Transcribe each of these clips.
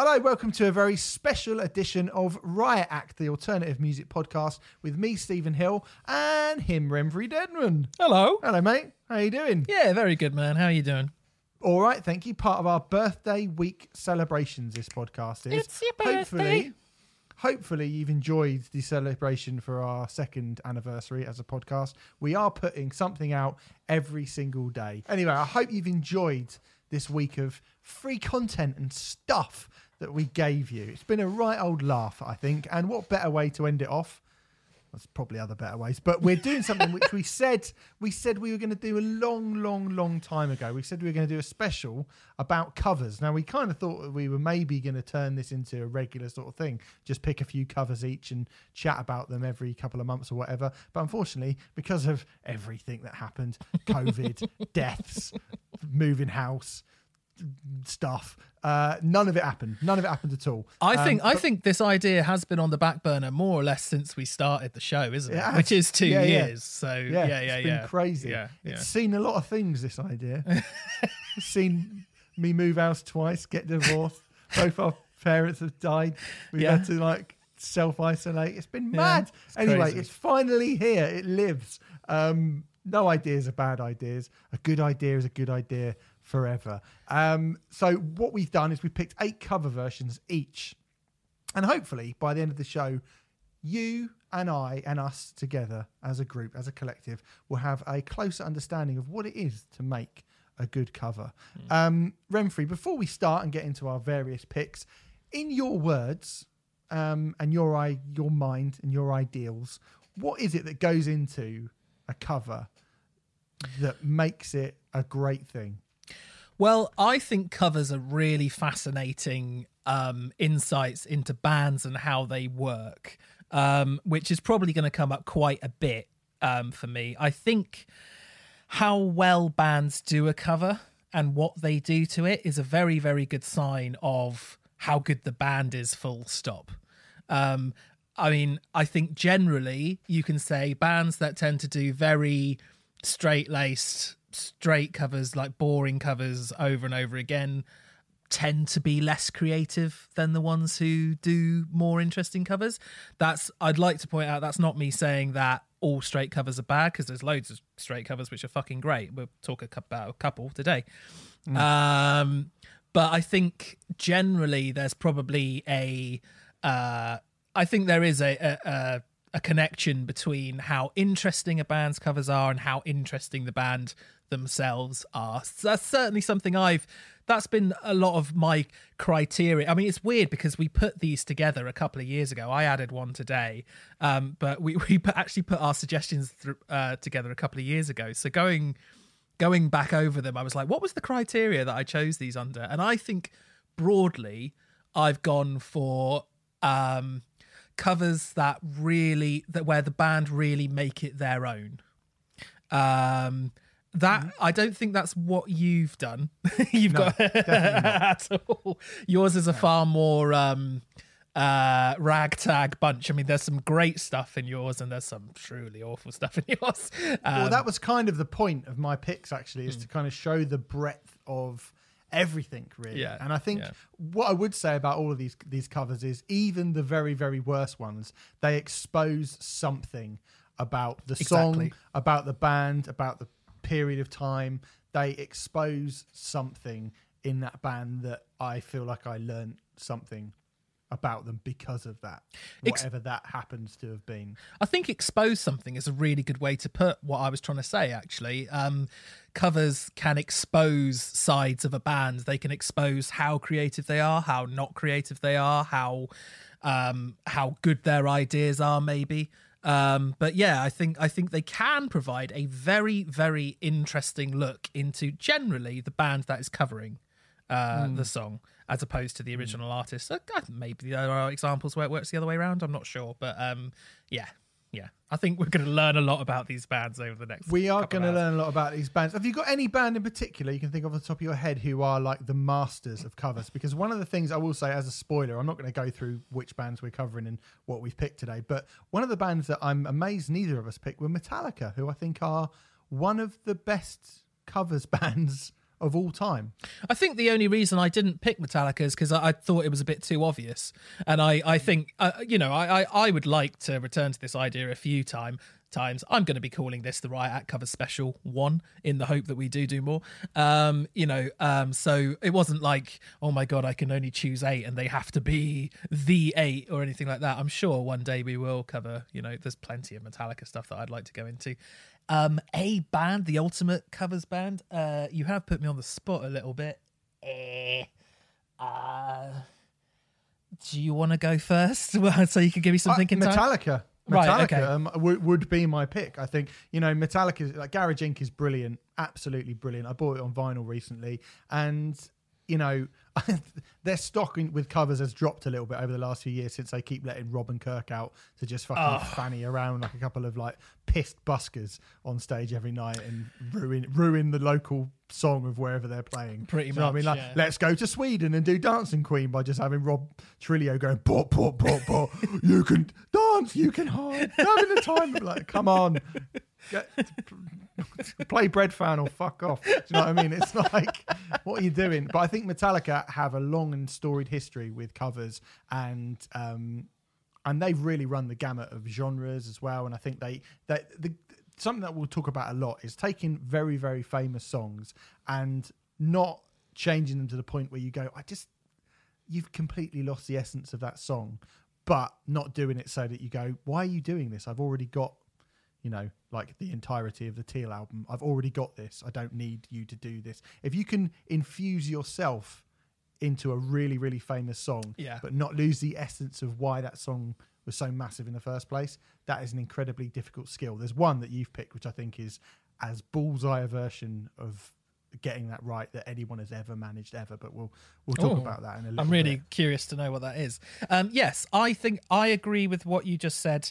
Hello, welcome to a very special edition of Riot Act, the alternative music podcast, with me, Stephen Hill, and him, Remfry Dedman. Hello. Hello, mate. How are you doing? Yeah, very good, man. How are you doing? All right, thank you. Part of our birthday week celebrations. This podcast is. It's your birthday. Hopefully, hopefully you've enjoyed the celebration for our second anniversary as a podcast. We are putting something out every single day. Anyway, I hope you've enjoyed this week of free content and stuff that we gave you. It's been a right old laugh, I think. And what better way to end it off? There's probably other better ways, but we're doing something which we said we said we were going to do a long, long, long time ago. We said we were going to do a special about covers. Now we kind of thought that we were maybe going to turn this into a regular sort of thing, just pick a few covers each and chat about them every couple of months or whatever. But unfortunately, because of everything that happened, COVID, deaths, moving house, stuff. Uh, none of it happened. None of it happened at all. I Um, think I think this idea has been on the back burner more or less since we started the show, isn't it? It. Which is two Yeah, yeah. years. So yeah, yeah, yeah, yeah. it's been crazy. Yeah, yeah. It's seen a lot of things. This idea. seen me move house twice, get divorced. Both our parents have died. We've Yeah. had to like self isolate. It's been Yeah, mad. it's anyway, crazy. it's finally here. It lives. Um, no ideas are bad ideas. A good idea is a good idea forever. Um, so what we've done is we picked eight cover versions each, and hopefully by the end of the show, you and I and us together as a group, as a collective, will have a closer understanding of what it is to make a good cover. Um, Remfry, before we start and get into our various picks, in your words um, and your i your mind and your ideals, what is it that goes into a cover that makes it a great thing? Well, I think covers are really fascinating um, insights into bands and how they work, um, which is probably going to come up quite a bit um, for me. I think how well bands do a cover and what they do to it is a very, very good sign of how good the band is, full stop. Um, I mean, I think generally you can say bands that tend to do very straight laced, straight covers, like boring covers over and over again, tend to be less creative than the ones who do more interesting covers. That's, I'd like to point out, that's not me saying that all straight covers are bad because there's loads of straight covers which are fucking great. We'll talk about a couple today. Um, but I think generally there's probably a, uh, I think there is a, a, a a connection between how interesting a band's covers are and how interesting the band themselves are. So that's certainly something I've. That's been a lot of my criteria. I mean, it's weird because we put these together a couple of years ago. I added one today, um, but we we actually put our suggestions thr uh, together a couple of years ago. So going going back over them, I was like, what was the criteria that I chose these under? And I think broadly, I've gone for um, covers that really that where the band really make it their own. Um, that I don't think that's what you've done. you've No, got at all. Yours is a far more um, uh, ragtag bunch. I mean, there's some great stuff in yours, and there's some truly awful stuff in yours. Um, well, that was kind of the point of my picks, actually, is to kind of show the breadth of everything, really. Yeah, And I think yeah. what I would say about all of these these covers is even the very very worst ones, they expose something about the song, about the band, about the period of time. They expose something in that band that I feel like I learned something about them because of that, Ex- whatever that happens to have been. I think expose something is a really good way to put what I was trying to say. Actually, um, covers can expose sides of a band. They can expose how creative they are, how not creative they are, how um, how good their ideas are, maybe. Um, but yeah, I think I think they can provide a very very interesting look into generally the band that is covering uh, the song as opposed to the original artist. Uh, God, Maybe there are examples where it works the other way around. I'm not sure, but um, yeah, yeah. I think we're going to learn a lot about these bands over the next. We are going to learn a lot about these bands. Have you got any band in particular you can think of off the top of your head who are like the masters of covers? Because one of the things I will say as a spoiler, I'm not going to go through which bands we're covering and what we've picked today, but one of the bands that I'm amazed neither of us picked were Metallica, who I think are one of the best covers bands of all time. I think the only reason I didn't pick Metallica is because I, I, thought it was a bit too obvious, and I, I think uh, you know I, I, I would like to return to this idea a few time times. I'm going to be calling this the Riot Act cover special one in the hope that we do do more. Um, you know, um, so it wasn't like, oh my god, I can only choose eight and they have to be the eight or anything like that. I'm sure one day we will cover. You know, there's plenty of Metallica stuff that I'd like to go into. Um, a band, the ultimate covers band. Uh, you have put me on the spot a little bit. Eh, uh, do you want to go first so you can give me some uh, thinking Metallica. Time? Metallica right, okay. um, w- would be my pick. I think you know Metallica, like Garage Inc. is brilliant, absolutely brilliant. I bought it on vinyl recently, and you know, their stock in, with covers has dropped a little bit over the last few years since they keep letting Rob and Kirk out to just fucking oh. fanny around like a couple of like pissed buskers on stage every night and ruin ruin the local song of wherever they're playing. Pretty much. I mean, like, yeah. let's go to Sweden and do Dancing Queen by just having Rob Trujillo going pop pop pop pop. you can dance, you can hide. Having the time, like, come on, Get, play bread fan or fuck off. Do you know what I mean? It's like, what are you doing? But I think Metallica have a long and storied history with covers, and um, and they've really run the gamut of genres as well. And I think they that the something that we'll talk about a lot is taking very very famous songs and not changing them to the point where you go, I just you've completely lost the essence of that song, but not doing it so that you go, why are you doing this? I've already got you know, like the entirety of the Teal album. I've already got this. I don't need you to do this. If you can infuse yourself into a really, really famous song, yeah. but not lose the essence of why that song was so massive in the first place, that is an incredibly difficult skill. There's one that you've picked, which I think is as bullseye a version of getting that right that anyone has ever managed ever but we'll we'll talk Ooh, about that in a little I'm really bit. curious to know what that is. Um, yes, I think I agree with what you just said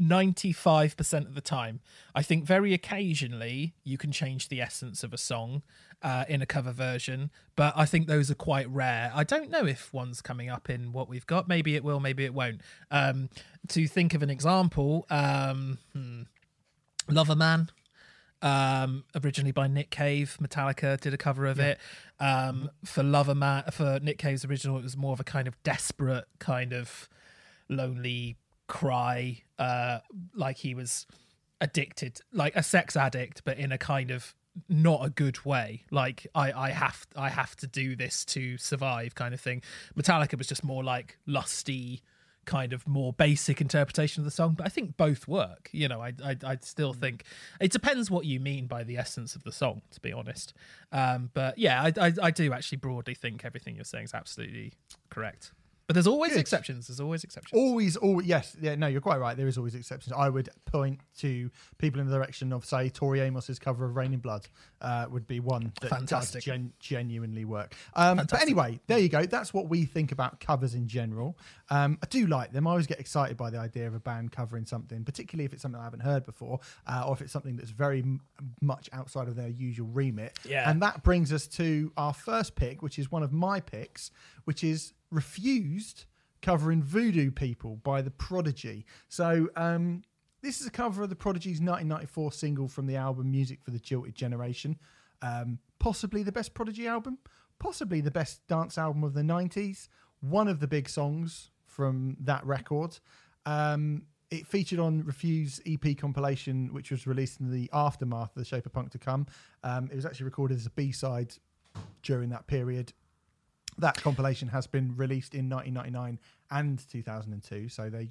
95% of the time. I think very occasionally you can change the essence of a song uh, in a cover version, but I think those are quite rare. I don't know if one's coming up in what we've got. Maybe it will, maybe it won't. Um, to think of an example, um, hmm, Loverman. Um, originally by Nick Cave, Metallica did a cover of yeah. it. Um, for Loverman, for Nick Cave's original, it was more of a kind of desperate, kind of lonely cry uh, like he was addicted, like a sex addict, but in a kind of not a good way. Like I, I have, I have to do this to survive, kind of thing. Metallica was just more like lusty, kind of more basic interpretation of the song. But I think both work. You know, I, I, I still mm. think it depends what you mean by the essence of the song, to be honest. Um, but yeah, I, I, I do actually broadly think everything you're saying is absolutely correct. But there's always Good. exceptions. There's always exceptions. Always, always, yes, yeah, no, you're quite right. There is always exceptions. I would point to people in the direction of, say, Tori Amos's cover of Raining Blood uh, would be one that Fantastic. does gen- genuinely work. Um, but anyway, there you go. That's what we think about covers in general. Um, I do like them. I always get excited by the idea of a band covering something, particularly if it's something I haven't heard before, uh, or if it's something that's very m- much outside of their usual remit. Yeah. And that brings us to our first pick, which is one of my picks, which is Refused covering Voodoo People by The Prodigy. So, um, this is a cover of The Prodigy's 1994 single from the album Music for the Jilted Generation. Um, possibly the best Prodigy album, possibly the best dance album of the 90s, one of the big songs from that record. Um, it featured on Refused EP compilation, which was released in the aftermath of The Shape of Punk to Come. Um, it was actually recorded as a B side during that period that compilation has been released in 1999 and 2002, so they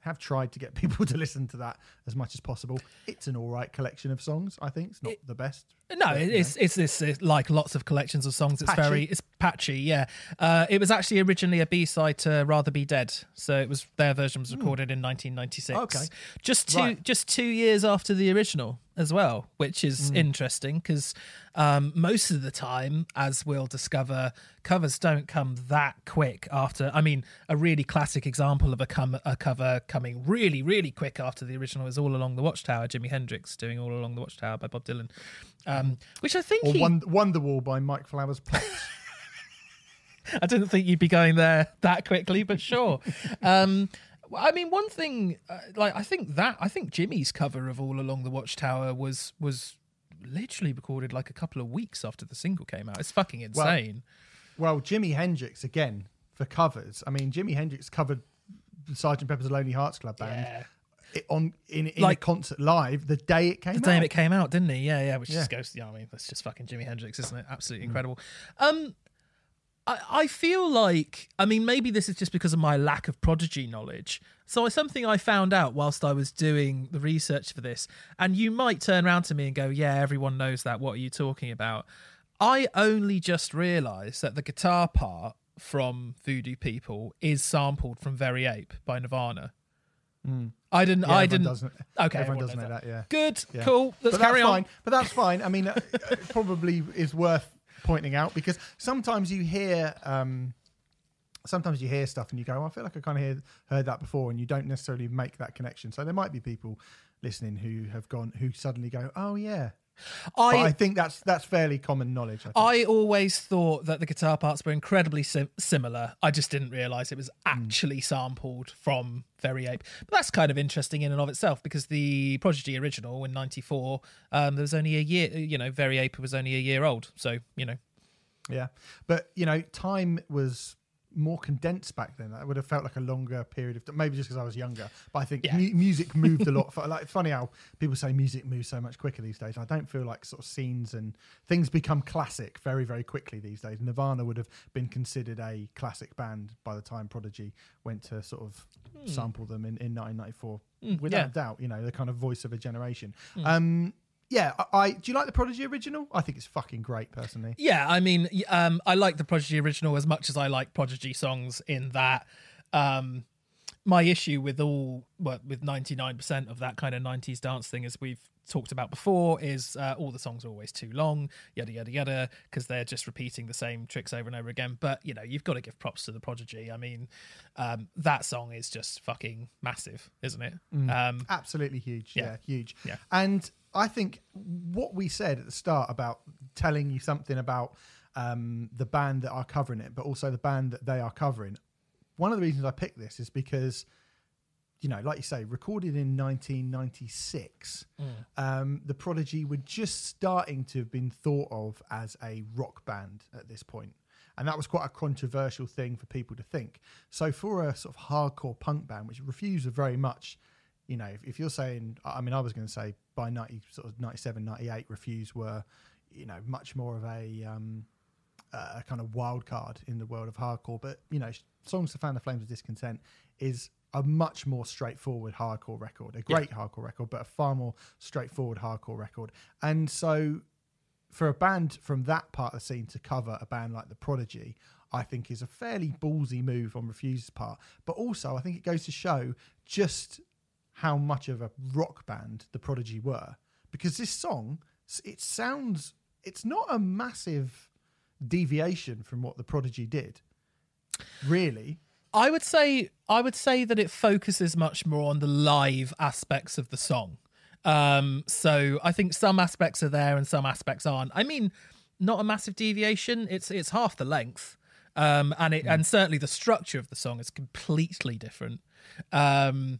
have tried to get people to listen to that as much as possible. It's an all right collection of songs. I think it's not it, the best. No, but, it's, it's it's like lots of collections of songs. It's patchy. very it's patchy. Yeah, uh, it was actually originally a B side to "Rather Be Dead," so it was their version was hmm. recorded mm. in 1996. Okay, just two right. just two years after the original as well, which is mm. interesting because um, most of the time, as we'll discover, covers don't come that quick after. I mean, a really classic example of a, com- a cover coming really, really quick after the original is "All Along the Watchtower." Jimi Hendrix doing "All Along the Watchtower" by Bob Dylan, um, which I think or he... Wonderwall by Mike Flowers. I didn't think you'd be going there that quickly, but sure. Um, I mean, one thing, uh, like I think that I think Jimi's cover of "All Along the Watchtower" was was literally recorded like a couple of weeks after the single came out. It's fucking insane. Well, Jimi Hendrix again for covers. I mean, Jimi Hendrix covered Sergeant Pepper's Lonely Hearts Club Band yeah. It- on in, in Like- a concert live the day it came The day out. it came out, didn't he? Yeah, yeah. Which Yeah. just goes, yeah. I mean, that's just fucking Jimi Hendrix, isn't it? Absolutely incredible. Um, I, I feel like, I mean, maybe this is just because of my lack of prodigy knowledge. So something I found out whilst I was doing the research for this, and you might turn around to me and go, "Yeah, everyone knows that. What are you talking about?" I only just realised that the guitar part from Voodoo People is sampled from Very Ape by Nirvana. I didn't. Yeah, I didn't. does okay, everyone everyone does know that, yeah. Good. Yeah. Cool. Let's but carry that's on. fine. But that's fine. I mean, uh, it probably is worth pointing out because sometimes you hear, um, sometimes you hear stuff and you go, oh, "I feel like I kind of hear, heard that before," and you don't necessarily make that connection. So there might be people listening who have gone, who suddenly go, "Oh yeah." But I I think that's that's fairly common knowledge. I think. I always thought that the guitar parts were incredibly sim- similar. I just didn't realize it was Hmm. actually sampled from Very Ape. But that's kind of interesting in and of itself because the Prodigy original in '94, um, there was only a year. You know, Very Ape was only a year old, so you know. Yeah, but you know, time was more condensed back then. That would have felt like a longer period of maybe just because I was younger. But I think Yeah. mu- music moved a lot. fa- Like funny how people say music moves so much quicker these days. I don't feel like sort of scenes and things become classic very very quickly these days. Nirvana would have been considered a classic band by the time Prodigy went to sort of hmm. sample them in, in 1994. Hmm. Without yeah. a doubt, you know, the kind of voice of a generation. Hmm. Um, yeah, I, I do you like the Prodigy original? I think it's fucking great personally. Yeah, I mean, um, I like the Prodigy original as much as I like Prodigy songs. In that, um, my issue with all, well, with ninety nine percent of that kind of nineties dance thing, as we've talked about before, is uh, all the songs are always too long, yada yada yada, because they're just repeating the same tricks over and over again. But you know, you've got to give props to the Prodigy. I mean, um, that song is just fucking massive, isn't it? Um, Absolutely huge. Yeah, Yeah. huge. Yeah. And I think what we said at the start about telling you something about um, the band that are covering it, but also the band that they are covering. One of the reasons I picked this is because, you know, like you say, recorded in 1996, um, the Prodigy were just starting to have been thought of as a rock band at this point. And that was quite a controversial thing for people to think. So for a sort of hardcore punk band, which Refused very much, you know, if, if you're saying, I mean, I was going to say by 90, sort of 97, 98, Refused were, you know, much more of a, um, a kind of wild card in the world of hardcore. But, you know, Songs to Fan the Flames of Discontent is a much more straightforward hardcore record, a great hardcore record, but a far more straightforward hardcore record. And so for a band from that part of the scene to cover a band like the Prodigy, I think is a fairly ballsy move on Refused's part. But also, I think it goes to show just how much of a rock band the Prodigy were. Because this song, it sounds, it's not a massive deviation from what the Prodigy did, really. I would say I would say that it focuses much more on the live aspects of the song. Um, so I think some aspects are there and some aspects aren't. I mean, not a massive deviation. It's it's half the length, um, and it and certainly the structure of the song is completely different. Um,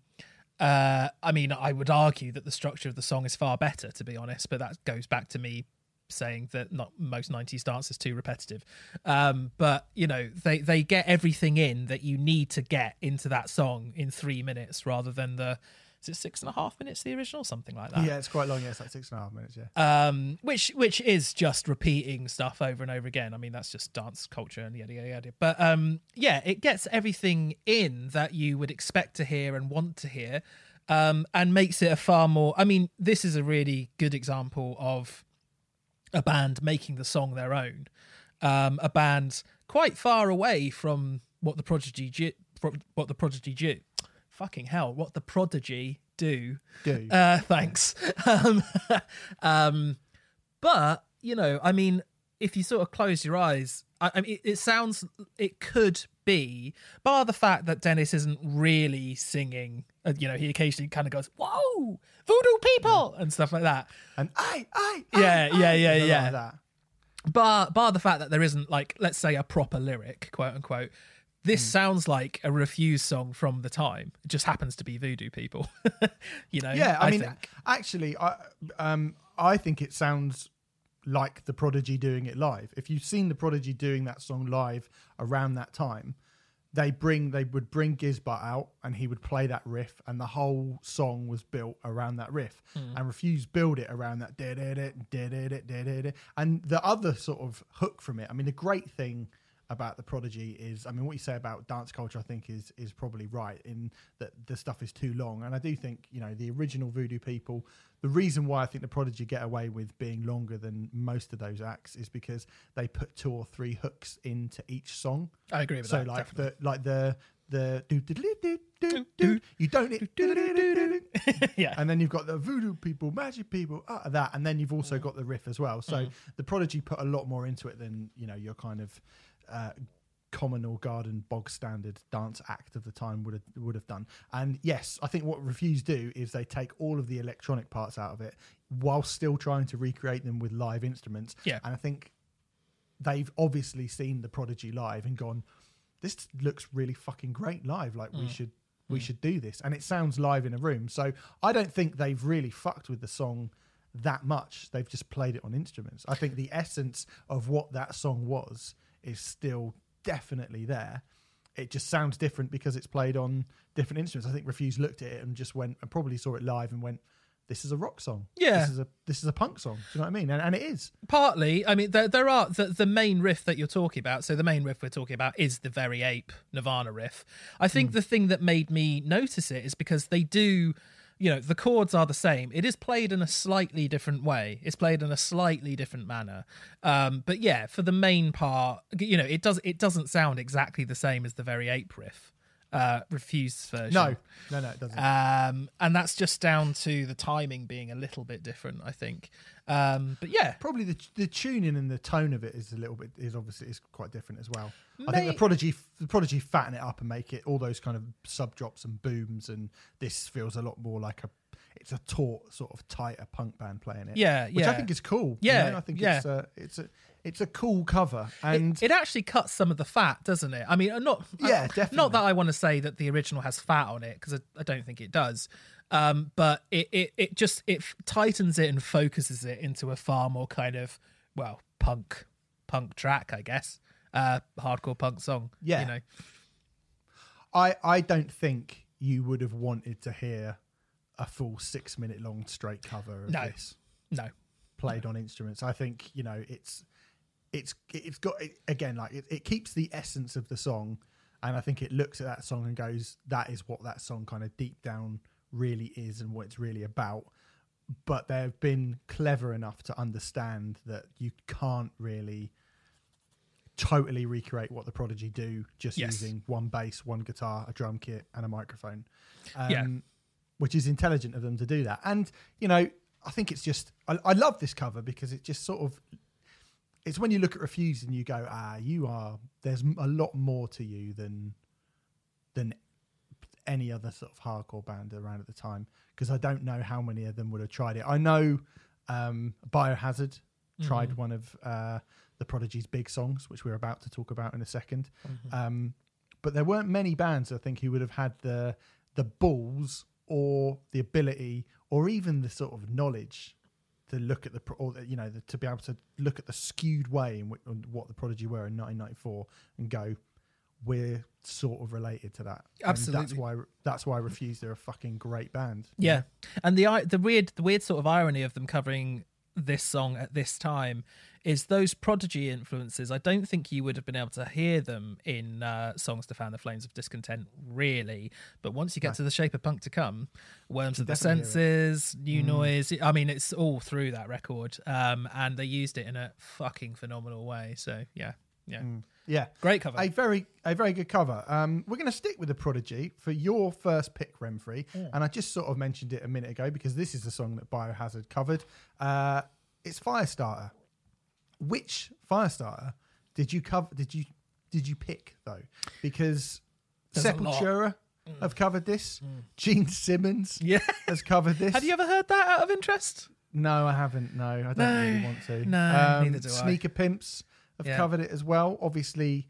uh, I mean, I would argue that the structure of the song is far better, to be honest. But that goes back to me saying that not most 90s dance is too repetitive um but you know they they get everything in that you need to get into that song in three minutes rather than the is it six and a half minutes the original something like that Yeah, it's quite long. Yeah, it's like six and a half minutes. Yeah. um, which which is just repeating stuff over and over again. I mean, that's just dance culture and yada yada yada. But um, yeah, it gets everything in that you would expect to hear and want to hear, um, and makes it a far more. I mean, this is a really good example of a band making the song their own. Um, a band quite far away from what the prodigy what the prodigy do. Fucking hell, what the prodigy do Do. uh, thanks. Um, um, but you know, I mean, if you sort of close your eyes, I, I mean, it, it sounds it could be, bar the fact that Dennis isn't really singing. Uh, you know, he occasionally kind of goes, "Whoa, voodoo people" and stuff like that. and I, I, Yeah, I, yeah, yeah, yeah. Like. Bar bar the fact that there isn't like, let's say, a proper lyric, quote unquote this mm. sounds like a Refused song from the time. It just happens to be voodoo people, you know. Yeah, I, I mean, think. actually, I um, I think it sounds like the Prodigy doing it live. If you've seen the Prodigy doing that song live around that time, they bring they would bring Gizz Butt out and he would play that riff and the whole song was built around that riff mm. and Refused build it around that did it did it did it and the other sort of hook from it. I mean the great thing about the prodigy is I mean what you say about dance culture I think is is probably right in that the stuff is too long and I do think you know the original voodoo people the reason why I think the prodigy get away with being longer than most of those acts is because they put two or three hooks into each song I agree with that. so like definitely. the like the the do do do do do you don't yeah. and then you've got the voodoo people, magic people, uh, that, and then you've also mm. got the riff as well. So mm-hmm. the Prodigy put a lot more into it than you know your kind of uh, common or garden bog standard dance act of the time would have would have done. And yes, I think what Refused do is they take all of the electronic parts out of it while still trying to recreate them with live instruments. Yeah. and I think they've obviously seen the Prodigy live and gone, this looks really fucking great live. Like we should we should do this, and it sounds live in a room. So I don't think they've really fucked with the song that much. They've just played it on instruments. I think the essence of what that song was is still definitely there. It just sounds different because it's played on different instruments. I think Refuse looked at it and just went and probably saw it live and went, "This is a rock song. Yeah. this is a this is a punk song." Do you know what I mean? And, and it is. Partly, I mean, there, there are the, the main riff that you're talking about. So the main riff we're talking about is the very ape Nirvana riff. I think mm. the thing that made me notice it is because they do, you know, the chords are the same. It is played in a slightly different way. It's played in a slightly different manner. Um, but yeah, for the main part, you know, it does it doesn't sound exactly the same as the very ape riff. Uh, Refused version. No, no, no, it doesn't. Um, and that's just down to the timing being a little bit different, I think. Um, but yeah, Probably the the tuning and the tone of it is a little bit is obviously is quite different as well. I think the prodigy the prodigy fatten it up and make it all those kind of sub drops and booms, and this feels a lot more like a it's a taut sort of tighter punk band playing it. Yeah, which I think is cool. you Yeah, know? I think yeah. it's a it's a it's a cool cover and it, it actually cuts some of the fat, doesn't it? I mean, not Yeah, uh, definitely. Not that I want to say that the original has fat on it because I, I don't think it does. Um, but it, it it just it tightens it and focuses it into a far more kind of well punk punk track, I guess. Uh, hardcore punk song. Yeah. you know. I I don't think you would have wanted to hear a full six minute long straight cover of No. this. No, played on instruments. I think you know it's it's it's got it, again like it, it keeps the essence of the song, and I think it looks at that song and goes, "That is what that song kind of deep down really is and what it's really about." But they've been clever enough to understand that you can't really totally recreate what the Prodigy do just Yes. using one bass, one guitar, a drum kit, and a microphone. Um, Yeah. Which is intelligent of them to do that. And, you know, I think it's just, I, I love this cover because it just sort of, it's when you look at Refused and you go, ah, you are, there's a lot more to you than, than any other sort of hardcore band around at the time. Because I don't know how many of them would have tried it. I know um, Biohazard tried one of uh, the Prodigy's big songs, which we're about to talk about in a 2nd Um, but there weren't many bands I think who would have had the the balls or the ability or even the sort of knowledge to look at the pro- or you know the, to be able to look at the skewed way in which, what the Prodigy were in 1994 and go we're sort of related to that. And that's why that's why Refused they're a fucking great band. Yeah, and the the weird the weird sort of irony of them covering this song at this time is those prodigy influences. I don't think you would have been able to hear them in uh, songs to fan the flames of discontent, really. But once you get to the shape of punk to come, worms of the definitely hear it. senses, new noise. I mean, it's all through that record, um, and they used it in a fucking phenomenal way. So yeah, yeah, Yeah. great cover. A very a very good cover. Um, we're going to stick with the Prodigy for your first pick, Remfry, and I just sort of mentioned it a minute ago because this is the song that Biohazard covered. Uh, it's Firestarter. Which Firestarter did you cover? Did you did you pick though? Because There's. Sepultura have covered this. Gene Simmons yeah. has covered this. Have you ever heard that out of interest? No, I haven't. No, I don't No, really want to. no, um, neither do I. Sneaker Pimps have Yeah. covered it as well. Obviously,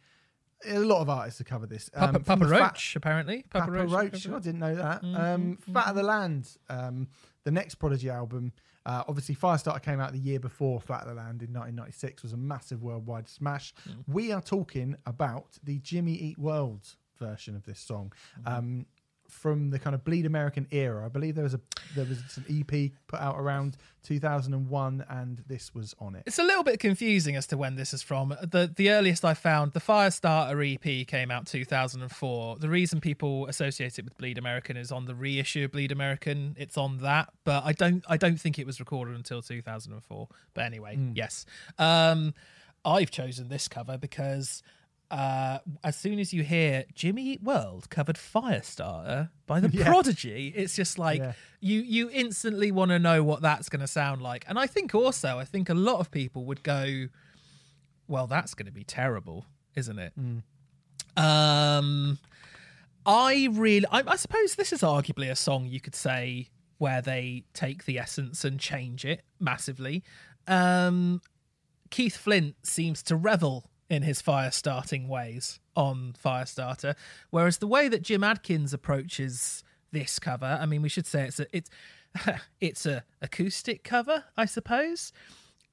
a lot of artists have covered this. Papa, Um, from Papa the Fat- Roach, apparently. Papa, Roach. covered I didn't know that. Mm-hmm, Um, Fat of the Land, um, the next Prodigy album. Uh, obviously, Firestarter came out the year before Fat of the Land in 1996, was a massive worldwide smash. We are talking about the Jimmy Eat World version of this song. Um, from the kind of bleed American era, I believe there was a there was an EP put out around 2001, and this was on it. It's a little bit confusing as to when this is from. The the earliest I found, the Firestarter EP came out 2004. The reason people associate it with Bleed American is on the reissue of Bleed American. It's on that, but I don't I don't think it was recorded until 2004. But anyway, yes. Um I've chosen this cover because uh, as soon as you hear Jimmy Eat World covered Firestarter by the Yeah. Prodigy, it's just like Yeah. you you instantly want to know what that's going to sound like. And I think also, I think a lot of people would go, "Well, that's going to be terrible, isn't it?" Um, I really, I, I suppose this is arguably a song you could say where they take the essence and change it massively. Um, Keith Flint seems to revel in his fire starting ways on Firestarter, whereas the way that Jim Adkins approaches this cover, I mean, we should say it's a it's it's a acoustic cover, I suppose.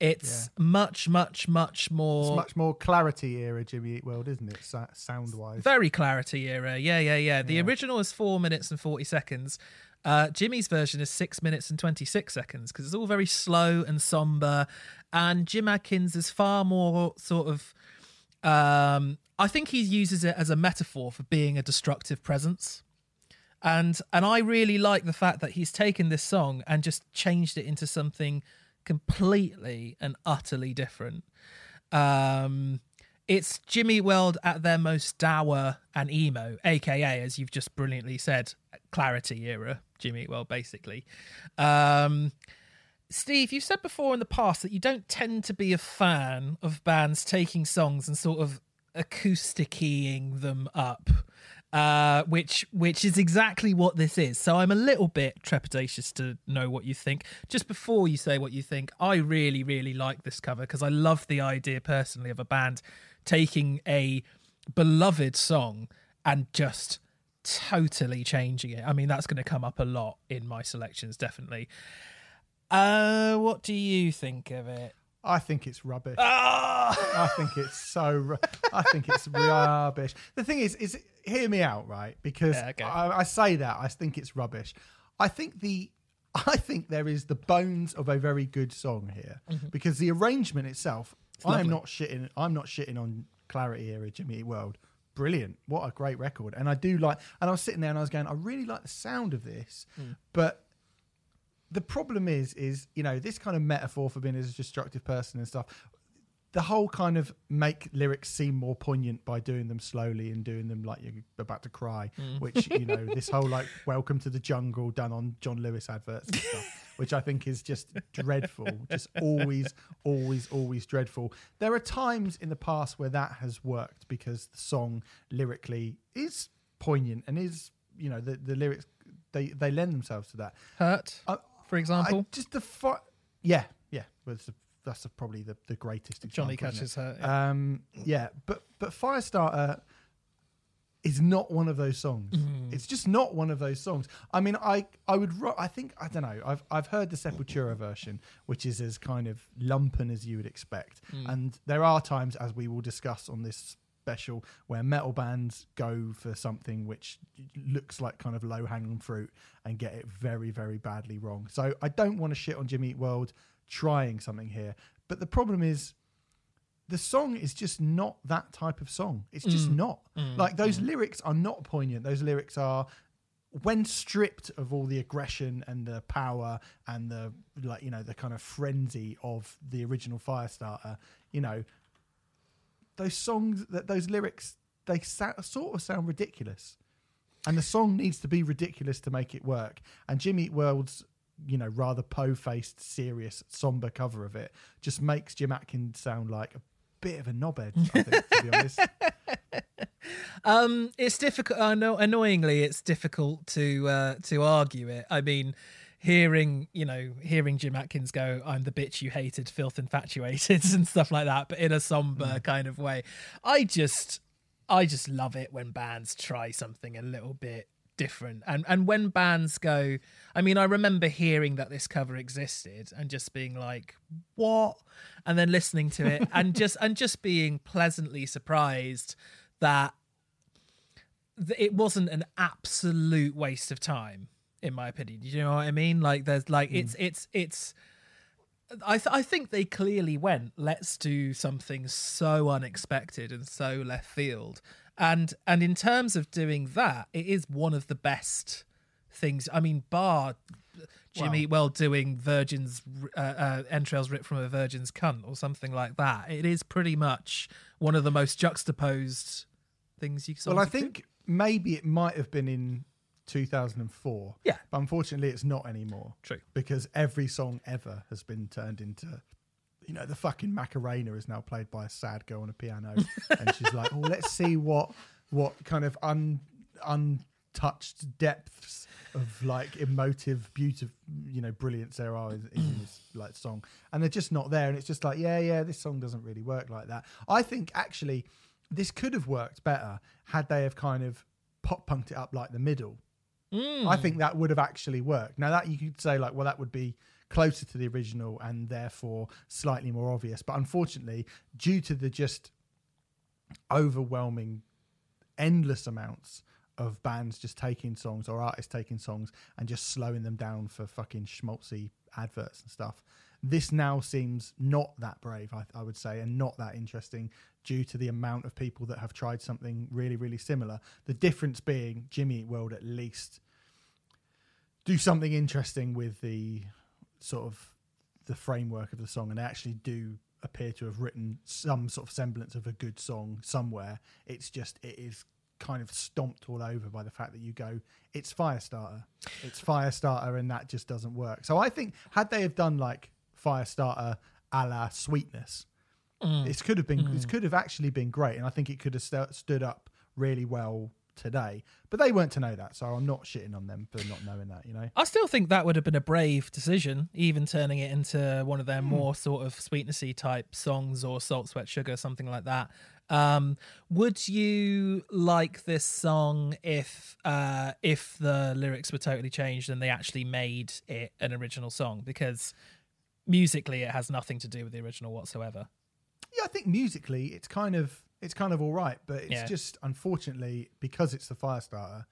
It's much, much, much more It's much more clarity era Jimmy Eat World, isn't it? Sound wise. very clarity era. Yeah, yeah, yeah. The original is four minutes and 40 seconds. Uh, Jimmy's version is six minutes and 26 seconds because it's all very slow and somber. And Jim Adkins is far more sort of. Um, I think he uses it as a metaphor for being a destructive presence. And and I really like the fact that he's taken this song and just changed it into something completely and utterly different. Um, it's Jimmy World at their most dour and emo, aka, as you've just brilliantly said, clarity era Jimmy World, basically. Um, Steve, you've said before in the past that you don't tend to be a fan of bands taking songs and sort of acoustic-ing them up, uh, which which is exactly what this is. So I'm a little bit trepidatious to know what you think. Just before you say what you think, I really really like this cover because I love the idea personally of a band taking a beloved song and just totally changing it. I mean, that's going to come up a lot in my selections, definitely. Uh, what do you think of it? I think it's rubbish. Ah! I think it's so. ru- I think it's rubbish. The thing is, is hear me out, right? Because Yeah, okay. I, I say that I think it's rubbish. I think the. I think there is the bones of a very good song here because the arrangement itself. I'm not shitting. I'm not shitting on Clarity era Jimmy Eat World. Brilliant! What a great record. And I do like. And I was sitting there and I was going, I really like the sound of this, but the problem is is you know this kind of metaphor for being as a destructive person and stuff the whole kind of make lyrics seem more poignant by doing them slowly and doing them like you're about to cry mm. which you know this whole like welcome to the jungle done on john lewis adverts and stuff which i think is just dreadful just always always always dreadful. There are times in the past where that has worked because the song lyrically is poignant and is you know the, the lyrics they they lend themselves to that. Hurt, I- for example. I just the fi- yeah, yeah. Well, the, that's the, probably the, the greatest example. Johnny Cash's hurt. yeah. Um, yeah, but but Firestarter is not one of those songs. Mm-hmm. It's just not one of those songs. I mean, I I would ro- I think I don't know. I've I've heard the Sepultura version, which is as kind of lumpen as you would expect, Mm. and there are times, as we will discuss on this special, where metal bands go for something which looks like kind of low hanging fruit and get it very very badly wrong. So I don't want to shit on Jimmy Eat World trying something here, but the problem is the song is just not that type of song. It's just mm. not. Mm. like those mm. lyrics are not poignant. Those lyrics are when stripped of all the aggression and the power and the like you know the kind of frenzy of the original Firestarter, you know, those songs that those lyrics they sort of sound ridiculous. And the song needs to be ridiculous to make it work. And Jimmy Eat World's, you know, rather po-faced, serious, somber cover of it just makes Jim Adkins sound like a bit of a knobhead. I think, to be honest. Um, it's difficult. Uh, no, annoyingly, it's difficult to uh, to argue it. I mean, hearing you know hearing Jim Adkins go, "I'm the bitch you hated, filth infatuated," and stuff like that, but in a somber mm. kind of way. I just, I just love it when bands try something a little bit different. And and when bands go, I mean, I remember hearing that this cover existed and just being like, "What?" and then listening to it and just and just being pleasantly surprised that th- it wasn't an absolute waste of time in my opinion. Do you know what I mean? Like there's like it's it's it's I th- I think they clearly went let's do something so unexpected and so left field. And and in terms of doing that, it is one of the best things. I mean, bar Jimmy well doing Virgin's uh, uh, entrails ripped from a virgin's cunt or something like that. It is pretty much one of the most juxtaposed things you can. Well, I think maybe it might have been in 2004. Yeah. But unfortunately, it's not anymore. True. Because every song ever has been turned into, you know, the fucking Macarena is now played by a sad girl on a piano, and she's like, "Oh, let's see what what kind of un untouched depths of like emotive, beautiful, you know, brilliance there are in, in this like song, and they're just not there. And it's just like, yeah, yeah, this song doesn't really work like that. I think actually, this could have worked better had they have kind of pop punked it up like the middle. I hmm. think that would have actually worked. Now that you could say like, well, that would be closer to the original and therefore slightly more obvious. But unfortunately, due to the just overwhelming, endless amounts of bands just taking songs or artists taking songs and just slowing them down for fucking schmaltzy adverts and stuff. This now seems not that brave, I, I would say, and not that interesting due to the amount of people that have tried something really, really similar. The difference being Jimmy Eat World at least do something interesting with the sort of the framework of the song, and they actually do appear to have written some sort of semblance of a good song somewhere. It's just it is kind of stomped all over by the fact that you go, it's Firestarter, it's Firestarter, and that just doesn't work. So I think had they have done like Firestarter a la Sweetness, this could have been this could have actually been great, and I think it could have st- stood up really well today. But they weren't to know that, so I'm not shitting on them for not knowing that. You know. I still think that would have been a brave decision, even turning it into one of their more sort of sweetnessy type songs or salt, sweat, sugar, something like that. Um, would you like this song if uh, if the lyrics were totally changed and they actually made it an original song? Because musically, it has nothing to do with the original whatsoever. Yeah, I think musically it's kind of it's kind of all right, but it's Yeah. just unfortunately because it's the fire Firestarter,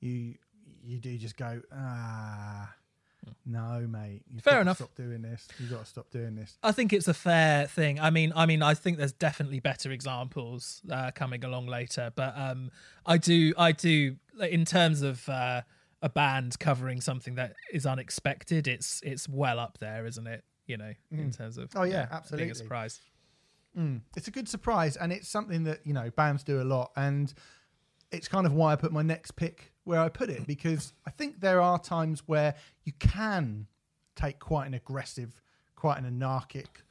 you you do just go ah. No, mate. You've Fair got enough. To stop doing this. You've got to stop doing this. I think it's a fair thing. I mean, I mean, I think there's definitely better examples uh, coming along later, but um, I do, I do, like, in terms of uh, a band covering something that is unexpected, it's it's well up there, isn't it? You know, in terms of Oh, yeah, being absolutely. a surprise. Mm. It's a good surprise, and it's something that you know bands do a lot, and it's kind of why I put my next pick where I put it mm. because I think there are times where you can take quite an aggressive, quite an anarchic,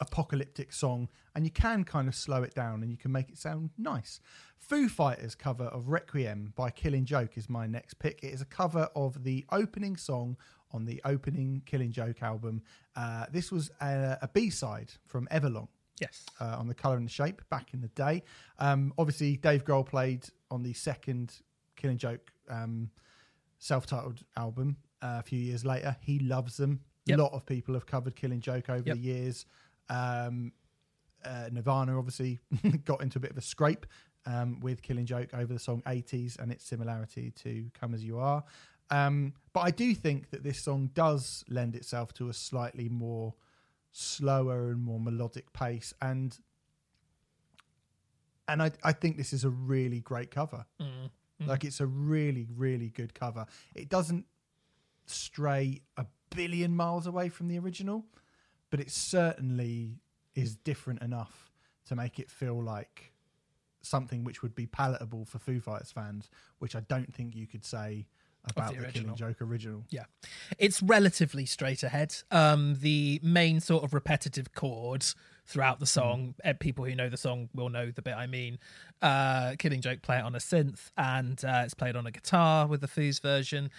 apocalyptic song, and you can kind of slow it down and you can make it sound nice. Foo Fighters cover of Requiem by Killing Joke is my next pick. It is a cover of the opening song on the opening Killing Joke album. Uh, this was a, a B side from Everlong Yes. uh, on the Color and the Shape back in the day. Um, obviously, Dave Grohl played on the second Killing Joke um, self-titled album uh, a few years later. He loves them. Yep. A lot of people have covered Killing Joke over Yep. the years. Um, uh, Nirvana obviously got into a bit of a scrape um, with Killing Joke over the song 80s and its similarity to Come As You Are. Um, but I do think that this song does lend itself to a slightly more slower and more melodic pace and and I, I think this is a really great cover. Like it's a really really good cover. It doesn't stray a billion miles away from the original but it certainly is different enough to make it feel like something which would be palatable for Foo Fighters fans which I don't think you could say about the the, Killing. Joke original Yeah, it's relatively straight ahead. Um, the main sort of repetitive chord throughout the song. Uh, People who know the song will know the bit I mean. Uh, Killing Joke play it on a synth, and uh, it's played on a guitar with the Foos version.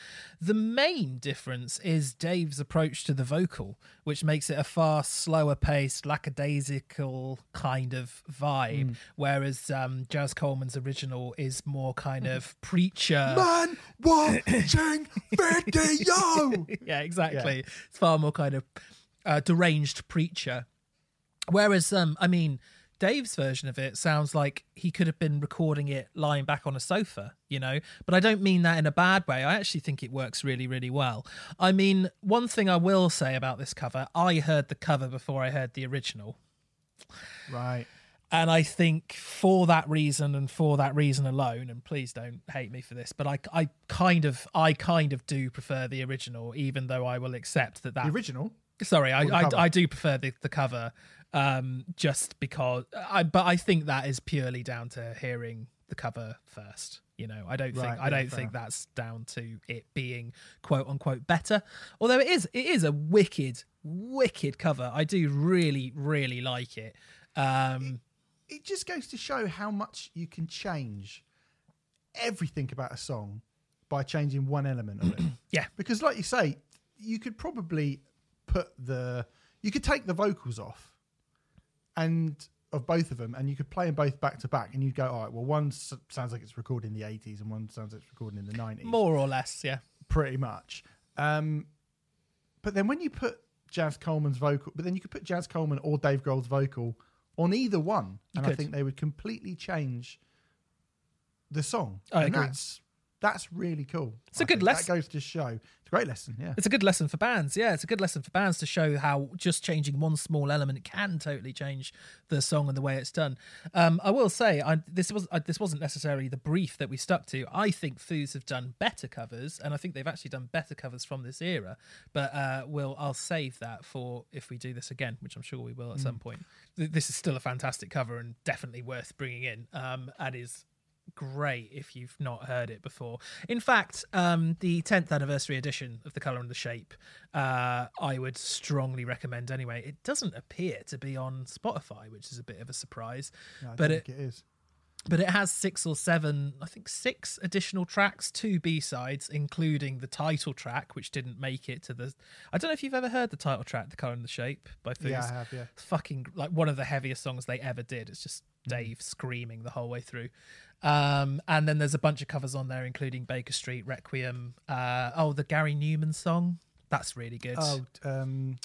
The main difference is Dave's approach to the vocal, which makes it a far slower paced, lackadaisical kind of vibe, whereas um, Jaz Coleman's original is more kind of preacher. Man watching video. yeah, exactly. It's far more kind of uh, deranged preacher. Whereas, um, I mean, Dave's version of it sounds like he could have been recording it lying back on a sofa, you know. But I don't mean that in a bad way. I actually think it works really, really well. I mean, one thing I will say about this cover, I heard the cover before I heard the original. right. And I think for that reason and for that reason alone, and please don't hate me for this, but I, I kind of, I kind of do prefer the original, even though I will accept that that The original. Sorry, I, I. I do prefer the, the cover, um, just because. I, but I think that is purely down to hearing the cover first. You know, I don't think Right, I don't fair think that's down to it being quote unquote better. Although it is, it is a wicked, wicked cover. I do really, really like it. Um, It just goes to show how much you can change everything about a song by changing one element of it. yeah, Because, like you say, you could probably put the you could take the vocals off and of both of them, and you could play them both back to back, and you'd go, all right, well, one s- sounds like it's recorded in the '80s, and one sounds like it's recorded in the '90s, more or less. Yeah, pretty much. Um, but then when you put Jaz Coleman's vocal, but then you could put Jaz Coleman or Dave Grohl's vocal on either one, and I think they would completely change the song. I and agree. That's that's really cool. It's a I good lesson. That goes to show. It's a great lesson. Yeah. It's a good lesson for bands. Yeah, it's a good lesson for bands to show how just changing one small element can totally change the song and the way it's done. Um, I will say, I, this was I, this wasn't necessarily the brief that we stuck to. I think Foos have done better covers, and I think they've actually done better covers from this era. But uh, we'll I'll save that for if we do this again, which I'm sure we will at some point. Th- This is still a fantastic cover and definitely worth bringing in. Um, and is great if you've not heard it before. In fact, um, the 10th anniversary edition of The Colour and the Shape, uh, I would strongly recommend anyway. It doesn't appear to be on Spotify, which is a bit of a surprise, I but it, it is. but it has six or seven, I think six additional tracks, two B sides, including the title track, which didn't make it to the. I don't know if you've ever heard the title track, "The Color and the Shape" by Foos. Yeah, I have. Yeah. It's fucking like one of the heaviest songs they ever did. It's just Mm. Dave screaming the whole way through. Um, and then there's a bunch of covers on there, including Baker Street, Requiem. Uh, oh, the Gary Numan song. That's really good. Oh, um,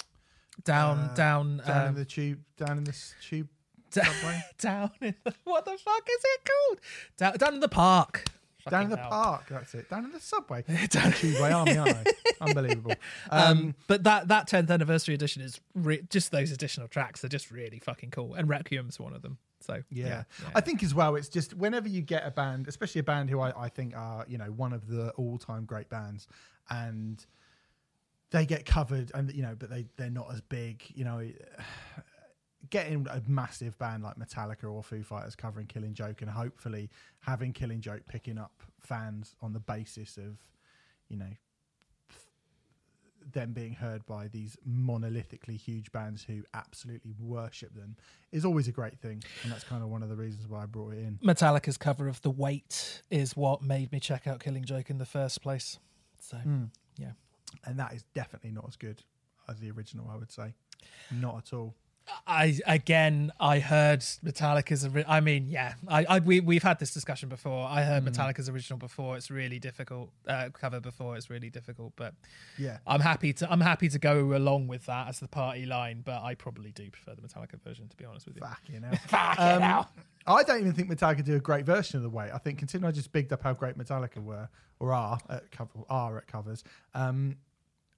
down, uh, down, down in um, the tube, down in this tube subway, down in the, what the fuck is it called? Down, down in the park. down in the hell. park. That's it. Down in the subway. Tubeway army, aren't I? Unbelievable. Um, Um, but that that 10th anniversary edition is re- just those additional tracks are just really fucking cool, and Requiem's one of them. So Yeah. yeah, I think as well, it's just whenever you get a band, especially a band who I, I think are, you know, one of the all time great bands, and they get covered and, you know, but they, they're not as big, you know, getting a massive band like Metallica or Foo Fighters covering Killing Joke and hopefully having Killing Joke picking up fans on the basis of, you know, them being heard by these monolithically huge bands who absolutely worship them is always a great thing and that's kind of one of the reasons why I brought it in Metallica's cover of The Weight is what made me check out Killing Joke in the first place. So hmm. yeah. and that is definitely not as good as the original I would say not at all I again, I heard Metallica's. I mean, yeah, I, I we we've had this discussion before. I heard Metallica's original before. It's really difficult. Uh, cover before. It's really difficult. But yeah I'm happy to. I'm happy to go along with that as the party line. But I probably do prefer the Metallica version, to be honest with you. fucking hell Fucking Um, hell. I don't even think Metallica do a great version of the way. I think considering I just bigged up how great Metallica were or are at cover are at covers. Um,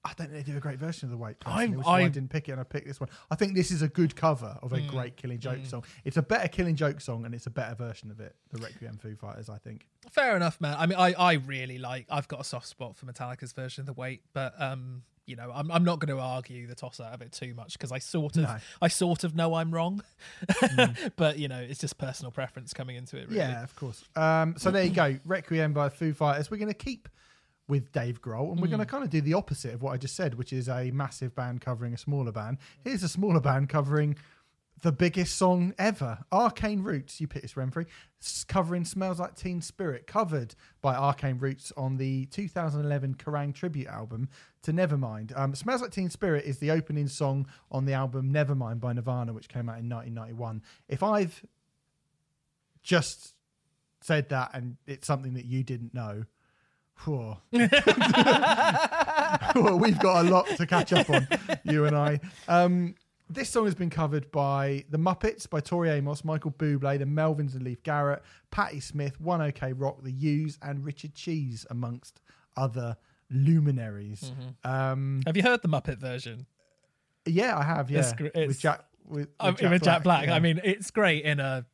I don't think they do a great version of the weight. personally, I'm- which is why I I'm- didn't pick it and I picked this one. I think this is a good cover of a Mm, great Killing Joke song. It's a better Killing Joke song and it's a better version of it. The Requiem Foo Fighters, I think. Fair enough, man. I mean, I, I really like. I've got a soft spot for Metallica's version of the weight, but um, you know, I'm I'm not going to argue the toss out of it too much because I sort of No. I sort of know I'm wrong, but you know, it's just personal preference coming into it. Really. Yeah, of course. Um, so there you go. Requiem by Foo Fighters. We're going to keep with Dave Grohl, and we're going to kind of do the opposite of what I just said, which is a massive band covering a smaller band. Here's a smaller band covering the biggest song ever, Arcane Roots. You this, Remfry, covering "Smells Like Teen Spirit," covered by Arcane Roots on the 2011 Kerrang tribute album to Nevermind. Um, "Smells Like Teen Spirit" is the opening song on the album Nevermind by Nirvana, which came out in 1991. If I've just said that and it's something that you didn't know, well, we've got a lot to catch up on, you and I. Um, this song has been covered by The Muppets, by Tori Amos, Michael Bublé, The Melvins and Leif Garrett, Patti Smith, One OK Rock, The U's, and Richard Cheese, amongst other luminaries. Um, Have you heard the Muppet version? yeah, I have. Yeah, It's gr- with Jack. With, with Um, with Jack Black. yeah. I mean, it's great in a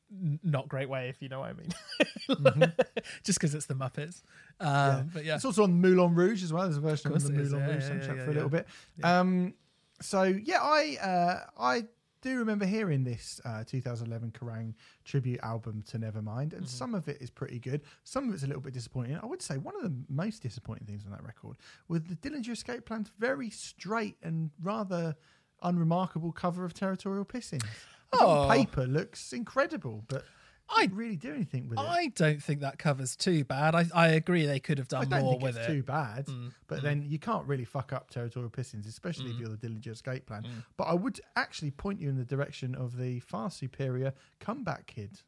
not great way, if you know what I mean. Just because it's the Muppets. Um, Yeah. But yeah. It's also on Moulin Rouge as well. There's a version of, course the. Moulin Rouge yeah, soundtrack for a little bit. Um, so yeah, I uh, I do remember hearing this uh, 2011 Kerrang tribute album to Nevermind, and some of it is pretty good. Some of it's a little bit disappointing. I would say one of the most disappointing things on that record was the Dillinger Escape Plan's very straight and rather unremarkable cover of Territorial Pissing. Which Oh. on paper looks incredible, but I- really do anything with it. I don't think that covers too bad. I, I agree they could have I done don't more think with it's it. too bad, Mm, but then you can't really fuck up territorial pissings, especially if you're the Dillinger Escape Plan. Mm. But I would actually point you in the direction of the far superior Comeback Kid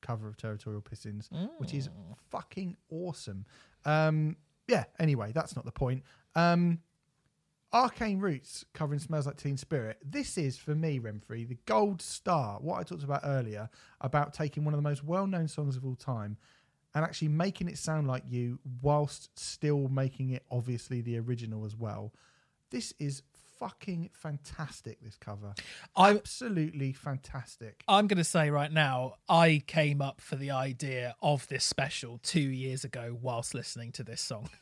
cover of Territorial Pistons, which is Mm. fucking awesome. Um, yeah. Anyway, that's not the point. Um, Arcane Roots covering Smells Like Teen Spirit. This is for me, Remfry, the gold star. What I talked about earlier about taking one of the most well-known songs of all time and actually making it sound like you whilst still making it obviously the original as well. This is fucking fantastic. This cover, I, absolutely fantastic. I'm going to say right now, I came up for the idea of this special two years ago whilst listening to this song.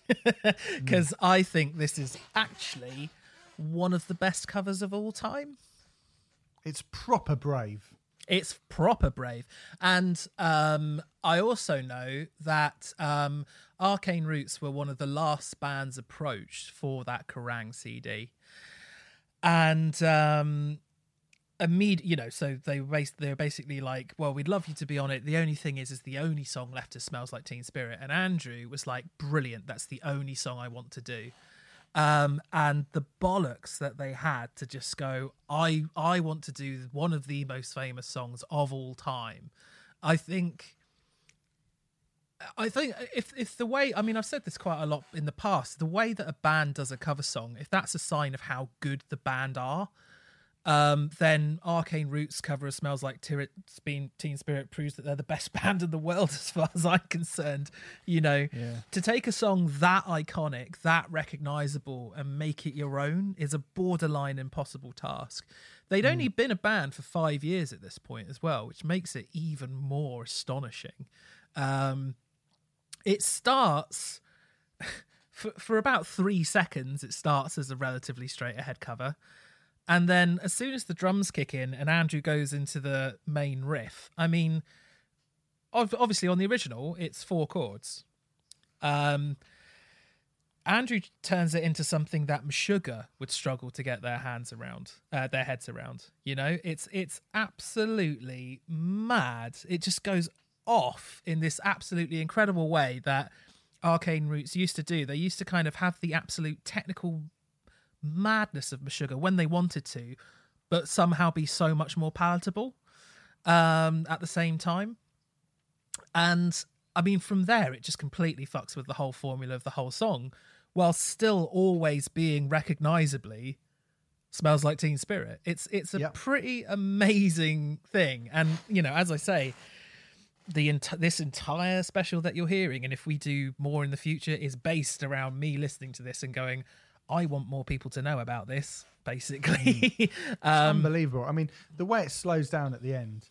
Because I think this is actually one of the best covers of all time. It's proper brave. It's proper brave. And um, I also know that um, Arcane Roots were one of the last bands approached for that Kerrang CD. And um, immediate, you know, so they were they were basically like, "Well, we'd love you to be on it. The only thing is, is the only song left is "Smells Like Teen Spirit." And Andrew was like, "Brilliant! That's the only song I want to do." Um, and the bollocks that they had to just go, "I I want to do one of the most famous songs of all time." I think. I think if if the way I mean I've said this quite a lot in the past the way that a band does a cover song if that's a sign of how good the band are um, then Arcane Roots cover of Smells Like Teen Spirit proves that they're the best band in the world as far as I'm concerned. You know, Yeah. to take a song that iconic, that recognizable, and make it your own is a borderline impossible task. They'd only been a band for five years at this point as well, which makes it even more astonishing. Um, it starts for, for about three seconds, it starts as a relatively straight ahead cover. And then as soon as the drums kick in and Andrew goes into the main riff, I mean, obviously on the original, it's four chords. Um, Andrew turns it into something that Meshuggah would struggle to get their hands around, uh, their heads around. You know, it's it's absolutely mad. It just goes off in this absolutely incredible way that Arcane Roots used to do. They used to kind of have the absolute technical madness of Meshuggah when they wanted to, but somehow be so much more palatable um, at the same time. And I mean, from there, it just completely fucks with the whole formula of the whole song, while still always being recognizably smells like Teen Spirit. It's it's a Yep. pretty amazing thing, and you know, as I say, the ent- this entire special that you're hearing, and if we do more in the future, is based around me listening to this and going, I want more people to know about this. Basically, um, Unbelievable. I mean, the way it slows down at the end,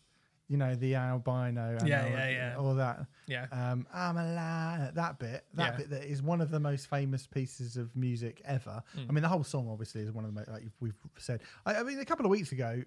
you know, the albino, and Yeah, all, yeah, yeah. all that. yeah, Um, I'm alive. That bit, that Yeah. bit that is one of the most famous pieces of music ever. Mm. I mean, the whole song obviously is one of the most, like we've said. I, I mean, a couple of weeks ago,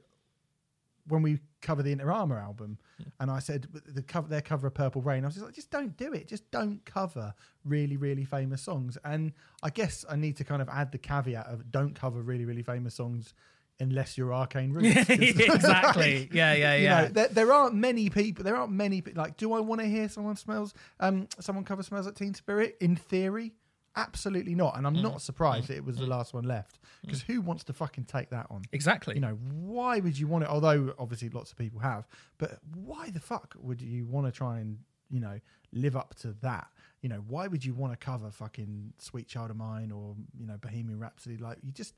when we cover the Inter Armour album, Mm. and I said the cover, their cover of Purple Rain, I was just like, just don't do it. Just don't cover really, really famous songs. And I guess I need to kind of add the caveat of don't cover really, really famous songs unless you're Arcane Roots. exactly. Yeah, yeah, you yeah. know, there, there aren't many people. There aren't many. Like, do I want to hear someone smells? Um, someone cover smells like Teen Spirit? In theory, absolutely not. And I'm Mm. not surprised mm. that it was the mm. last one left mm. because who wants to fucking take that on? exactly. You know, why would you want it? Although obviously lots of people have, but why the fuck would you want to try and you know live up to that? You know, why would you want to cover fucking Sweet Child of Mine or you know Bohemian Rhapsody? Like you just,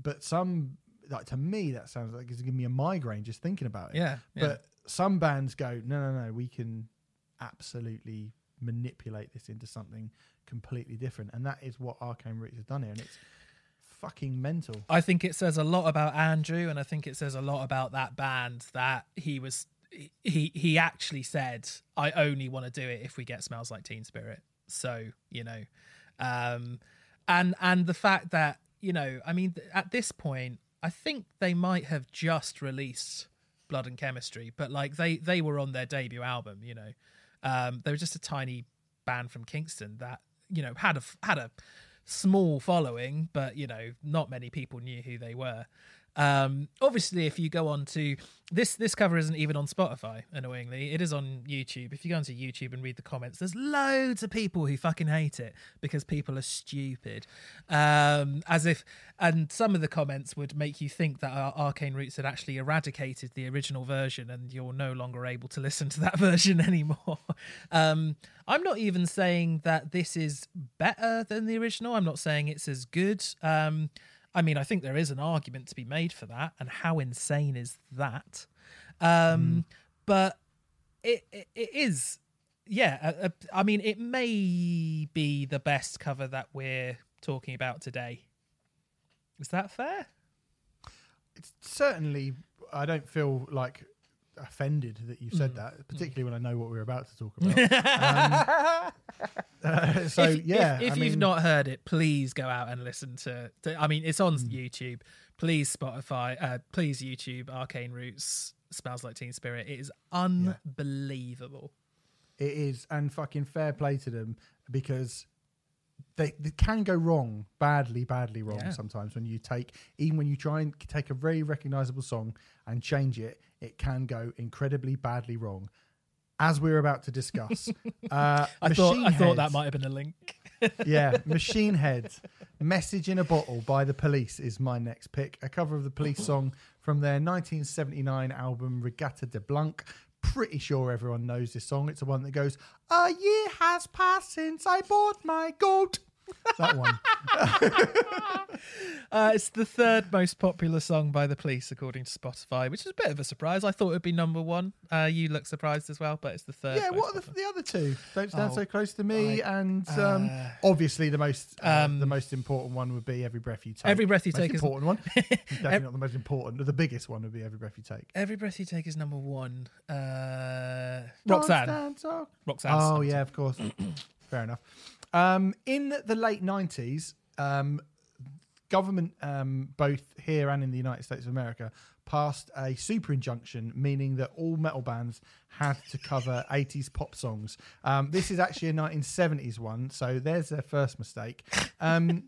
but some like to me that sounds like it's giving me a migraine just thinking about it. yeah, yeah. But some bands go, no, no, no, we can absolutely manipulate this into something completely different, and that is what Arcane Roots has done here, and it's fucking mental. I think it says a lot about Andrew, and I think it says a lot about that band that he was he he actually said, "I only want to do it if we get Smells Like Teen Spirit." So you know, um, and and the fact that you know, I mean, at this point, I think they might have just released Blood and Chemistry, but like they they were on their debut album. You know, um, they were just a tiny band from Kingston that you know had a had a small following, but you know, not many people knew who they were. Um, obviously, if you go on to this, this cover isn't even on Spotify. Annoyingly, it is on YouTube. If you go onto YouTube and read the comments, there's loads of people who fucking hate it because people are stupid. Um, as if, and some of the comments would make you think that our Arcane Roots had actually eradicated the original version, and you're no longer able to listen to that version anymore. Um, I'm not even saying that this is better than the original. I'm not saying it's as good. Um, I mean, I think there is an argument to be made for that, and how insane is that? Um, But it, it it is, yeah. a- a- I mean, it may be the best cover that we're talking about today. Is that fair? It's certainly, I don't feel like offended that you Mm. said that, particularly when I know what we're about to talk about. um, uh, so if, yeah, if, if you've mean, not heard it, please go out and listen to. to I mean, it's on Hmm. YouTube. Please Spotify. Uh, please YouTube. Arcane Roots smells like Teen Spirit. It is unbelievable. it is, and fucking fair play to them because they, they can go wrong, badly, badly wrong Yeah. sometimes when you take, even when you try and take a very recognizable song and change it, it can go incredibly badly wrong. As we're about to discuss, uh, I thought I thought that might have been a link. yeah, Machine Head, Message in a Bottle by The Police is my next pick. A cover of the Police song from their 1979 album Reggatta de Blanc. Pretty sure everyone knows this song. It's the one that goes, A year has passed since I bought my goat. That one. Uh, it's the third most popular song by the Police, according to Spotify, which is a bit of a surprise. I thought it'd be number one. Uh, you look surprised as well, but it's the third. yeah, what are the, the other two? Don't Stand Oh, So Close to Me. I- and um, uh, obviously, the most uh, um, the most important one would be Every Breath You Take. Every Breath You most Take is- important one. Definitely not the most important. The biggest one would be Every Breath You Take. Every breath you take is number one. Uh, Roxanne. Roxanne. Oh yeah, of course. Fair enough. Um, in the late nineties, um, government, um, both here and in the United States of America, passed a super injunction, meaning that all metal bands had to cover eighties pop songs. Um, this is actually a nineteen seventies one, so there's their first mistake. Um,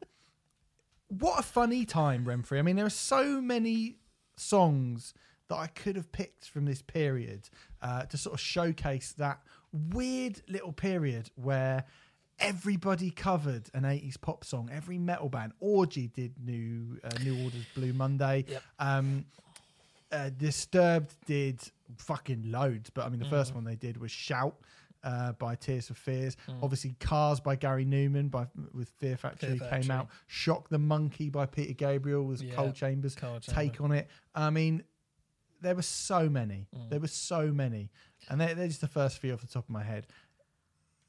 what a funny time, Remfry. I mean, there are so many songs that I could have picked from this period uh, to sort of showcase that weird little period where everybody covered an 80s pop song. Every metal band, Orgy did New uh, New Order's Blue Monday. Yep. Um, uh, Disturbed did fucking loads, but I mean, the first Mm. one they did was Shout. Uh, by Tears for Fears, Mm. obviously Cars by Gary Numan by with Fear Factory Fear came out. Shock the Monkey by Peter Gabriel was Yeah. Coal Chamber's Cold take on it. I mean, there were so many. Mm. There were so many, and they're, they're just the first few off the top of my head.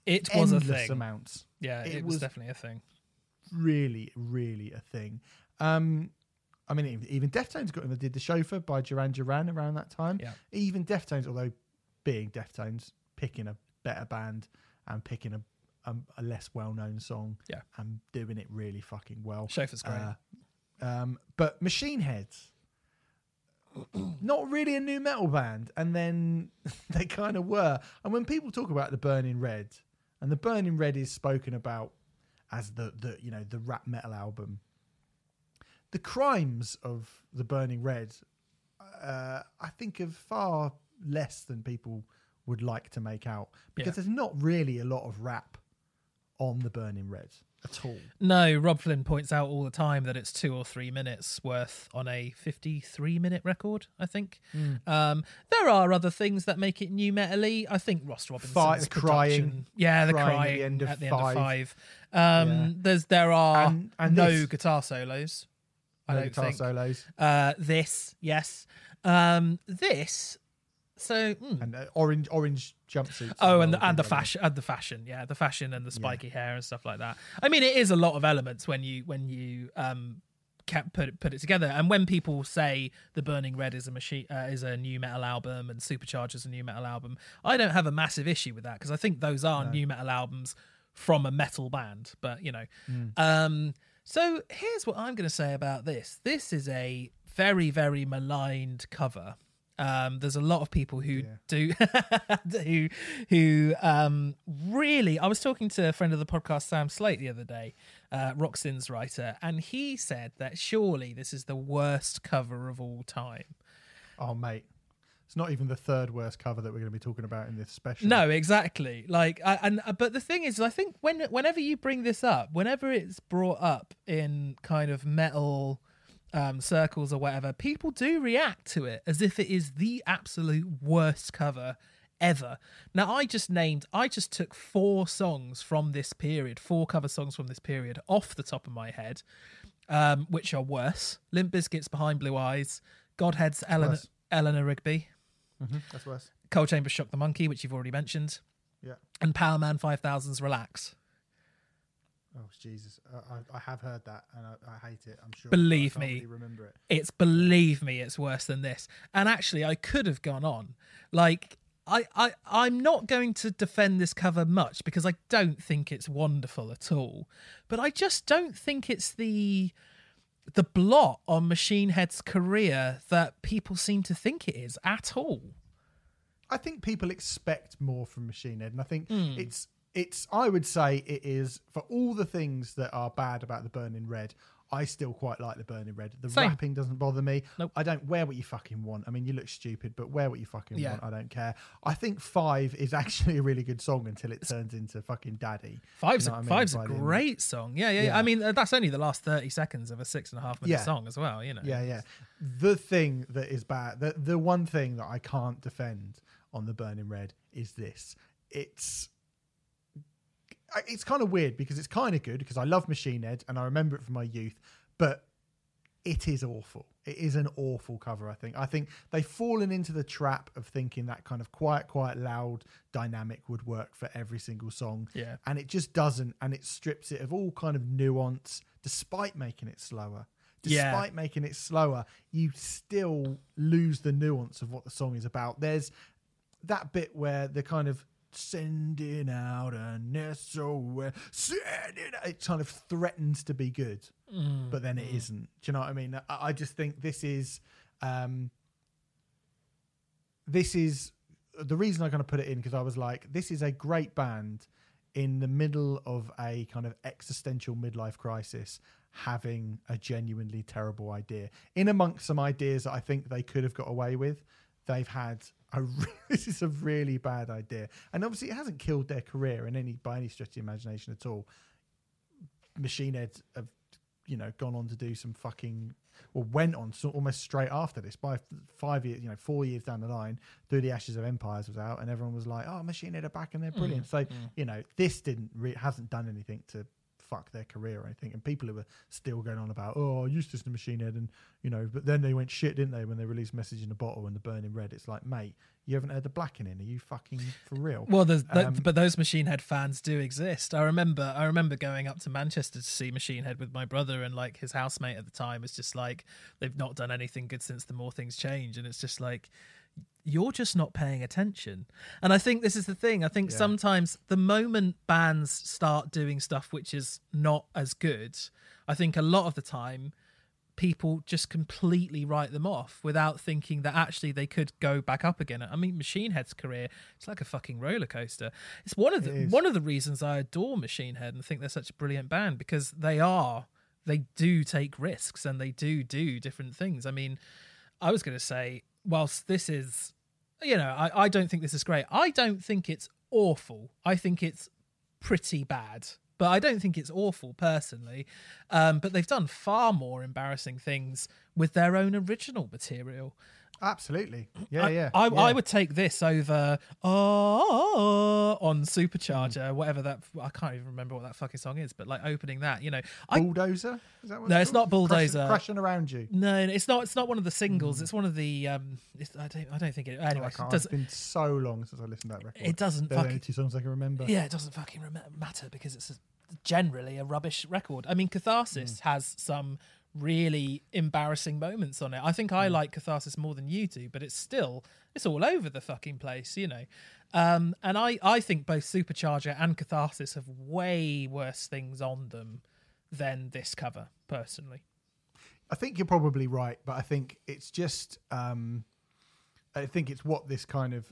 It was a thing. amounts. Yeah, It it, was, was- definitely a thing. Really, really a thing. Um, I mean, even- Deftones got them. Did the chauffeur by Duran Duran around that time. Yeah. Even Deftones, although being Deftones, picking a better band and picking a a, a less well known song. Yeah. and doing it really fucking well. Chauffeur's great. Uh, um, but Machine Heads, not really a nu metal band, and then they kind of were. And when people talk about the Burning Red, and the Burning Red is spoken about as the the you know the rap metal album, the crimes of the Burning Red, uh, I think, are far less than people would like to make out because Yeah. there's not really a lot of rap on the Burning Red at all. No, Robb Flynn points out all the time that it's two or three minutes worth on a 53 minute record, I think. Um, there are other things that make it new metally. I think Ross Robinson's the crying. Yeah, the Crying crying, at the end of the five. five. Um, Yeah. There's There are And- and no this- guitar solos. I No don't guitar think. solos Uh, this, yes. Um, this, so. mm. and uh, orange orange jumpsuits. Oh, and the, and the fashion, and the fashion, yeah, the fashion and the spiky hair and stuff like that. I mean, it is a lot of elements when you when you um can put it, put it together. And when people say the Burning Red is a machine uh, is a nu metal album and Supercharger is a nu metal album, I don't have a massive issue with that because I think those are nu metal albums from a metal band. But you know, Mm. um, so here's what I'm going to say about this. This is a very very maligned cover. Um, there's a lot of people who do who who um, really. I was talking to a friend of the podcast, Sam Slate, the other day, uh, Roxin's writer, and he said that surely this is the worst cover of all time. Oh, mate. It's not even the third worst cover that we're going to be talking about in this special. No, exactly. Like, I, and uh, but the thing is, I think when whenever you bring this up, whenever it's brought up in kind of metal um, circles or whatever, people do react to it as if it is the absolute worst cover ever. Now, I just named, I just took four songs from this period, four cover songs from this period off the top of my head, um, which are worse. Limp Bizkit's Behind Blue Eyes, Godhead's Eleanor, worse. Eleanor Rigby, Mhm, that's worse. Coal Chamber Shock the Monkey, which you've already mentioned Yeah. and Powerman 5000's Relax. Oh Jesus, I, I have heard that and I, I hate it. I'm sure. Believe me. really remember it. It's believe me, it's worse than this. And actually, I could have gone on. Like, I, I, I'm not going to defend this cover much because I don't think it's wonderful at all. But I just don't think it's the the blot on Machine Head's career that people seem to think it is at all. I think people expect more from Machine Head, and I think Hmm. it's it's. I would say it is for all the things that are bad about the Burning Red. I still quite like the Burning Red. The Same. rapping doesn't bother me. Nope. I don't wear what you fucking want. I mean, you look stupid, but wear what you fucking Yeah. want. I don't care. I think Five is actually a really good song until it turns into fucking Daddy. Five's, You know a, what I mean? Five's a By the end. great song. Yeah, yeah, yeah. Yeah. I mean, uh, that's only the last 30 seconds of a six and a half minute Yeah. song as well, you know. Yeah, yeah. The thing that is bad, the the one thing that I can't defend on the Burning Red is this. It's it's kind of weird because it's kind of good because I love Machine Head and I remember it from my youth, but it is awful. It is an awful cover, I think. I think they've fallen into the trap of thinking that kind of quiet, quiet, loud dynamic would work for every single song. Yeah. And it just doesn't. And it strips it of all kind of nuance, despite making it slower. Yeah. Despite making it slower, you still lose the nuance of what the song is about. There's that bit where the kind of sending out an SOS, sending out, it kind of threatens to be good, but then it isn't. Do you know what I mean? I, I just think this is, um, this is the reason I kind of put it in because I was like, this is a great band in the middle of a kind of existential midlife crisis having a genuinely terrible idea in amongst some ideas that I think they could have got away with they've had a re- this is a really bad idea. And obviously it hasn't killed their career in any by any stretch of the imagination at all. Machine heads have you know gone on to do some fucking or went on so almost straight after this. By five years you know four years down the line through the ashes of empires was out and everyone was like oh machine head are back and they're hmm, brilliant. So hmm. you know this didn't re- hasn't done anything to fuck their career or anything and people who are still going on about oh i used to listen to machine head and you know but then they went shit didn't they when they released message in a bottle and the burning red. It's like mate you haven't heard the blackening. Are you fucking for real? Well, there's, th- Um, but those Machine Head fans do exist. I remember, I remember going up to Manchester to see Machine Head with my brother, and like his housemate at the time was just like, they've not done anything good since the More Things Change, and it's just like, you're just not paying attention. And I think this is the thing. I think Yeah. sometimes the moment bands start doing stuff which is not as good, I think a lot of the time people just completely write them off without thinking that actually they could go back up again. I mean, Machine Head's career, it's like a fucking roller coaster. It's one of the one of the reasons I adore Machine Head and think they're such a brilliant band because they are they do take risks and they do do different things. I mean, I was going to say, whilst this is, you know, I, I don't think this is great. I don't think it's awful. I think it's pretty bad, but I don't think it's awful personally. Um, but they've done far more embarrassing things with their own original material. Absolutely. Yeah, I, yeah, I, yeah. I would take this over oh, on Supercharger, whatever that. I can't even remember what that fucking song is, but like opening that, you know, I bulldozer. Is that what No, it's not? Bulldozer. Crashing, crashing around you. no, it's not. It's not one of the singles. Hmm. It's one of the. Um, it's, I don't. I don't think it. Anyway, oh, I it It's been so long since I listened to that record. it doesn't They're the fucking. only two songs I can remember. Yeah, it doesn't fucking rem- matter because it's a, generally a rubbish record. I mean, Catharsis hmm. has some really embarrassing moments on it. I think I like Catharsis more than you do, but it's still it's all over the fucking place, you know. Um, and I I think both Supercharger and Catharsis have way worse things on them than this cover, personally. I think you're probably right, but I think it's just um I think it's what this kind of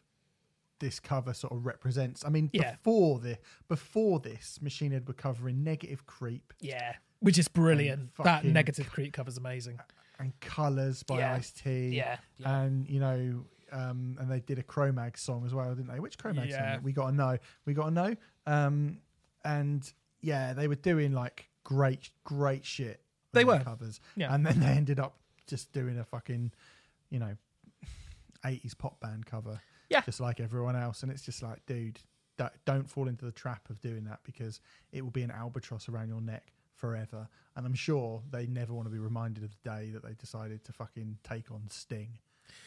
this cover sort of represents. I mean, Yeah. before the before this, Machine Head were covering Negative Creep Yeah, which is brilliant. that fucking- negative creep cover's amazing. and Colours by Yeah. Ice T. Yeah, yeah. And you know, um, and they did a Cro-Mag song as well, didn't they? Which Cro-Mag Yeah. song? We gotta know. We gotta know. Um, and yeah, they were doing like great, great shit. They their were. covers. Yeah. And then they ended up just doing a fucking, you know, 80s pop band cover. Yeah. Just like everyone else. And it's just like, dude, that, don't fall into the trap of doing that because it will be an albatross around your neck forever. And I'm sure they never want to be reminded of the day that they decided to fucking take on Sting.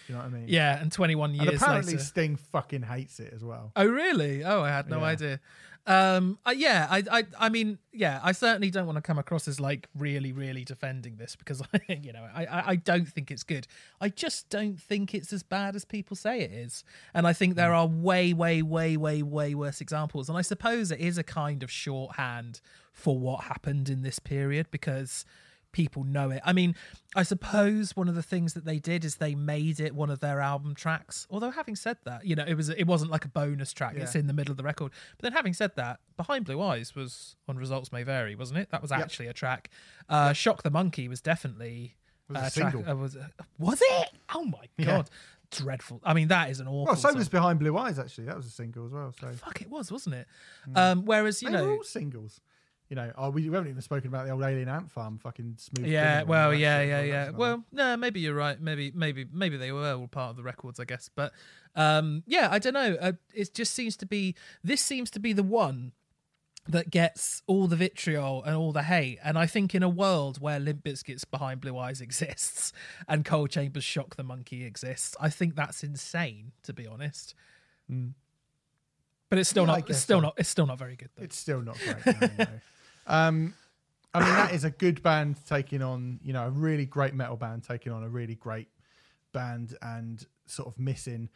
You know what I mean? Yeah, and 21 And years apparently later. Sting fucking hates it as well. Oh really? Oh, I had no Yeah. idea. Um, uh, yeah, I, I, I mean, yeah, I certainly don't want to come across as like really, really defending this because I, you know, I, I, I don't think it's good. I just don't think it's as bad as people say it is, and I think there are way, way, way, way, way worse examples. And I suppose it is a kind of shorthand for what happened in this period because people know it. I mean, I suppose one of the things that they did is they made it one of their album tracks. Although having said that, you know, it was it wasn't like a bonus track. It's in the middle of the record. But then having said that, Behind Blue Eyes was on Results May Vary, wasn't it? That was actually a track. Uh Shock the Monkey was definitely Was single. track. Uh, was was it? Oh my Yeah. god. Dreadful. I mean, that is an awful. Well, so song. was Behind Blue Eyes, actually. That was a single as well. So Fuck, it was, wasn't it? Um, whereas you they were know, all singles. You know, oh, we, we haven't even spoken about the old Alien Ant Farm fucking smooth. Yeah, well, yeah, yeah, yeah. Well, no, maybe you're right. Maybe, maybe, maybe they were all part of the records, I guess. But um, yeah, I don't know. Uh, it just seems to be this seems to be the one that gets all the vitriol and all the hate. And I think in a world where Limp Bizkit's Behind Blue Eyes exists and Coal Chamber's Shock the Monkey exists, I think that's insane, to be honest. But it's still. Yeah, not. It's still so. not. It's still not very good though. It's still not great. no, no. Um, I mean, that is a good band taking on, you know, a really great metal band taking on a really great band and sort of missing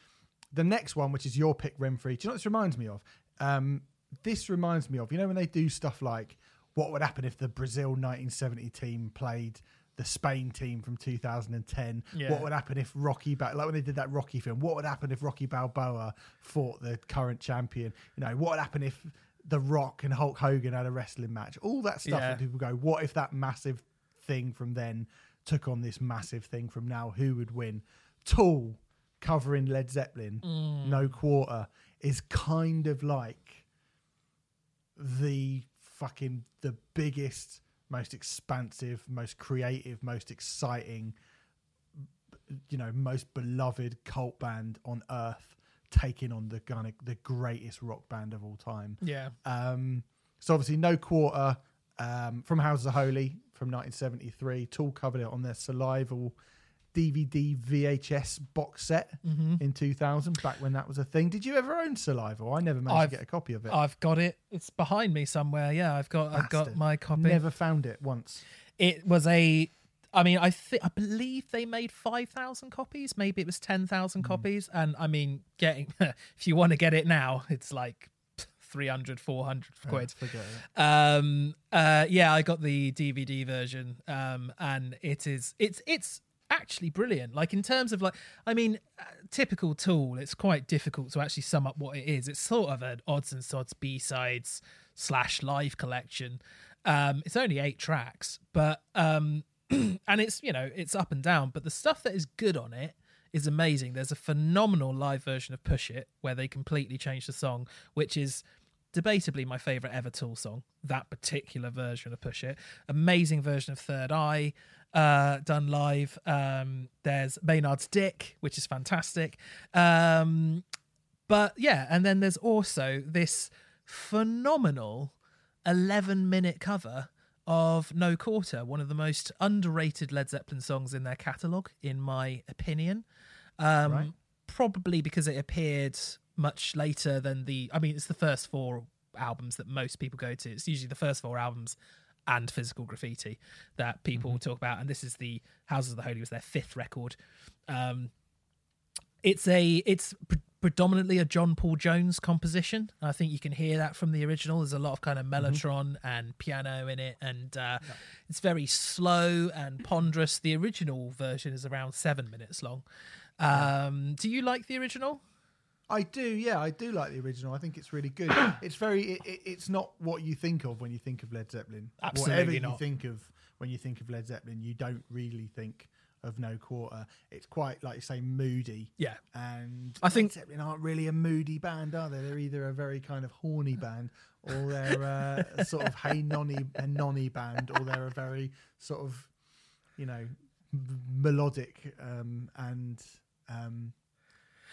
the next one, which is your pick, Remfry. Do you know what this reminds me of? Um, this reminds me of, you know, when they do stuff like what would happen if the Brazil 1970 team played the Spain team from 2010? Yeah. What would happen if Rocky, ba- like when they did that Rocky film, what would happen if Rocky Balboa fought the current champion? You know, what would happen if The Rock and Hulk Hogan had a wrestling match? All that stuff. Yeah. People go, what if that massive thing from then took on this massive thing from now? Who would win? Tool covering Led Zeppelin, Mm. No Quarter, is kind of like the fucking the biggest, most expansive, most creative, most exciting, you know, most beloved cult band on earth, taking on the kind of the greatest rock band of all time. yeah. Um, so obviously, no quarter um, from Houses of Holy from 1973. Tool covered it on their Salival DVD VHS box set Mm-hmm. in 2000, back when that was a thing. Did you ever own Salival? I never managed I've- to get a copy of it. I've got it. It's behind me somewhere. Yeah, I've got. I've got my copy. Never found it once. It was a. I mean, I think I believe they made five thousand copies. Maybe it was ten thousand copies. And I mean, getting if you want to get it now, it's like 300, 400 quid. It. Um, uh, yeah, I got the DVD version, um, and it is it's it's actually brilliant. Like in terms of like, I mean, uh, typical Tool. It's quite difficult to actually sum up what it is. It's sort of an odds and sods B sides slash live collection. Um, it's only eight tracks, but um, and it's you know it's up and down, but the stuff that is good on it is amazing. There's a phenomenal live version of Push It where they completely changed the song, which is debatably my favorite ever Tool song. That particular version of Push It, amazing version of Third Eye, uh, done live. Um, there's Maynard's Dick, which is fantastic. Um, but yeah, and then there's also this phenomenal 11 minute cover of No Quarter, one of the most underrated Led Zeppelin songs in their catalogue, in my opinion. Um, Right. Probably because it appeared much later than the. I mean, it's the first four albums that most people go to. It's usually the first four albums and Physical Graffiti that people talk about, and this is the Houses of the Holy was their fifth record. Um, it's a it's predominantly a John Paul Jones composition. I think you can hear that from the original. There's a lot of kind of mellotron and piano in it, and uh, it's very slow and ponderous. The original version is around seven minutes long. Um, Do you like the original? I do, yeah, I do like the original. I think it's really good. it's very, it, it, it's not what you think of when you think of Led Zeppelin. Absolutely Whatever you not. think of when you think of Led Zeppelin, you don't really think of No Quarter. It's quite like you say moody. Yeah. And I think- Led Zeppelin aren't really a moody band, are they? They're either a very kind of horny band, or they're uh, a sort of hey nonny a nonny band, or they're a very sort of, you know, m- melodic um, and. Um,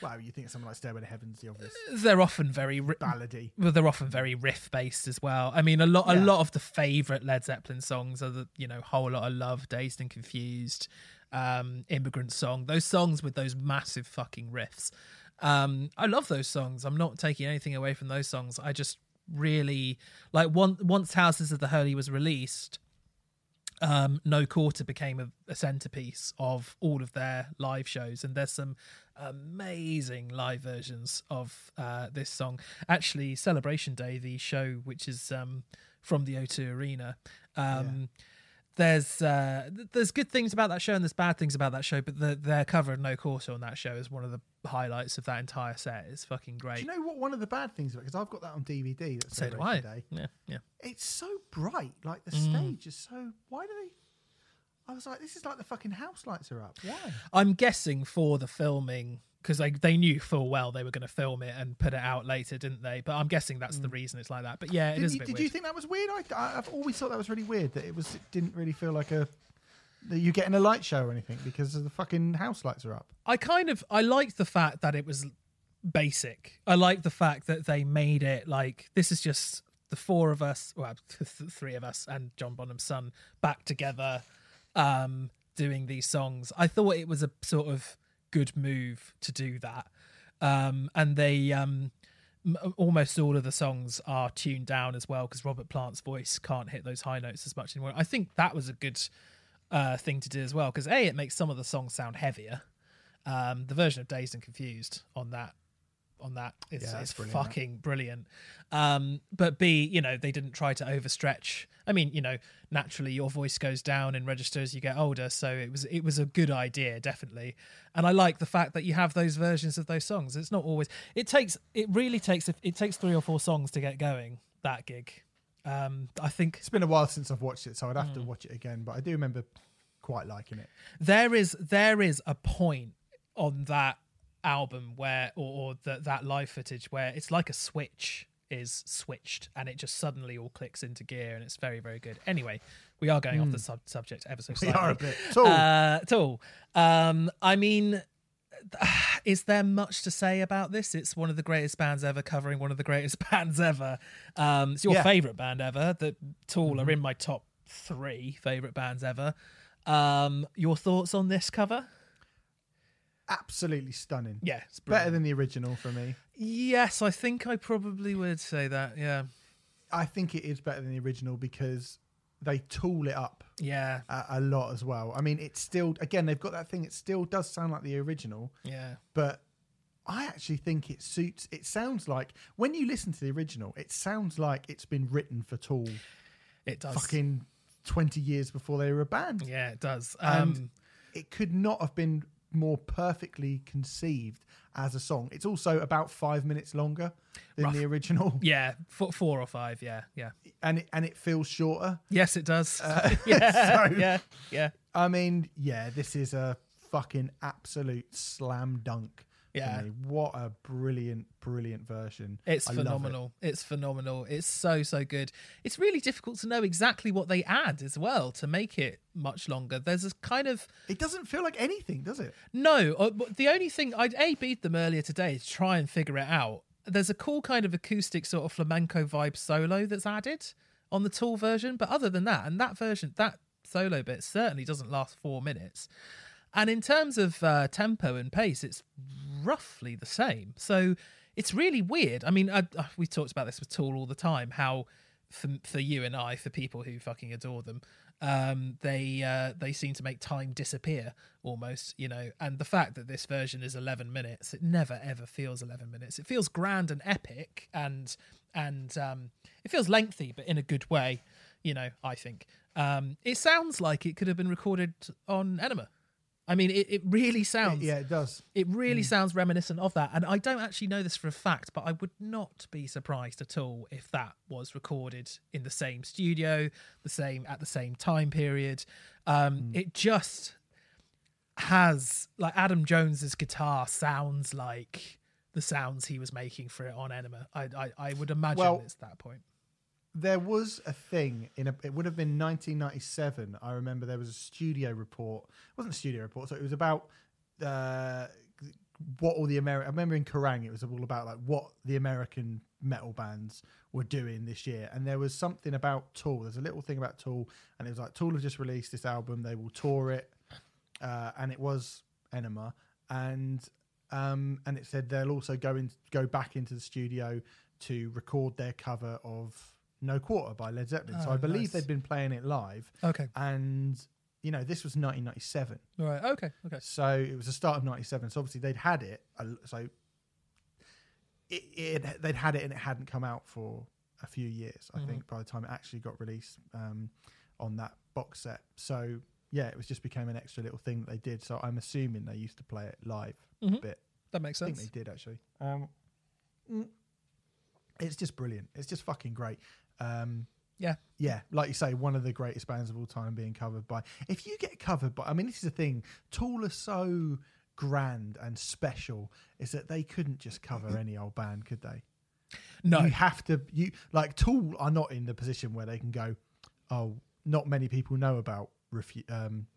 well, you think of someone like Stairway to Heaven's the obvious They're often very ri- ballady. well, they're often very riff based as well. I mean, a lot, a lot of the favorite Led Zeppelin songs are the, you know, whole lot of love, dazed and confused, um, immigrant song. Those songs with those massive fucking riffs. Um, I love those songs. I'm not taking anything away from those songs. I just really like one, once Houses of the Holy was released. Um, no quarter became a, a centerpiece of all of their live shows, and there's some amazing live versions of uh, this song. Actually, Celebration Day, the show which is um, from the O2 Arena, um, there's uh, there's good things about that show and there's bad things about that show, but the, their cover of No Quarter on that show is one of the highlights of that entire set. It's fucking Do great. you know what one of the bad things about because I've got that on DVD. That's so do I. Celebration Day. Yeah, yeah. It's so bright. Like the Mm. stage is so. Why do they? I was like, this is like the fucking house lights are up. Why? I'm guessing for the filming because they they knew full well they were going to film it and put it out later, didn't they? But I'm guessing that's the mm. reason it's like that. But yeah, it Did, is a you, bit did weird. you think that was weird? I, I've always thought that was really weird that it was. It didn't really feel like a. That you're getting a light show or anything because the fucking house lights are up. I kind of I liked the fact that it was basic. I like the fact that they made it like this is just the four of us, well, th- th- three of us and John Bonham's son back together, um, doing these songs. I thought it was a sort of good move to do that, um, and they. Um, almost all of the songs are tuned down as well because Robert Plant's voice can't hit those high notes as much anymore. I think that was a good uh, thing to do as well because a it makes some of the songs sound heavier. Um, the version of Dazed and Confused on that on that is, Yeah, brilliant, fucking brilliant. Um, but B, you know, they didn't try to overstretch. I mean, you know, naturally your voice goes down in register as you get older, so it was it was a good idea, definitely. And I like the fact that you have those versions of those songs. It's not always. It takes. It really takes. It takes three or four songs to get going. That gig. Um, I think It's been a while since I've watched it, so I'd have Hmm. to watch it again. But I do remember quite liking it. there is there is a point on that album where or, or that that live footage where it's like a switch is switched and it just suddenly all clicks into gear and it's very very good anyway we are going off the sub- subject ever so Hmm. We are a bit. Tall. uh, at all um i mean is there much to say about this it's one of the greatest bands ever covering one of the greatest bands ever um it's your Yeah. Mm-hmm. favorite band ever the tool are in my top three favorite bands ever um your thoughts on this cover Absolutely stunning. yeah it's Better brilliant. than the original for me. yes i think i probably would say that yeah I think it is better than the original because they tool it up yeah a, a lot as well. I mean, it's still again they've got that thing. It still does sound like the original, yeah but I actually think it suits. It sounds like when you listen to the original, it sounds like it's been written for Tool it does fucking twenty years before they were a band. yeah it does And um it could not have been more perfectly conceived as a song. It's also about five minutes longer than Rough. the original, Yeah, four, four or five. Yeah, yeah. and it, and it feels shorter. Yes, it does. Uh, yeah, so- yeah, yeah. I mean, yeah, this is a fucking absolute slam dunk. For Yeah. me. what a brilliant, brilliant version. It's I love it. phenomenal. It's phenomenal. It's so so good. It's really difficult to know exactly what they add as well to make it much longer. There's a kind of It doesn't feel like anything, does it? no. uh, The only thing I'd a beat them earlier today to try and figure it out. There's a cool kind of acoustic sort of flamenco vibe solo that's added on the Tool version, but other than that, and that version, that solo bit certainly doesn't last four minutes. And in terms of uh, tempo and pace, it's roughly the same. So it's really weird. I mean, I, uh, we talked about this with Tool all the time. How for for you and I, for people who fucking adore them, um, they uh, they seem to make time disappear almost. You know, and the fact that this version is 11 minutes, it never ever feels 11 minutes. It feels grand and epic, and and um, it feels lengthy, but in a good way. You know, I think um, it sounds like it could have been recorded on Ænima. I mean, it, it really sounds Yeah, it does. it really sounds reminiscent of that. And I don't actually know this for a fact, but I would not be surprised at all if that was recorded in the same studio, the same at the same time period. Um, It just has like Adam Jones's guitar sounds like the sounds he was making for it on Ænima. I I, I would imagine Well- it's that point. There was a thing in a. It would have been 1997. I remember there was a studio report. It wasn't a studio report, so it was about uh, what all the American. I remember in Kerrang, it was all about like what the American metal bands were doing this year, and there was something about Tool. There's a little thing about Tool, and it was like Tool have just released this album. They will tour it, uh, and it was Ænima, and um, and it said they'll also go in, go back into the studio to record their cover of No Quarter by Led Zeppelin. so Oh, I believe nice. they'd been playing it live, Okay. and you know this was 1997, Right. Okay. Okay. so it was the start of 97. So obviously they'd had it, so it, it they'd had it and it hadn't come out for a few years. I Mhm. think by the time it actually got released um, on that box set. So yeah, it was just became an extra little thing that they did. So I'm assuming they used to play it live a Mhm. bit. That makes I think sense. they did actually. Um, mm, it's just brilliant. It's just fucking great. Um, Yeah. yeah, like you say, one of the greatest bands of all time being covered by. If you get covered by, I mean, this is the thing. Tool are so grand and special, is that they couldn't just cover any old band, could they? No. You have to. You like Tool are not in the position where they can go. Oh, not many people know about refu- um,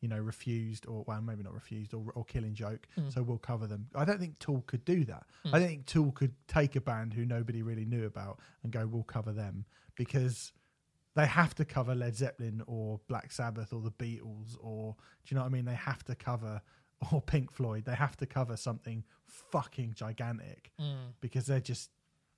you know, refused or well, maybe not refused or, or killing joke. Mm. So we'll cover them. I don't think Tool could do that. Mm. I don't think Tool could take a band who nobody really knew about and go, we'll cover them because they have to cover Led Zeppelin or Black Sabbath or the Beatles or do you know what I mean? They have to cover or Pink Floyd. They have to cover something fucking gigantic Mm. because they're just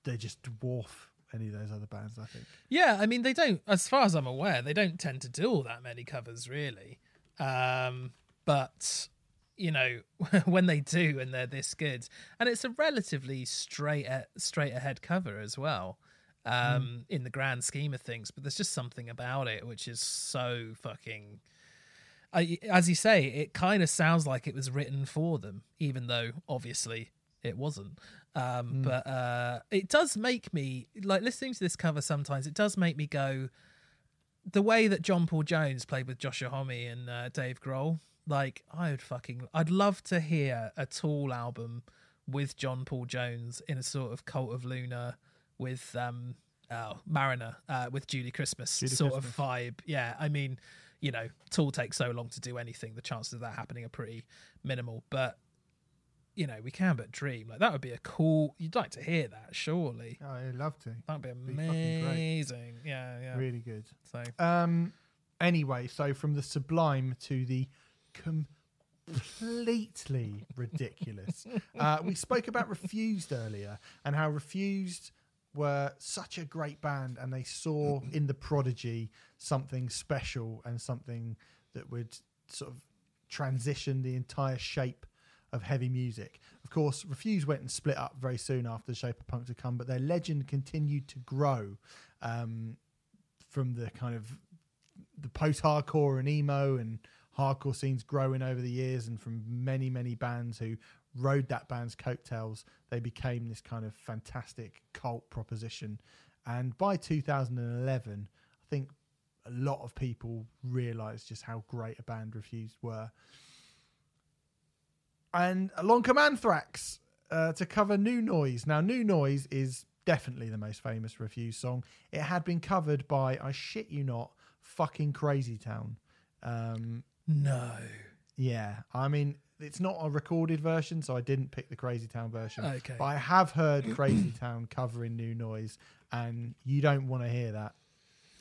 they just dwarf any of those other bands. I think. Yeah, I mean they don't as far as I'm aware, they don't tend to do all that many covers really. Um but you know, when they do and they're this good, and it's a relatively straight a- straight ahead cover as well, um, in the grand scheme of things. But there's just something about it which is so fucking. I, as you say, it kind of sounds like it was written for them, even though obviously it wasn't. Um, But uh, it does make me like listening to this cover. Sometimes it does make me go the way that John Paul Jones played with Joshua Homme and uh, Dave Grohl. Like I would fucking, I'd love to hear a Tool album with John Paul Jones in a sort of Cult of Luna with um oh, Mariner uh, with Julie Christmas Julie sort Christmas. of vibe. Yeah, I mean, you know, Tool takes so long to do anything. The chances of that happening are pretty minimal. But you know, we can but dream. Like that would be a cool. You'd like to hear that, surely. Oh, I'd love to. That'd be Be great. amazing. Yeah, yeah. Really good. So Um. Anyway, so from the sublime to the completely ridiculous. Uh, we spoke about Refused earlier and how Refused were such a great band and they saw in the Prodigy something special and something that would sort of transition the entire shape of heavy music. Of course, Refused went and split up very soon after the Shape of Punk to come, but their legend continued to grow um, from the kind of the post-hardcore and emo and hardcore scenes growing over the years, and from many many bands who rode that band's coattails, they became this kind of fantastic cult proposition. And by 2011, I think a lot of people realised just how great a band Refused were. And along come Anthrax uh, to cover New Noise. Now, New Noise is definitely the most famous Refused song. It had been covered by, I shit you not, fucking Crazy Town. Um, No. yeah, I mean, it's not a recorded version, so I didn't pick the Crazy Town version. Okay. But I have heard Crazy Town covering New Noise, and you don't want to hear that.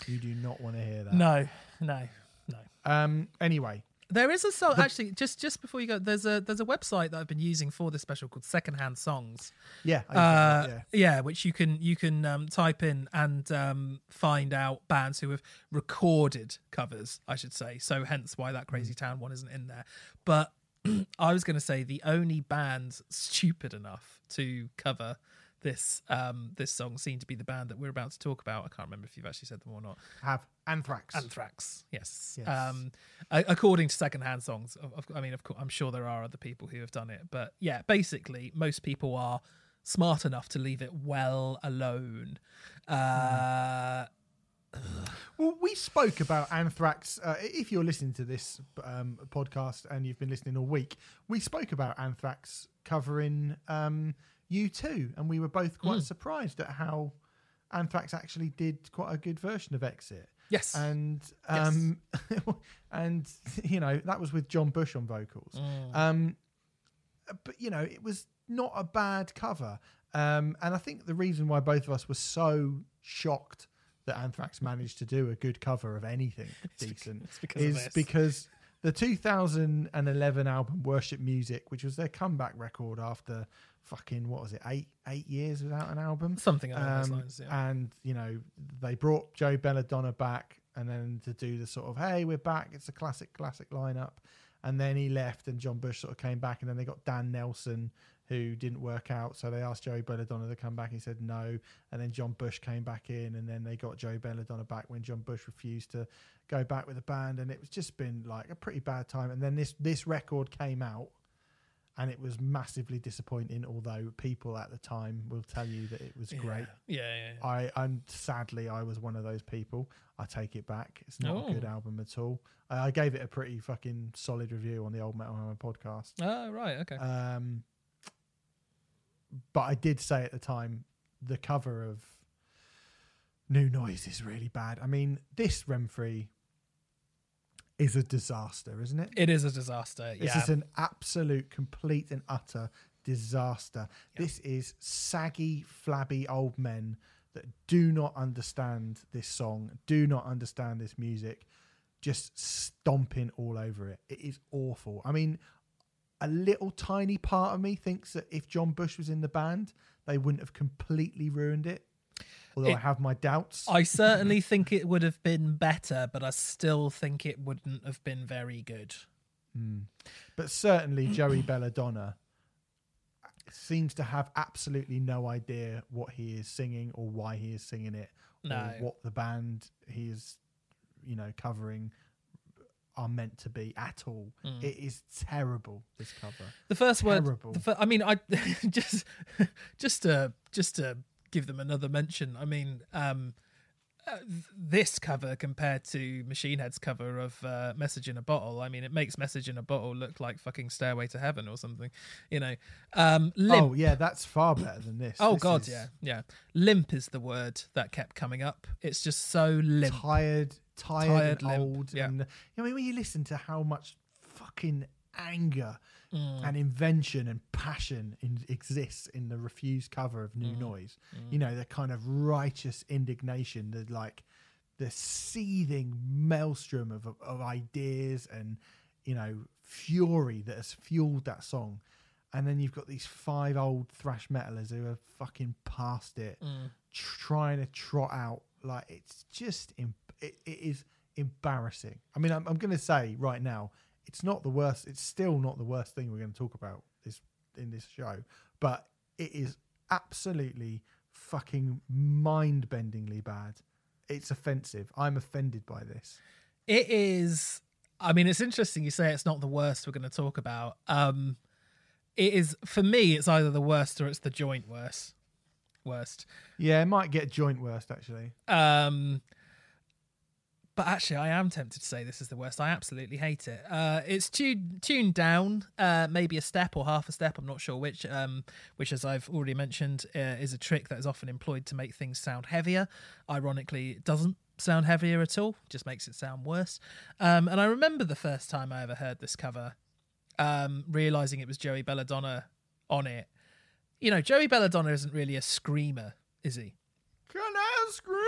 You do not want to hear that. No. No. No. Um. Anyway, There is a song actually. Just just before you go, there's a there's a website that I've been using for this special called Secondhand Songs. yeah, I Uh, yeah. yeah, which you can you can um, type in and um, find out bands who have recorded covers, I should say. So hence why that Mm. Crazy Town one isn't in there. But I was going to say the only band stupid enough to cover this um, this song seemed to be the band that we're about to talk about. I can't remember if you've actually said them or not. have Anthrax. Anthrax, yes. Yes. Um, according to secondhand songs, I mean, of course, I'm sure there are other people who have done it, but yeah, basically, most people are smart enough to leave it well alone. Uh, Well, we spoke about Anthrax. Uh, if you're listening to this um, podcast and you've been listening all week, we spoke about Anthrax covering um, U2, and we were both quite Mm. surprised at how Anthrax actually did quite a good version of Exit. yes. And um, and you know that was with John Bush on vocals. Um, but you know it was not a bad cover. Um, and I think the reason why both of us were so shocked that Anthrax managed to do a good cover of anything decent it's because of is because the 2011 album Worship Music, which was their comeback record after fucking what was it eight eight years without an album, Something along those um, lines, yeah. And you know, they brought Joe Belladonna back, and then to do the sort of "Hey, we're back! It's a classic, classic lineup." And then he left, and John Bush sort of came back, and then they got Dan Nelson, who didn't work out. So they asked joe Belladonna to come back. He said no, and then John Bush came back in, and then they got joe Belladonna back when John Bush refused to go back with the band, and it was just been like a pretty bad time. And then this this record came out, and it was massively disappointing. Although people at the time will tell you that it was great. Yeah, yeah, yeah. I and sadly I was one of those people. I take it back. It's not a good Oh. album at all. I, I gave it a pretty fucking solid review on the Old Metal Hammer podcast. Oh, right, okay. Um, but I did say at the time the cover of New Noise is really bad. I mean, this Remfry is a disaster, isn't it? it is a disaster. This yeah. is an absolute, complete, and utter disaster. This is saggy, flabby old men that do not understand this song, do not understand this music, just stomping all over it. It is awful. I mean, a little tiny part of me thinks that if John Bush was in the band, they wouldn't have completely ruined it. Although I have my doubts. I certainly think it would have been better, but I still think it wouldn't have been very good. But certainly Joey Belladonna seems to have absolutely no idea what he is singing or why he is singing it No. or what the band he is you know covering are meant to be at all. Mm. It is terrible this cover. The first word, the fir- I mean, I just just to just to give them another mention. I mean, um, uh, this cover compared to Machine Head's cover of uh, "Message in a Bottle," I mean, it makes "Message in a Bottle" look like fucking "Stairway to Heaven" or something. You know, um, limp. Oh yeah, that's far better than this. Oh, This God, is yeah, yeah. Limp is the word that kept coming up. It's just so limp. Tired, tired, Tired, old. yeah. And I mean, when you listen to how much fucking anger Mm. and invention and passion in, exists in the refused cover of Mm. New Noise. You know, the kind of righteous indignation, the like the seething maelstrom of of ideas and you know fury that has fueled that song. And then you've got these five old thrash metalers who are fucking past it, Mm. tr- trying to trot out like it's just im- it, it is embarrassing. I mean, I'm, I'm going to say right now, it's not the worst. It's still not the worst thing we're going to talk about this in this show, but it is absolutely fucking mind-bendingly bad. It's offensive. I'm offended by this. It is. I mean, it's interesting you say it's not the worst we're going to talk about. Um, it is for me. It's either the worst or it's the joint worst. Worst. Yeah, it might get joint worst actually. Um, but actually, I am tempted to say this is the worst. I absolutely hate it. Uh, it's tuned tuned down, uh, maybe a step or half a step. I'm not sure which. Um, which, as I've already mentioned, uh, is a trick that is often employed to make things sound heavier. Ironically, it doesn't sound heavier at all. Just makes it sound worse. Um, and I remember the first time I ever heard this cover, um, realizing it was Joey Belladonna on it. You know, Joey Belladonna isn't really a screamer, is he? Can I scream?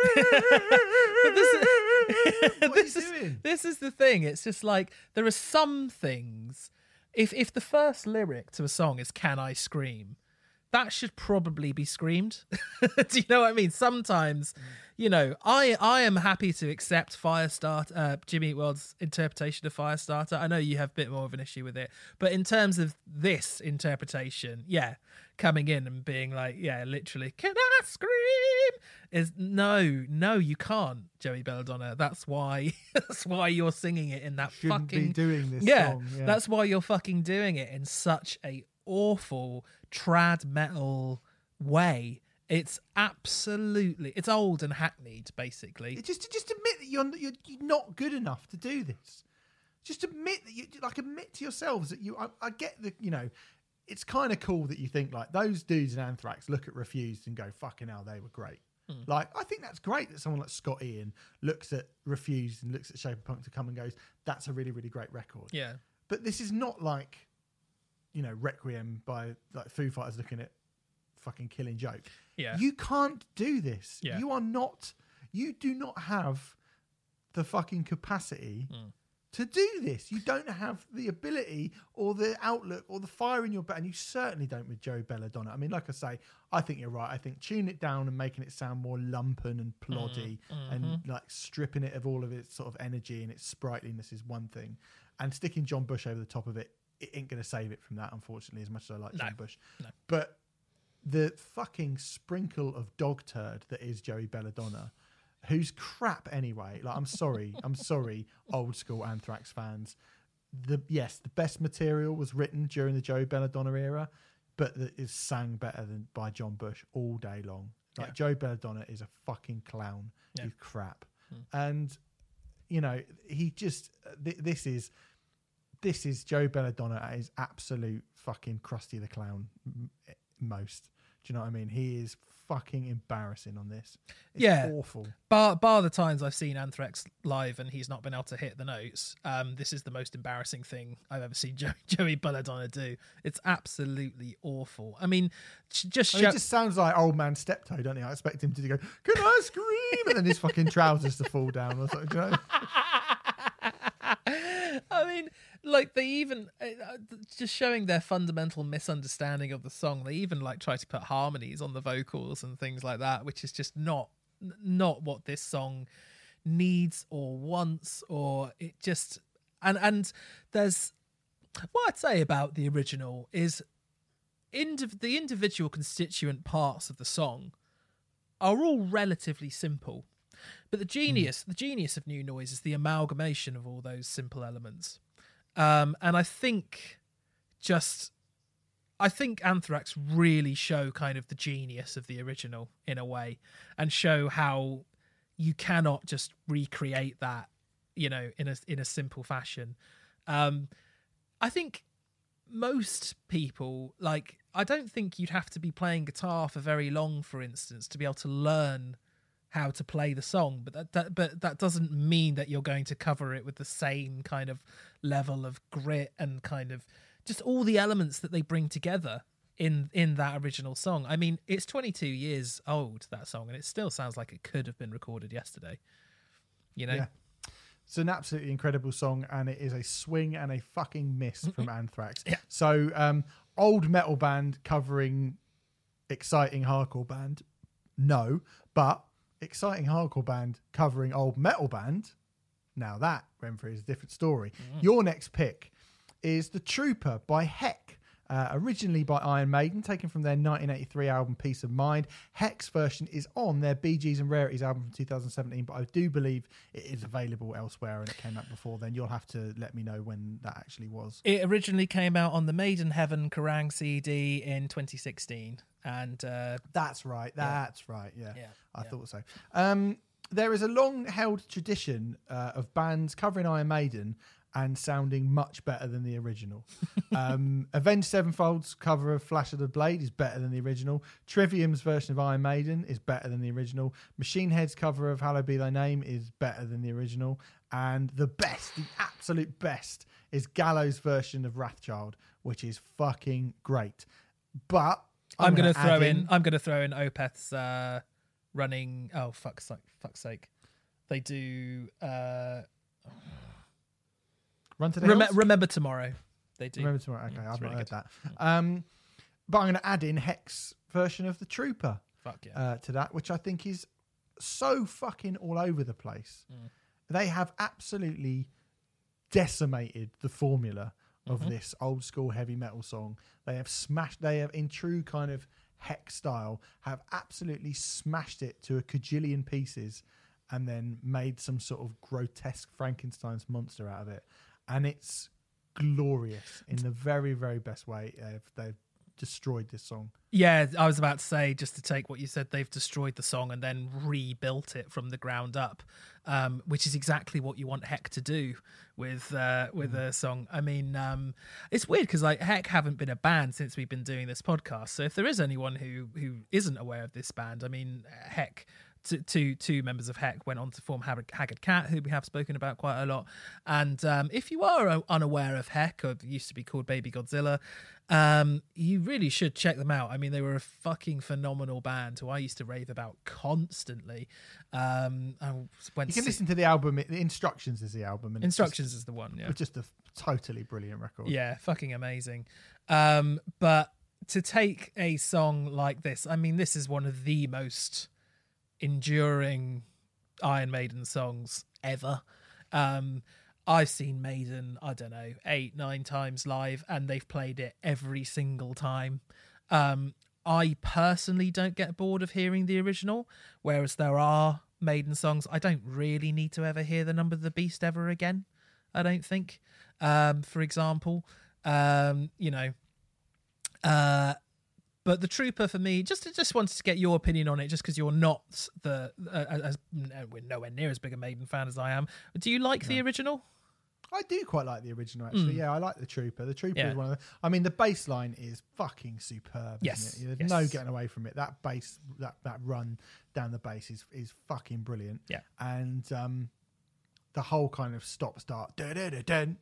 this is doing? this is the thing. It's just like there are some things. If if the first lyric to a song is "Can I scream," that should probably be screamed. Do you know what I mean? Sometimes, you know, I I am happy to accept Firestarter, uh, Jimmy Eat World's interpretation of Firestarter. I know you have a bit more of an issue with it, but in terms of this interpretation, yeah, coming in and being like, yeah, literally, can I scream? Is no, no, you can't, Joey Belladonna. That's why. that's why you're singing it in that Shouldn't fucking be doing this yeah, song. Yeah, that's why you're fucking doing it in such a awful trad metal way. It's absolutely it's old and hackneyed, basically. just just admit that you're, you're you're not good enough to do this. Just admit that you like admit to yourselves that you. I, I get the you know, it's kind of cool that you think like those dudes in Anthrax look at Refused and go fucking hell they were great. Hmm. Like I think that's great that someone like Scott Ian looks at Refused and looks at Shape of Punk to come and goes that's a really really great record. Yeah. But this is not like, you know, Requiem by like Foo Fighters looking at fucking Killing Joke. Yeah. You can't do this. Yeah. You are not. You do not have the fucking capacity Hmm. to do this. You don't have the ability or the outlook or the fire in your back, and you certainly don't with Joe Belladonna. I mean, like I say, I think you're right. I think tune it down and making it sound more lumpen and ploddy, and like stripping it of all of its sort of energy and its sprightliness is one thing, and sticking John Bush over the top of it, it ain't going to save it from that, unfortunately. As much as I like John Bush, No. but the fucking sprinkle of dog turd that is Joey Belladonna, who's crap anyway. Like, I'm sorry, I'm sorry, old school Anthrax fans. The yes, the best material was written during the Joey Belladonna era, but that is sang better than by John Bush all day long. Like Yeah. Joe Belladonna is a fucking clown. Yeah. He's crap, hmm. and you know he just th- this is this is Joe Belladonna at his absolute fucking crusty the Clown most. Do you know what I mean? He is fucking embarrassing on this. It's Yeah. awful. Bar bar the times I've seen Anthrax live and he's not been able to hit the notes. Um, this is the most embarrassing thing I've ever seen Joey, Joey Belladonna do. It's absolutely awful. I mean, just I mean, show, it just sounds like old man steptoe, don't he? I expect him to go, "Can I scream?" and then his fucking trousers to fall down or something. You know? I mean, like they even uh, uh, just showing their fundamental misunderstanding of the song. They even like try to put harmonies on the vocals and things like that, which is just not not what this song needs or wants, or it just and and there's what I'd say about the original is indiv- the individual constituent parts of the song are all relatively simple. But the genius, the genius of New Noise is the amalgamation of all those simple elements. Um, and I think just I think Anthrax really show kind of the genius of the original in a way and show how you cannot just recreate that, you know, in a in a simple fashion. Um, I think most people like I don't think you'd have to be playing guitar for very long, for instance, to be able to learn how to play the song. But that, that but that doesn't mean that you're going to cover it with the same kind of level of grit and kind of just all the elements that they bring together in in that original song. I mean, it's 22 years old that song, and it still sounds like it could have been recorded yesterday. You know, Yeah. It's an absolutely incredible song, and it is a swing and a fucking miss from Anthrax. Yeah. So, um, old metal band covering exciting hardcore band, no, but exciting hardcore band covering old metal band. Now that Remfry is a different story. Your next pick is The Trooper by Heck. uh, originally by Iron Maiden, taken from their 1983 album Piece of Mind. Heck's version is on their BGs and Rarities album from 2017, but I do believe it is available elsewhere and it came out before then. You'll have to let me know when that actually was. It originally came out on the Maiden Heaven Kerrang CD in 2016, and uh, That's right. That's right. Yeah, Yeah, I yeah. thought so. Um, there is a long-held tradition uh, of bands covering Iron Maiden and sounding much better than the original. um, Avenged Sevenfold's cover of Flash of the Blade is better than the original. Trivium's version of Iron Maiden is better than the original. Machine Head's cover of Hallowed Be Thy Name is better than the original. And the best, the absolute best, is Gallows' version of Wrathchild, which is fucking great. But I'm, going to gonna throw add in, I'm going to throw in Opeth's uh, running. Oh fuck's sake! Fuck's sake! They do. Uh, Run to the rem- remember tomorrow. They do. Remember tomorrow. Okay, Mm, I've it's not really heard that. Um, but I'm going to add in Heck's version of the Trooper Fuck yeah. uh, to that, which I think is so fucking all over the place. Mm. They have absolutely decimated the formula of Mm-hmm. this old school heavy metal song. They have smashed. They have, in true kind of Heck style, have absolutely smashed it to a cajillion pieces, and then made some sort of grotesque Frankenstein's monster out of it. And it's glorious in the very, very best way. They've, they've destroyed this song. Yeah, I was about to say just to take what you said, they've destroyed the song and then rebuilt it from the ground up, um, which is exactly what you want Heck to do with uh, with a song. I mean, um, it's weird because like Heck haven't been a band since we've been doing this podcast. So if there is anyone who who isn't aware of this band, I mean, Heck. Two, two, two members of Heck went on to form Haggard, Haggard Cat, who we have spoken about quite a lot. And um, if you are uh, unaware of Heck, or used to be called Baby Godzilla, um, you really should check them out. I mean, they were a fucking phenomenal band who I used to rave about constantly. Um, I went You can listen to the album. The instructions is the album. It's just- Instructions is the one, yeah. Just a totally brilliant record. Yeah, fucking amazing. Um, but to take a song like this, I mean, this is one of the most enduring Iron Maiden songs ever. Um, I've seen Maiden, I don't know, eight, nine times live, and they've played it every single time. Um, I personally don't get bored of hearing the original, whereas there are Maiden songs I don't really need to ever hear the Number of the Beast ever again. I don't think. Um, for example, um, you know, uh, but the Trooper for me, just just wanted to get your opinion on it, just because you're not the uh, as we're nowhere near as big a Maiden fan as I am. Do you like the original? I do quite like the original actually. Yeah, I like the Trooper. The Trooper. Yeah. is one of the. I mean, the bass line is fucking superb. Yes, isn't it? There's no getting away from it. That bass, that that run down the bass is is fucking brilliant. Yeah. and um, the whole kind of stop start, dun, dun, dun, dun,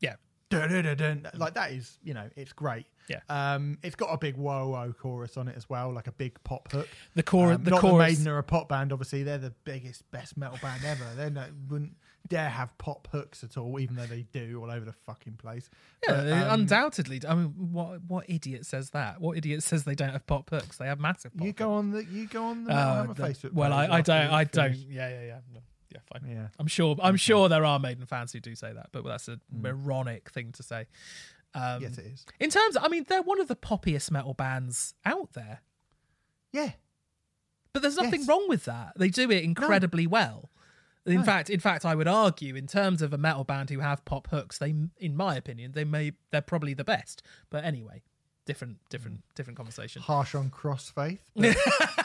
Yeah, dun, dun, like that is you know it's great. Yeah. um, it's got a big whoa whoa chorus on it as well, like a big pop hook. the chorus. Um, the not chorus. that Maiden are a pop band, obviously. They're the biggest, best metal band ever. They no, wouldn't dare have pop hooks at all, even though they do all over the fucking place. yeah, But, they um, undoubtedly. I mean, what what idiot says that? What idiot says they don't have pop hooks? They have massive. Pop you go hooks. on the you go on the Uh, the- Facebook. well, page I, I don't. I don't. Yeah, yeah, yeah. No, yeah, fine. Yeah, I'm sure. I'm sure there are Maiden fans who do say that, but that's a Mm. moronic thing to say. Um, yes, it is. In terms, I mean, they're one of the poppiest metal bands out there, Yeah, but there's nothing Yes. wrong with that. They do it incredibly well. In fact, in fact, I would argue, in terms of a metal band who have pop hooks, they, in my opinion, they may they're probably the best. But anyway, different, different, different conversation. harsh on cross faith,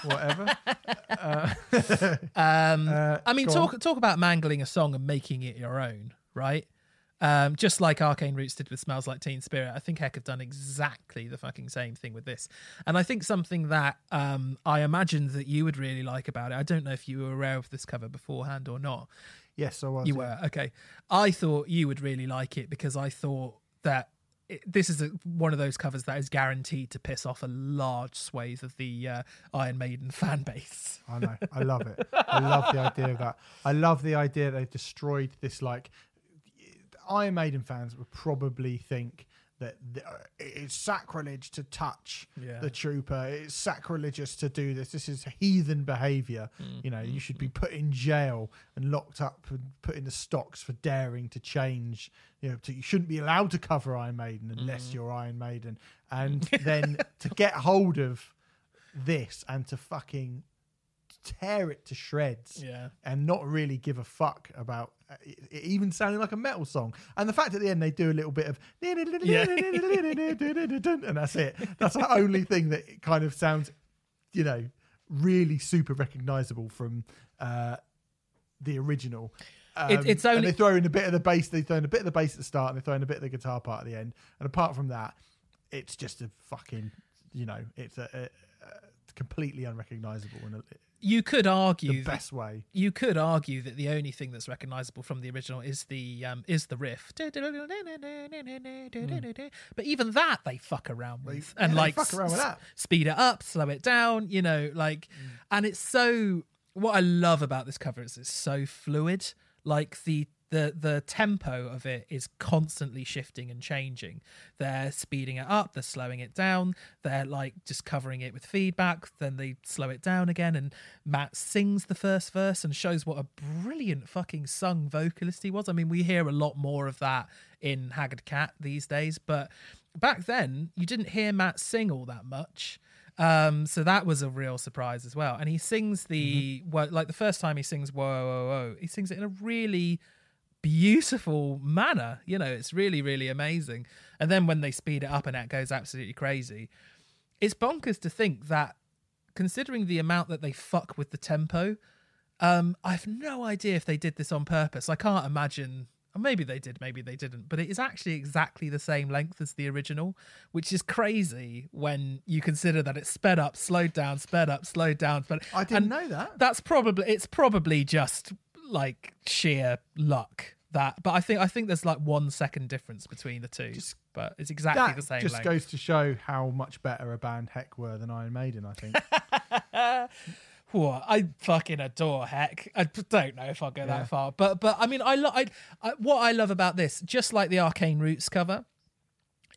whatever. Um, Uh, I mean, talk talk about mangling a song and making it your own, right? Um, just like Arcane Roots did with Smells Like Teen Spirit, I think Heck have done exactly the fucking same thing with this. And I think something that um, I imagined that you would really like about it. I don't know if you were aware of this cover beforehand or not. Yes, I was. You were okay. I thought you would really like it because I thought that this is a, one of those covers that is guaranteed to piss off a large swathe of the uh, Iron Maiden fan base. I know. I love it. I love the idea of that. I love the idea they've destroyed this. Like, Iron Maiden fans would probably think that th- uh, it's sacrilege to touch Yeah. the trooper. It's sacrilegious to do this. This is heathen behavior. Mm, You know, you should be put in jail and locked up and put in the stocks for daring to change. You know, to, you shouldn't be allowed to cover Iron Maiden unless Mm. you're Iron Maiden. And then to get hold of this and to fucking tear it to shreds Yeah. and not really give a fuck about uh, it it even sounding like a metal song. And the fact at the end they do a little bit of and that's it. That's the only thing that kind of sounds, you know, really super recognizable from uh, the original. Um, It- it's and only- they throw in a bit of the bass. They throw in a bit of the bass at the start, and they throw in a bit of the guitar part at the end. And apart from that, it's just a fucking, you know, it's a completely unrecognizable in a, You could the argue that- best way. you could argue that the only thing that's recognizable from the original is the um is the riff. But even that they fuck around with They- and yeah, like fuck around with that. speed it up, slow it down, you know, like and it's so what I love about this cover is it's so fluid. Like the the the tempo of it is constantly shifting and changing. They're speeding it up, they're slowing it down, they're like just covering it with feedback, then they slow it down again and Matt sings the first verse and shows what a brilliant fucking sung vocalist he was. I mean, we hear a lot more of that in Haggard Cat these days, but back then you didn't hear Matt sing all that much. Um, so that was a real surprise as well. And he sings the Mm-hmm. well, like the first time he sings whoa whoa whoa, he sings it in a really beautiful manner. You know, it's really really amazing. And then when they speed it up and it goes absolutely crazy, it's bonkers to think that considering the amount that they fuck with the tempo, um, I have no idea if they did this on purpose. I can't imagine. Or maybe they did, maybe they didn't. But it is actually exactly the same length as the original, which is crazy when you consider that it's sped up, slowed down, sped up, slowed down. But I didn't and know that. That's probably it's probably just like sheer luck that. But I think I think there's like one second difference between the two. Just- but it's exactly the same just length. goes to show how much better a band Heck were than Iron Maiden. I think. Whoa, I fucking adore Heck. I don't know if I'll go Yeah. that far, but but I mean, I, lo- I, I what I love about this, just like the Arcane Roots cover,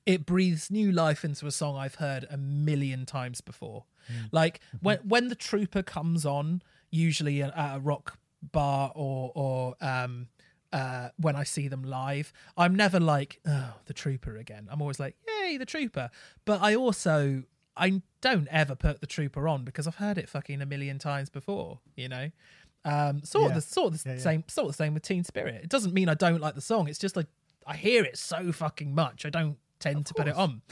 it breathes new life into a song I've heard a million times before. Mm. Like mm-hmm. when when the Trooper comes on, usually at a rock bar or or um uh when I see them live, I'm never like oh the Trooper again. I'm always like yay the Trooper, but I also I don't ever put the Trooper on because I've heard it fucking a million times before. You know. Um, sort Yeah. of the sort of the Yeah, yeah. same sort of the same with Teen Spirit. It doesn't mean I don't like the song. It's just like I hear it so fucking much. I don't tend to put it on.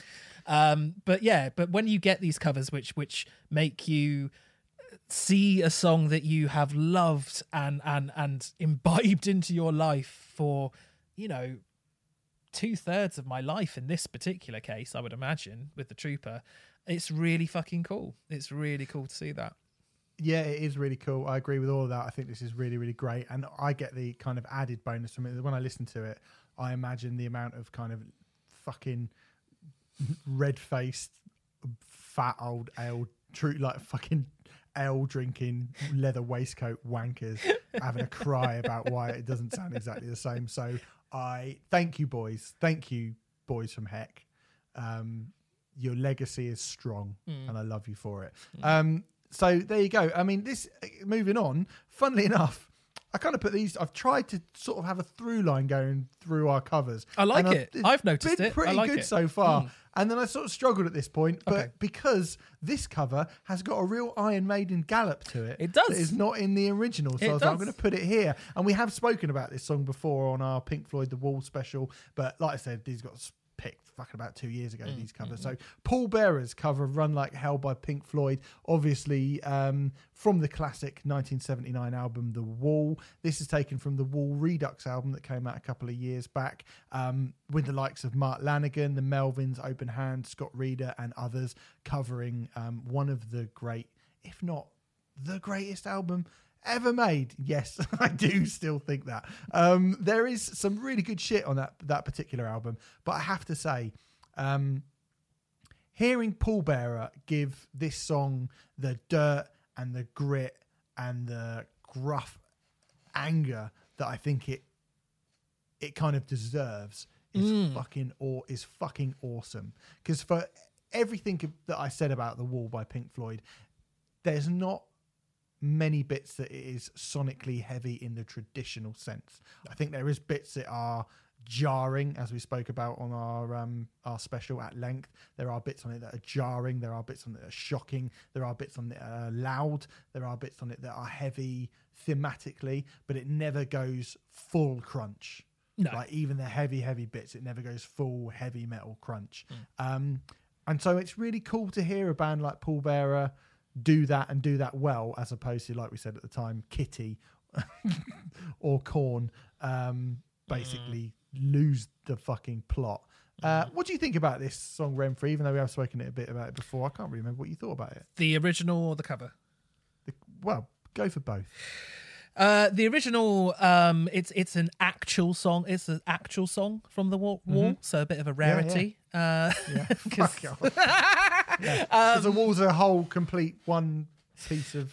Um, but yeah, but when you get these covers which which make you see a song that you have loved and and and imbibed into your life for, you know, two thirds of my life in this particular case, I would imagine, with the trooper, it's really fucking cool. It's really cool to see that. Yeah, it is really cool. I agree with all of that. I think this is really, really great. And I get the kind of added bonus from it. When I listen to it, I imagine the amount of kind of fucking red faced, fat old ale, true, like fucking ale drinking, leather waistcoat wankers having a cry about why it doesn't sound exactly the same. So I thank you, boys. Thank you, boys from Heck. Um, your legacy is strong, and I love you for it. Um, so there you go. I mean, this moving on. Funnily enough, I kind of put these. I've tried to sort of have a through line going through our covers. I like and it. I've noticed been it. Pretty like good it. so far. Hmm. And then I sort of struggled at this point, but Okay. because this cover has got a real Iron Maiden gallop to it, It does. It's not in the original. So I was like, I'm going to put it here. And we have spoken about this song before on our Pink Floyd The Wall special, but like I said, these got fucking about two years ago. Mm, these covers. So Pallbearer's cover of "Run Like Hell" by Pink Floyd, obviously um, from the classic 1979 album The Wall. This is taken from the Wall Redux album that came out a couple of years back, um, with the likes of Mark Lanegan, the Melvins, Open Hand, Scott Reeder, and others covering um, one of the great, if not the greatest album ever made. Yes, I do still think that. Um, there is some really good shit on that that particular album, but I have to say, um, hearing Pallbearer give this song the dirt and the grit and the gruff anger that I think it it kind of deserves is fucking or is fucking awesome. Because for everything that I said about the Wall by Pink Floyd, there's not many bits that it is sonically heavy in the traditional sense. I think there is bits that are jarring, as we spoke about on our um, our special at length. There are bits on it that are jarring. There are bits on it that are shocking. There are bits on it that are loud. There are bits on it that are heavy thematically, but it never goes full crunch. No. Like even the heavy, heavy bits, it never goes full heavy metal crunch. Um, and so it's really cool to hear a band like Pallbearer do that and do that well, as opposed to, like we said at the time, Kittie or Korn um, basically lose the fucking plot. Uh, what do you think about this song, Remfry? Even though we have spoken a bit about it before, I can't really remember what you thought about it. The original or the cover? The, well, go for both. Uh, the original, um, it's it's an actual song. It's an actual song from the Wall, wall so a bit of a rarity. Uh, Yeah, fuck off. yeah. Um, 'Cause the wall's are a whole complete one piece of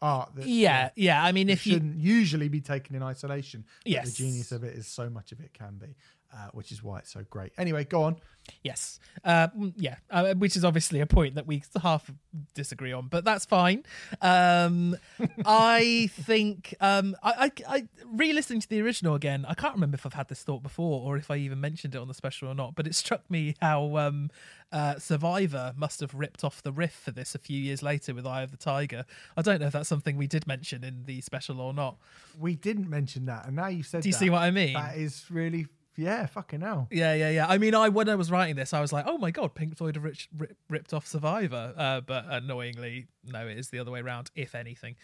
art that yeah, yeah. I mean, if you shouldn't usually be taken in isolation. Yes. the genius of it is so much of it can be, uh, which is why it's so great. Anyway, go on. Yes. Uh, mm, yeah. Uh, which is obviously a point that we half disagree on, but that's fine. Um, I think um, I, I, I re-listening to the original again. I can't remember if I've had this thought before or if I even mentioned it on the special or not. But it struck me how um, uh, Survivor must have ripped off the riff for this a few years later with Eye of the Tiger. I don't know if that's something we did mention in the special or not. We didn't mention that, and now you said Do you that, see what I mean? That is really, yeah, fucking hell. Yeah, yeah, yeah. I mean, I when I was writing this, I was like, "Oh my god, Pink Floyd have rich, rip, ripped off Survivor," uh, but annoyingly, no, it is the other way around. If anything,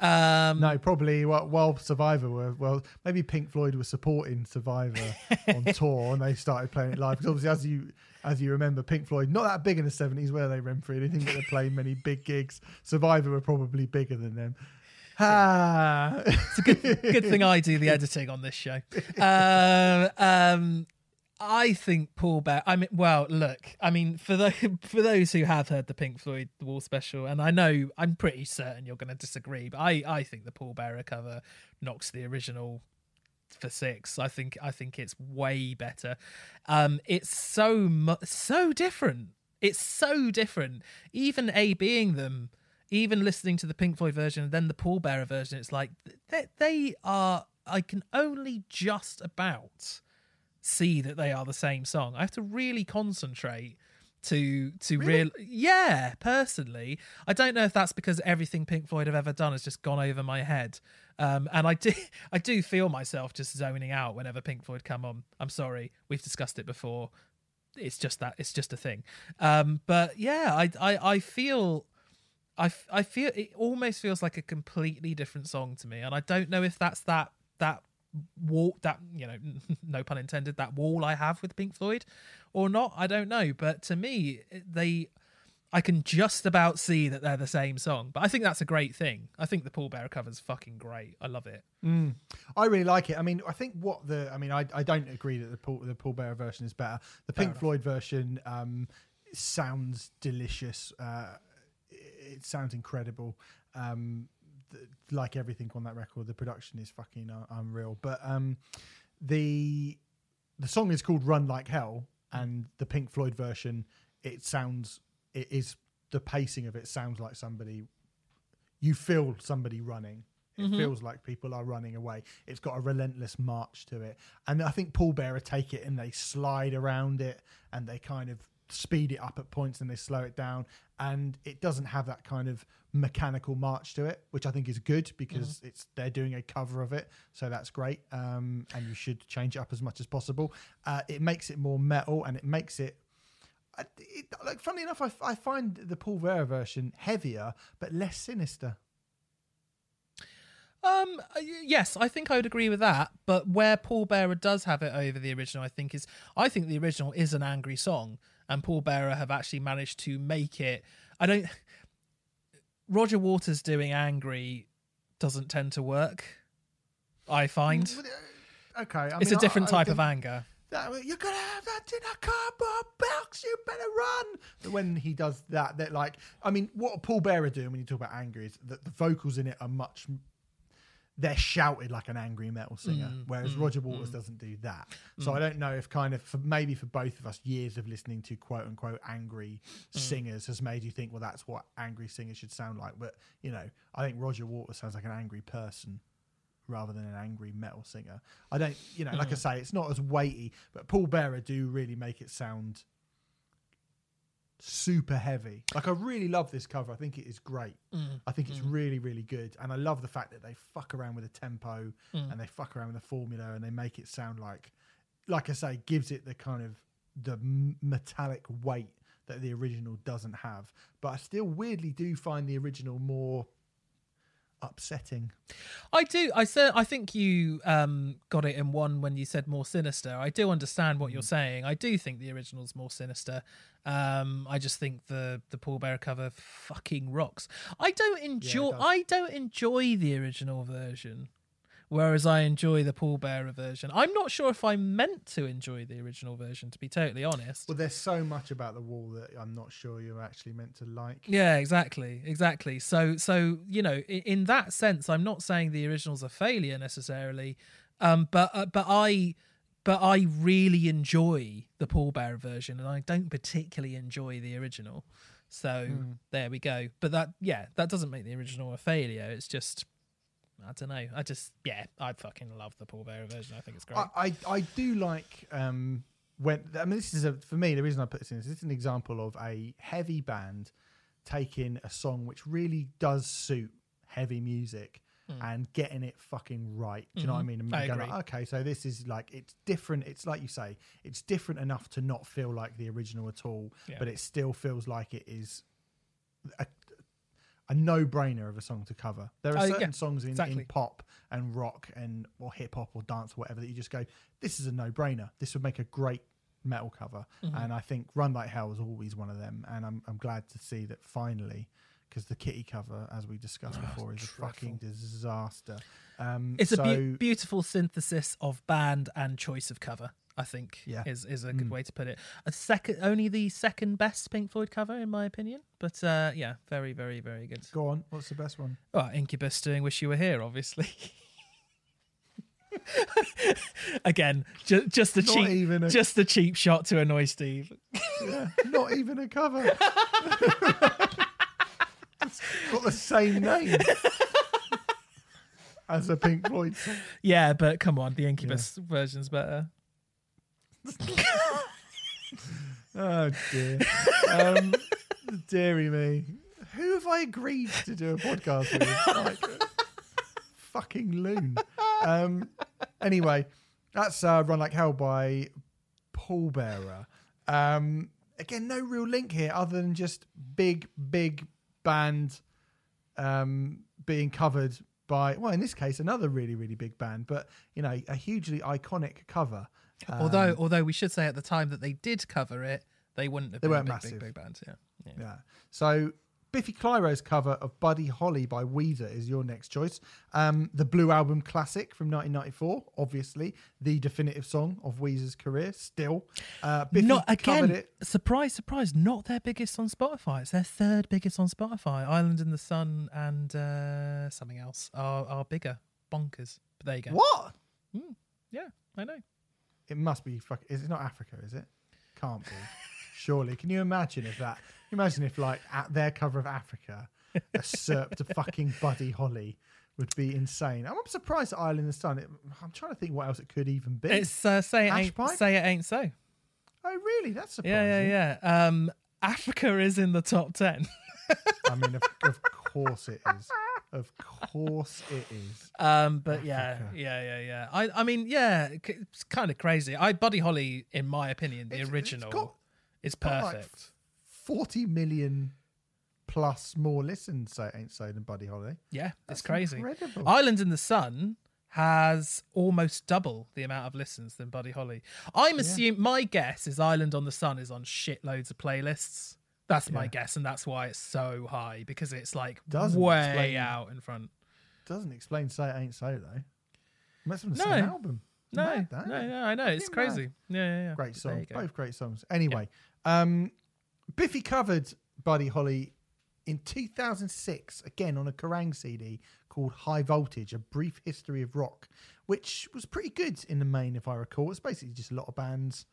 um, No, probably while, while Survivor were well, maybe Pink Floyd was supporting Survivor on tour, and they started playing it live. Because obviously, as you as you remember, Pink Floyd not that big in the seventies, were they? Remfry, they didn't get to play many big gigs. Survivor were probably bigger than them. Ah. it's a good, good thing I do the editing on this show. Um, um, I think Paul Bear. I mean, well, look. I mean, for the for those who have heard the Pink Floyd The Wall special, and I know I'm pretty certain you're going to disagree, but I I think the Pallbearer cover knocks the original for six. I think I think it's way better. Um, it's so mu- so different. It's so different. Even A being them, even listening to the Pink Floyd version and then the Pallbearer version, it's like they, they are. I can only just about see that they are the same song. I have to really concentrate to to real yeah personally. I don't know if that's because everything pink floyd have ever done has just gone over my head. Um and i do i do feel myself just zoning out whenever pink floyd come on. I'm sorry. We've discussed it before. It's just that it's just a thing. Um but yeah i i, I feel I, I feel it almost feels like a completely different song to me and i don't know if that's that that wall that you know no pun intended that wall i have with pink floyd or not i don't know but to me they i can just about see that they're the same song but i think that's a great thing i think the Pallbearer cover's fucking great i love it I really like it. I mean, I think what the I mean, I, I don't agree that the Paul the Pallbearer version is better. The Pink enough. Floyd version um, sounds delicious. Uh, it, sounds incredible. Um, th- like everything on that record, the production is fucking uh, unreal. But um, the the song is called "Run Like Hell," and the Pink Floyd version, it sounds it is the pacing of it sounds like somebody you feel somebody running. It feels like people are running away. It's got a relentless march to it. And I think Pallbearer take it and they slide around it and they kind of speed it up at points and they slow it down. And it doesn't have that kind of mechanical march to it, which I think is good because it's they're doing a cover of it. So that's great. Um, and you should change it up as much as possible. Uh, it makes it more metal and it makes it I- it, like funny enough, I, I find the Pallbearer version heavier but less sinister. Um. uh, Yes, I think I would agree with that. But where Pallbearer does have it over the original, I think is I think the original is an angry song, and Pallbearer have actually managed to make it. I don't. Roger Waters doing angry doesn't tend to work. I find mm, Okay, I it's mean, a different I- I type of anger. that- you're gonna have that in a cardboard box. You better run. When he does that, that like, I mean, what Paul Bearer doing when you talk about anger is that the vocals in it are much. They're shouted like an angry metal singer, Mm, whereas mm, Roger Waters mm. doesn't do that. So Mm. I don't know if kind of for maybe for both of us, years of listening to quote unquote angry Mm. singers has made you think, well, that's what angry singers should sound like. But you know, I think Roger Waters sounds like an angry person rather than an angry metal singer. I don't, you know, like I Mm. say, it's not as weighty, but Pallbearer do really make it sound super heavy. Like I really love this cover. I think it is great. Mm, I think it's Mm. really, really good, and I love the fact that they fuck around with the tempo mm. and they fuck around with the formula and they make it sound like, like I say, gives it the kind of the metallic weight that the original doesn't have. But I still weirdly do find the original more upsetting. I do. I said. I think you um, got it in one when you said more sinister. I do understand what you're saying. I do think the original's more sinister. Um, I just think the the Pallbearer cover fucking rocks. I don't enjoy. does. I don't enjoy the original version, whereas I enjoy the Pallbearer version. I'm not sure if I meant to enjoy the original version, to be totally honest. Well, there's so much about the wall that I'm not sure you're actually meant to like. Yeah, exactly, exactly. So, so you know, in, in that sense, I'm not saying the original's a failure necessarily, um, but uh, but I but I really enjoy the Pallbearer version, and I don't particularly enjoy the original. So Hmm. there we go. But that, yeah, that doesn't make the original a failure. It's just. I don't know. I just yeah, I fucking love the Pallbearer version. I think it's great. I, I I do like um when I mean this is a for me the reason I put this in is this is an example of a heavy band taking a song which really does suit heavy music and getting it fucking right. Do you know what I Mhm. mean? And I going agree. like, okay, so this is like it's different. It's like you say, it's different enough to not feel like the original at all, Yeah. but it still feels like it is a, a no-brainer of a song to cover. There are Oh, yeah, certain songs in, exactly. in pop and rock and or hip hop or dance or whatever that you just go, this is a no-brainer. This would make a great metal cover. Mm-hmm. And I think Run Like Hell was always one of them. And I'm I'm glad to see that finally, because the Kittie cover, as we discussed before, is a fucking disaster. Um, It's so, a beau- beautiful synthesis of band and choice of cover. I think Yeah. is is a good Mm. way to put it. A second, only the second best Pink Floyd cover in my opinion. But uh, yeah, very, very, very good. Go on. What's the best one? Oh, Incubus doing "Wish You Were Here," obviously. Again, ju- just a Not cheap, even a- just a cheap shot to annoy Steve. Yeah, not even a cover. it's got the same name as a Pink Floyd song. Yeah, but come on, the Incubus version's better. Oh dear. Um, dearie me. Who have I agreed to do a podcast with? Like, fucking loon. Um, anyway, that's uh, Run Like Hell by Pallbearer. Um, again, no real link here other than just big, big band um, being covered by, well, in this case, another really, really big band, but, you know, a hugely iconic cover. Although, Um, although we should say at the time that they did cover it, they wouldn't have They been weren't big, massive. big, big band. Yeah. yeah. Yeah. So Biffy Clyro's cover of Buddy Holly by Weezer is your next choice. Um, the Blue Album classic from 1994, obviously the definitive song of Weezer's career. Still, uh, Biffy not covered again. it. Surprise, surprise! Not their biggest on Spotify. It's their third biggest on Spotify. Island in the Sun and uh, something else are, are bigger. Bonkers. But there you go. What? Yeah, I know. It must be. Fuck, is it not Africa? Is it? Can't be. Surely. Can you imagine if that? Imagine if like at their cover of Africa, usurped to fucking Buddy Holly would be insane. I'm surprised at Island in the Sun. It, I'm trying to think what else it could even be. It's uh, say it Ash ain't pipe? say it ain't so. oh, really? That's surprising. Yeah, yeah, yeah. Um, Africa is in the top ten. I mean, of, of course it is. Of course it is. Um, but yeah, Africa. yeah, yeah, yeah. I, I mean, yeah, it's kind of crazy. I Buddy Holly, in my opinion, the It's- it's original got- is got, like, perfect. 40 million plus more listens, say ain't so than Buddy Holly. yeah, it's That's crazy. incredible. Island in the Sun has almost double the amount of listens than Buddy Holly. I'm assuming my guess is Island on the Sun is on shitloads of playlists. That's my guess, and that's why it's so high because it's like Doesn't way explain- out in front. Doesn't explain say it ain't so though. That's from the No. same album. No, mad, no, no, I know it's crazy. Yeah, yeah, yeah. Great song. Both great songs. Anyway, um, Biffy covered Buddy Holly in 2006, again on a Kerrang CD called High Voltage: A Brief History of Rock, which was pretty good in the main, if I recall. It's basically just a lot of bands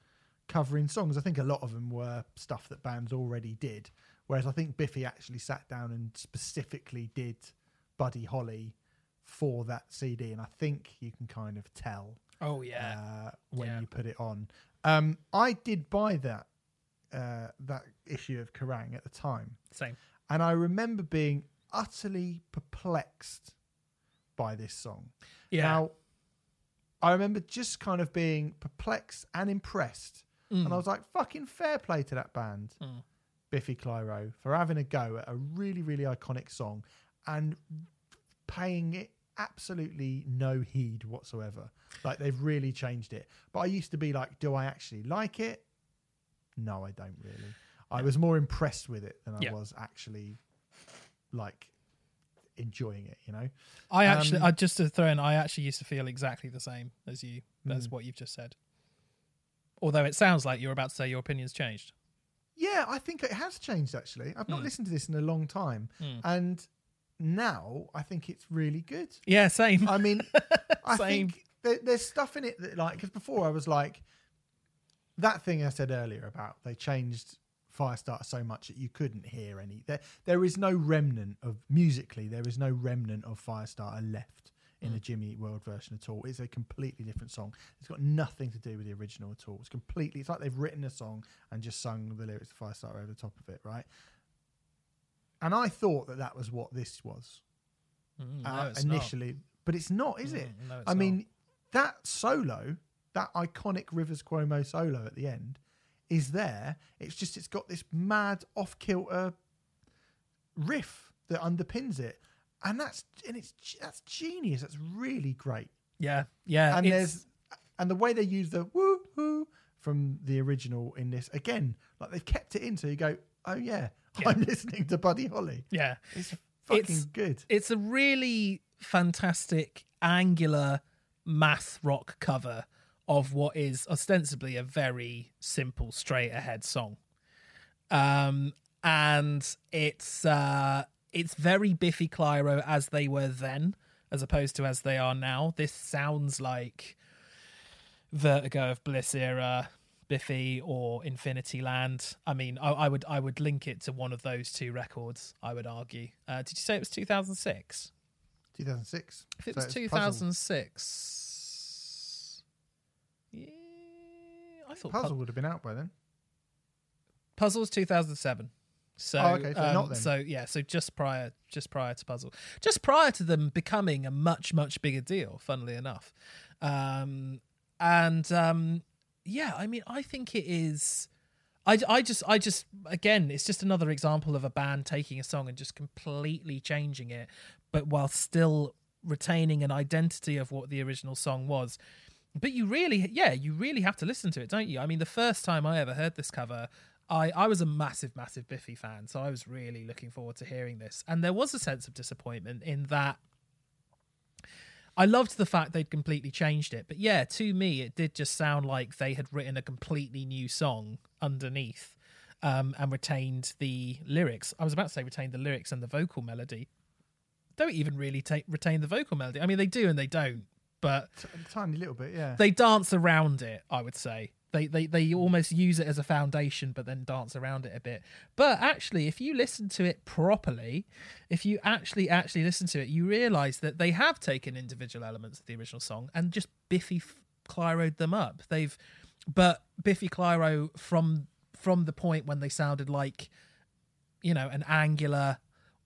covering songs. I think a lot of them were stuff that bands already did, whereas I think Biffy actually sat down and specifically did Buddy Holly for that CD, and I think you can kind of tell Oh yeah. uh, when Yeah. you put it on. Um, I did buy that uh, that issue of Kerrang at the time, Same. and I remember being utterly perplexed by this song. Yeah. Now, I remember just kind of being perplexed and impressed, and I was like, "Fucking fair play to that band, Mm. Biffy Clyro, for having a go at a really, really iconic song and paying it absolutely no heed whatsoever. Like they've really changed it. But I used to be like, do I actually like it? No, I don't really. I was more impressed with it than I Yeah. was actually like enjoying it, you know? I actually, Um, I just to throw in, I actually used to feel exactly the same as you, Mm. as what you've just said. Although it sounds like you're about to say your opinion's changed. Yeah, I think it has changed actually. I've not Mm. listened to this in a long time. Mm. And now I think it's really good. Yeah, same. I mean, I Same. think there, there's stuff in it that, like, because before I was like, that thing I said earlier about they changed Firestarter so much that you couldn't hear any. There, there is no remnant of musically. There is no remnant of Firestarter left in the Jimmy Eat World version at all. It's a completely different song. It's got nothing to do with the original at all. It's completely. It's like they've written a song and just sung the lyrics of Firestarter over the top of it, right? And I thought that that was what this was Mm, no, uh, not. initially, but it's not, is it? Mm, no, it's I not. mean, that solo, that iconic Rivers Cuomo solo at the end, is there. It's just it's got this mad off kilter riff that underpins it, and that's and it's that's genius. That's really great. yeah, yeah. and there's and the way they use the woo hoo from the original in this again, like they've kept it in, so you go, oh yeah, Yeah. I'm listening to Buddy Holly. yeah, It's fucking It's- good. it's a really fantastic angular math rock cover of what is ostensibly a very simple straight ahead song um and it's uh it's very biffy clyro as they were then as opposed to as they are now this sounds like vertigo of bliss era biffy or infinity land i mean i, I would i would link it to one of those two records i would argue uh, did you say it was 2006 2006. if it So was it's Puzzle. 2006 yeah i thought Puzzle puzzle, would have been out by then. puzzle was 2007 so, Oh, okay, so um, so yeah, so just prior, just prior to Puzzle, just prior to them becoming a much, much bigger deal. Funnily enough, um, and um, yeah, I mean, I think it is. I, I just, I just, again, it's just another example of a band taking a song and just completely changing it, but while still retaining an identity of what the original song was. But you really, yeah, you really have to listen to it, don't you? I mean, the first time I ever heard this cover, I, I was a massive, massive Biffy fan, so I was really looking forward to hearing this. And there was a sense of disappointment in that I loved the fact they'd completely changed it. But yeah, to me, it did just sound like they had written a completely new song underneath um, and retained the lyrics. I was about to say retained the lyrics and the vocal melody. Don't even really take, retain the vocal melody. I mean, they do and they don't, but T- a tiny little bit, yeah. they dance around it i would say they, they they almost use it as a foundation but then dance around it a bit. But actually if you listen to it properly if you actually actually listen to it you realize that they have taken individual elements of the original song and just biffy clyroed them up. They've but biffy clyro from from the point when they sounded like you know an angular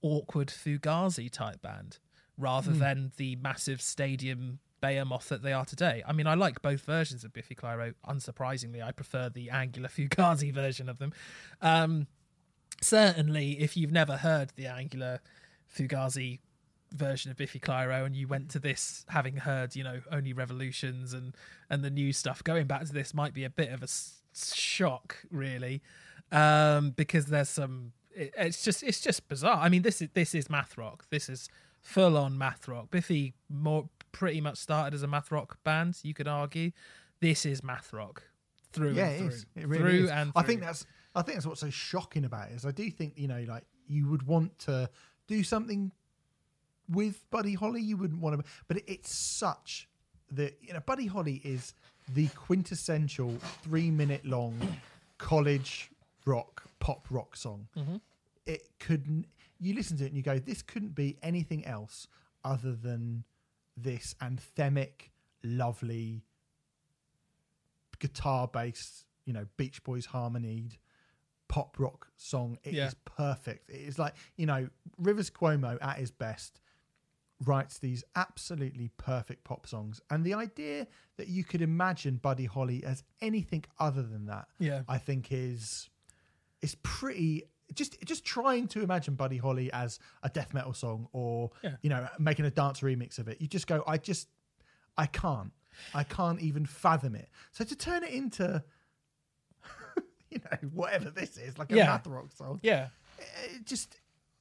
awkward fugazi type band rather hmm. than the massive stadium behemoth that they are today. I mean, I like both versions of Biffy Clyro. Unsurprisingly, I prefer the angular fugazi version of them. Um, certainly, if you've never heard the angular fugazi version of Biffy Clyro and you went to this having heard, you know, only revolutions and and the new stuff, going back to this might be a bit of a s- shock, really, um, because there's some. It, it's just it's just bizarre. I mean, this is this is math rock. This is full on math rock. Biffy more pretty much started as a math rock band. You could argue this is math rock through yeah, and through, is. It really through is. and I think that's I think that's what's so shocking about it is I do think you know like you would want to do something with Buddy Holly. You wouldn't want to, but it, it's such that you know Buddy Holly is the quintessential three minute long college rock pop rock song. Mm-hmm. It couldn't. You listen to it and you go, this couldn't be anything else other than this anthemic, lovely guitar based, you know, Beach Boys harmonied pop rock song. It is Yeah. perfect. It is like, you know, Rivers Cuomo at his best writes these absolutely perfect pop songs. And the idea that you could imagine Buddy Holly as anything other than that, Yeah. I think is is pretty just just trying to imagine Buddy Holly as a death metal song or Yeah. you know making a dance remix of it. You just go, I just I can't. I can't even fathom it. So to turn it into you know whatever this is, like a Yeah. math rock song, Yeah. it just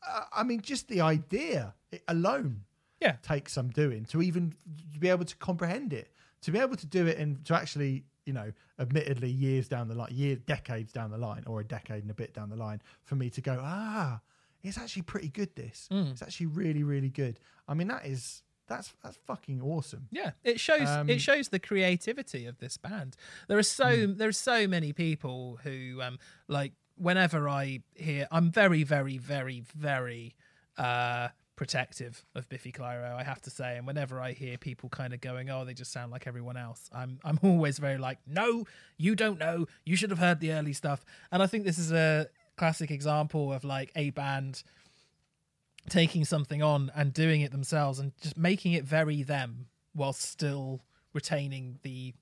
uh, I mean just the idea alone Yeah. takes some doing to even be able to comprehend it, to be able to do it and to actually, you know, admittedly years down the line, year decades down the line, or a decade and a bit down the line, for me to go, ah, it's actually pretty good. This, it's actually really, really good. I mean, that is that's that's fucking awesome. Yeah, it shows Um, it shows the creativity of this band. There are so there are so many people who um like whenever I hear I'm very very very very uh protective of Biffy Clyro, I have to say, and whenever I hear people kind of going, "Oh, they just sound like everyone else," I'm I'm always very like, "No, you don't know. You should have heard the early stuff." And I think this is a classic example of like a band taking something on and doing it themselves and just making it very them while still retaining the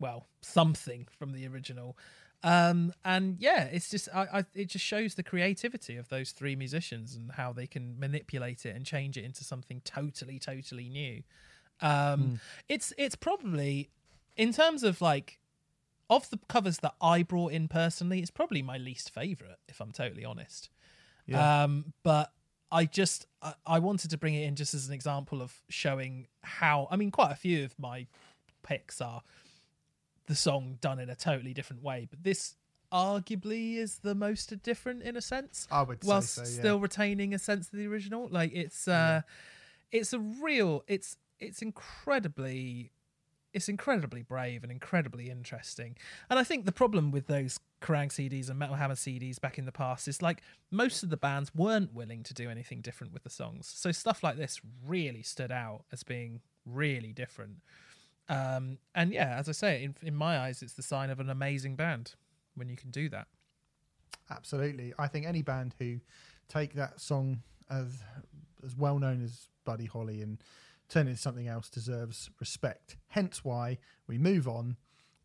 well something from the original um and yeah it's just I, I it just shows the creativity of those three musicians and how they can manipulate it and change it into something totally totally new. Um it's it's probably in terms of like of the covers that i brought in personally it's probably my least favorite if i'm totally honest. Yeah. um, but I just I, I wanted to bring it in just as an example of showing how I mean quite a few of my picks are the song done in a totally different way, but this arguably is the most different in a sense. I would say whilst so, yeah. still retaining a sense of the original. Like it's uh it's a real it's it's incredibly it's incredibly brave and incredibly interesting. And I think the problem with those Kerrang CDs and Metal Hammer CDs back in the past is like most of the bands weren't willing to do anything different with the songs. So stuff like this really stood out as being really different. Um, and yeah, as I say, in, in my eyes, it's the sign of an amazing band when you can do that. Absolutely. I think any band who take that song as as well known as Buddy Holly and turn it into something else deserves respect. Hence why we move on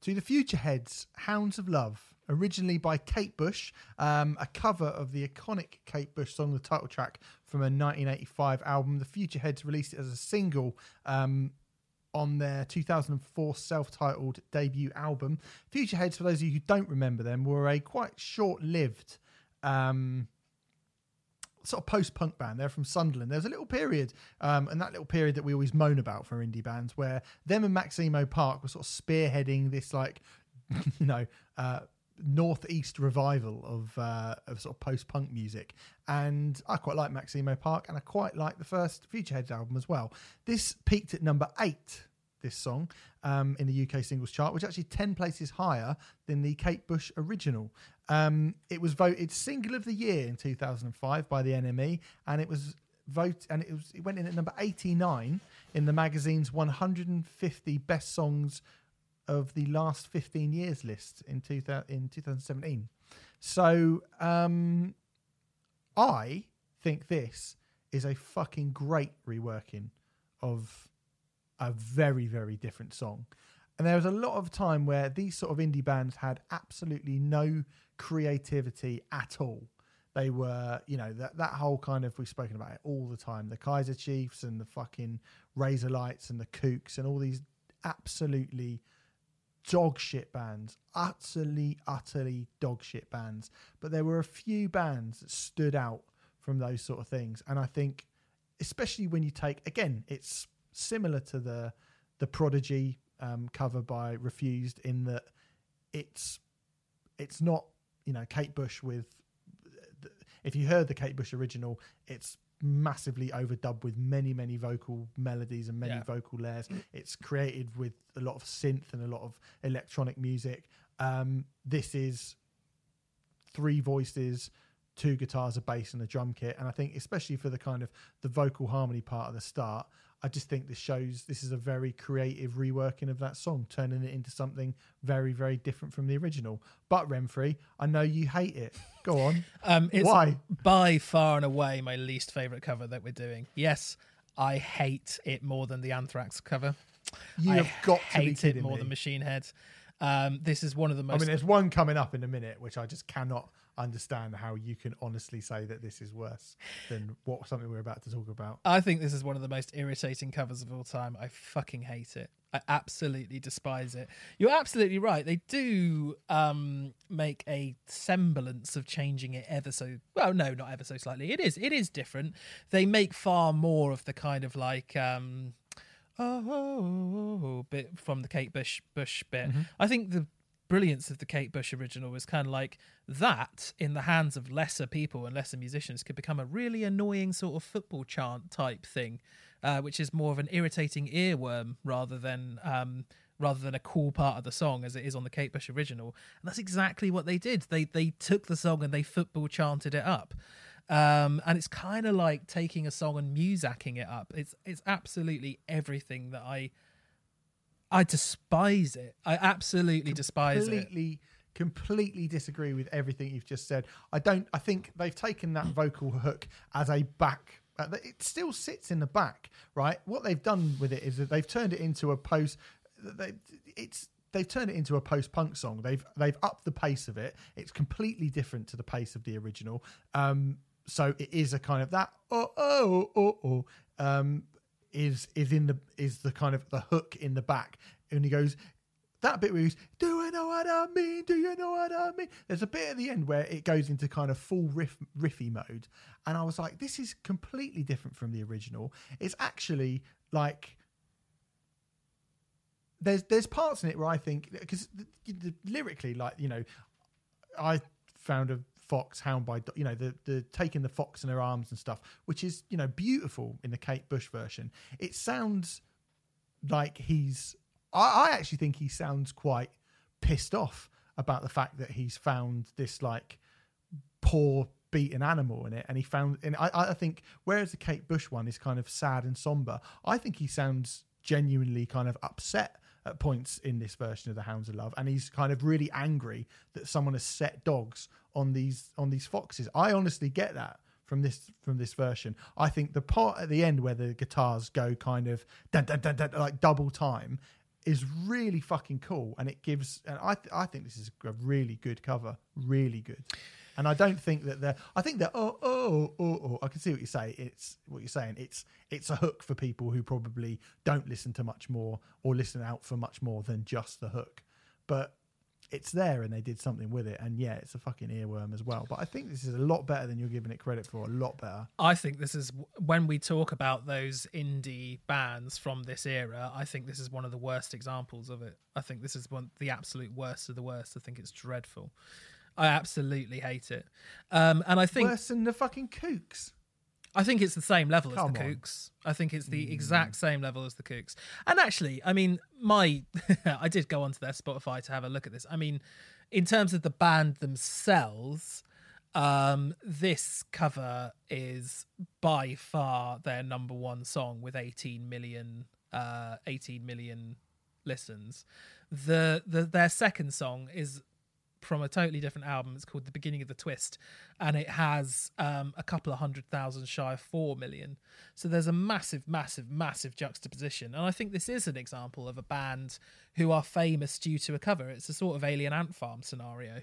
to the Futureheads Hounds of Love, originally by Kate Bush, um, a cover of the iconic Kate Bush song, the title track from a 1985 album. The Futureheads released it as a single um, on their 2004 self-titled debut album. Futureheads, for those of you who don't remember them, were a quite short-lived um, sort of post-punk band. They're from Sunderland. There's a little period, um, and that little period that we always moan about for indie bands, where them and Maximo Park were sort of spearheading this, like, you know, uh, northeast revival of uh, of sort of post-punk music. And I quite like Maximo Park, and I quite like the first Futureheads album as well. This peaked at number eight. This song um, in the UK singles chart, which actually ten places higher than the Kate Bush original. Um, it was voted single of the year in 2005 by the NME, and it was vote and it was it went in at number 89 in the magazine's 150 best songs of the last 15 years list in 2000, in 2017. So um, I think this is a fucking great reworking of a very very different song. And there was a lot of time where these sort of indie bands had absolutely no creativity at all. They were, you know, that that whole kind of we've spoken about it all the time. The Kaiser Chiefs and the fucking Razorlights and the Kooks and all these absolutely dog shit bands, utterly, utterly dog shit bands. But there were a few bands that stood out from those sort of things, and I think, especially when you take again, it's similar to the the Prodigy um, cover by Refused in that it's it's not you know Kate Bush with if you heard the Kate Bush original, it's massively overdubbed with many many vocal melodies and many Yeah. vocal layers. It's created with a lot of synth and a lot of electronic music. Um this is three voices two guitars a bass and a drum kit. And i think especially for the kind of the vocal harmony part at the start i just think this shows this is a very creative reworking of that song turning it into something very very different from the original but Remfry i know you hate it go on Um, it's Why? by far and away my least favorite cover that we're doing. Yes, I hate it more than the Anthrax cover. you I have got to be hate it more me. than Machine Head. Um, this is one of the most. I mean, there's one coming up in a minute, which I just cannot understand how you can honestly say that this is worse than what something we're about to talk about. I think this is one of the most irritating covers of all time. I fucking hate it. I absolutely despise it. You're absolutely right. They do um, make a semblance of changing it ever so well. No, not ever so slightly. It is. It is different. They make far more of the kind of like. Um, oh, oh, oh, oh, bit from the Kate Bush Bush bit. I think the brilliance of the Kate Bush original was kind of like that in the hands of lesser people and lesser musicians could become a really annoying sort of football chant type thing, uh, which is more of an irritating earworm rather than um, rather than a cool part of the song as it is on the Kate Bush original. And that's exactly what they did. They they took the song and they football chanted it up. Um, and it's kind of like taking a song and musacking it up. It's it's absolutely everything that I I despise it. I absolutely despise it. completely, disagree with everything you've just said. I don't. I think they've taken that vocal hook as a back. Uh, it still sits in the back, right? What they've done with it is that they've turned it into a post. They, it's they've turned it into a post punk song. They've they've upped the pace of it. It's completely different to the pace of the original. Um, so it is a kind of that oh oh oh oh um is is in the is the kind of the hook in the back, and he goes that bit where he's do you know what I mean? Do you know what I mean? There's a bit at the end where it goes into kind of full riff riffy mode, and I was like, this is completely different from the original. It's actually like there's there's parts in it where I think because lyrically, like you know, I found a fox hound by you know the the taking the fox in her arms and stuff, which is you know beautiful in the Kate Bush version. It sounds like he's. I, I actually think he sounds quite pissed off about the fact that he's found this like poor beaten animal in it and he found and I, I think whereas the Kate Bush one is kind of sad and somber I think he sounds genuinely kind of upset at points in this version of the Hounds of Love and he's kind of really angry that someone has set dogs on these on these foxes. I honestly get that from this from this version. I think the part at the end where the guitars go kind of dun, dun, dun, dun, like double time is really fucking cool and it gives and I th- I think this is a really good cover really good and I don't think that they're I think that oh oh oh oh I can see what you say it's what you're saying it's it's a hook for people who probably don't listen to much more or listen out for much more than just the hook but it's there and they did something with it and yeah it's a fucking earworm as well but I think this is a lot better than you're giving it credit for a lot better I think this is when we talk about those indie bands from this era. I think this is one of the worst examples of it. I think this is one the absolute worst of the worst. I think it's dreadful. I absolutely hate it. Um, and I think worse than the fucking kooks I think it's the same level as the on. Kooks. I think it's the exact same level as the Kooks. And actually, I mean, my I did go onto their Spotify to have a look at this. I mean, in terms of the band themselves, um, this cover is by far their number one song with 18 million, uh, 18 million listens. The, the their second song is from a totally different album. It's called The Beginning of the Twist, and it has um, a couple of hundred thousand shy of four million. So there's a massive, massive, massive juxtaposition. And I think this is an example of a band who are famous due to a cover. It's a sort of Alien Ant Farm scenario.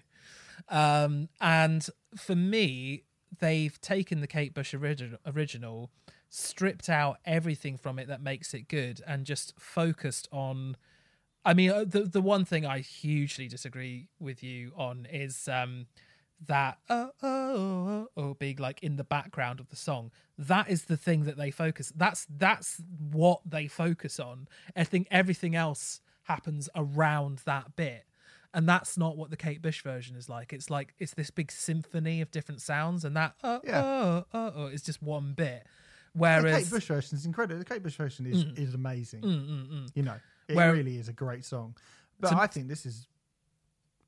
Um, and for me, they've taken the Kate Bush original, original, stripped out everything from it that makes it good, and just focused on. I mean, uh, the the one thing I hugely disagree with you on is um, that oh, oh oh oh being like in the background of the song. That is the thing that they focus. That's that's what they focus on. I think everything else happens around that bit. and that's not what the Kate Bush version is like. It's like it's this big symphony of different sounds, and that oh Yeah. oh oh, oh is just one bit. Whereas the Kate Bush version is incredible. The Kate Bush version is is amazing. Mm, mm, mm. You know, it Where- really is a great song. But To- I think this is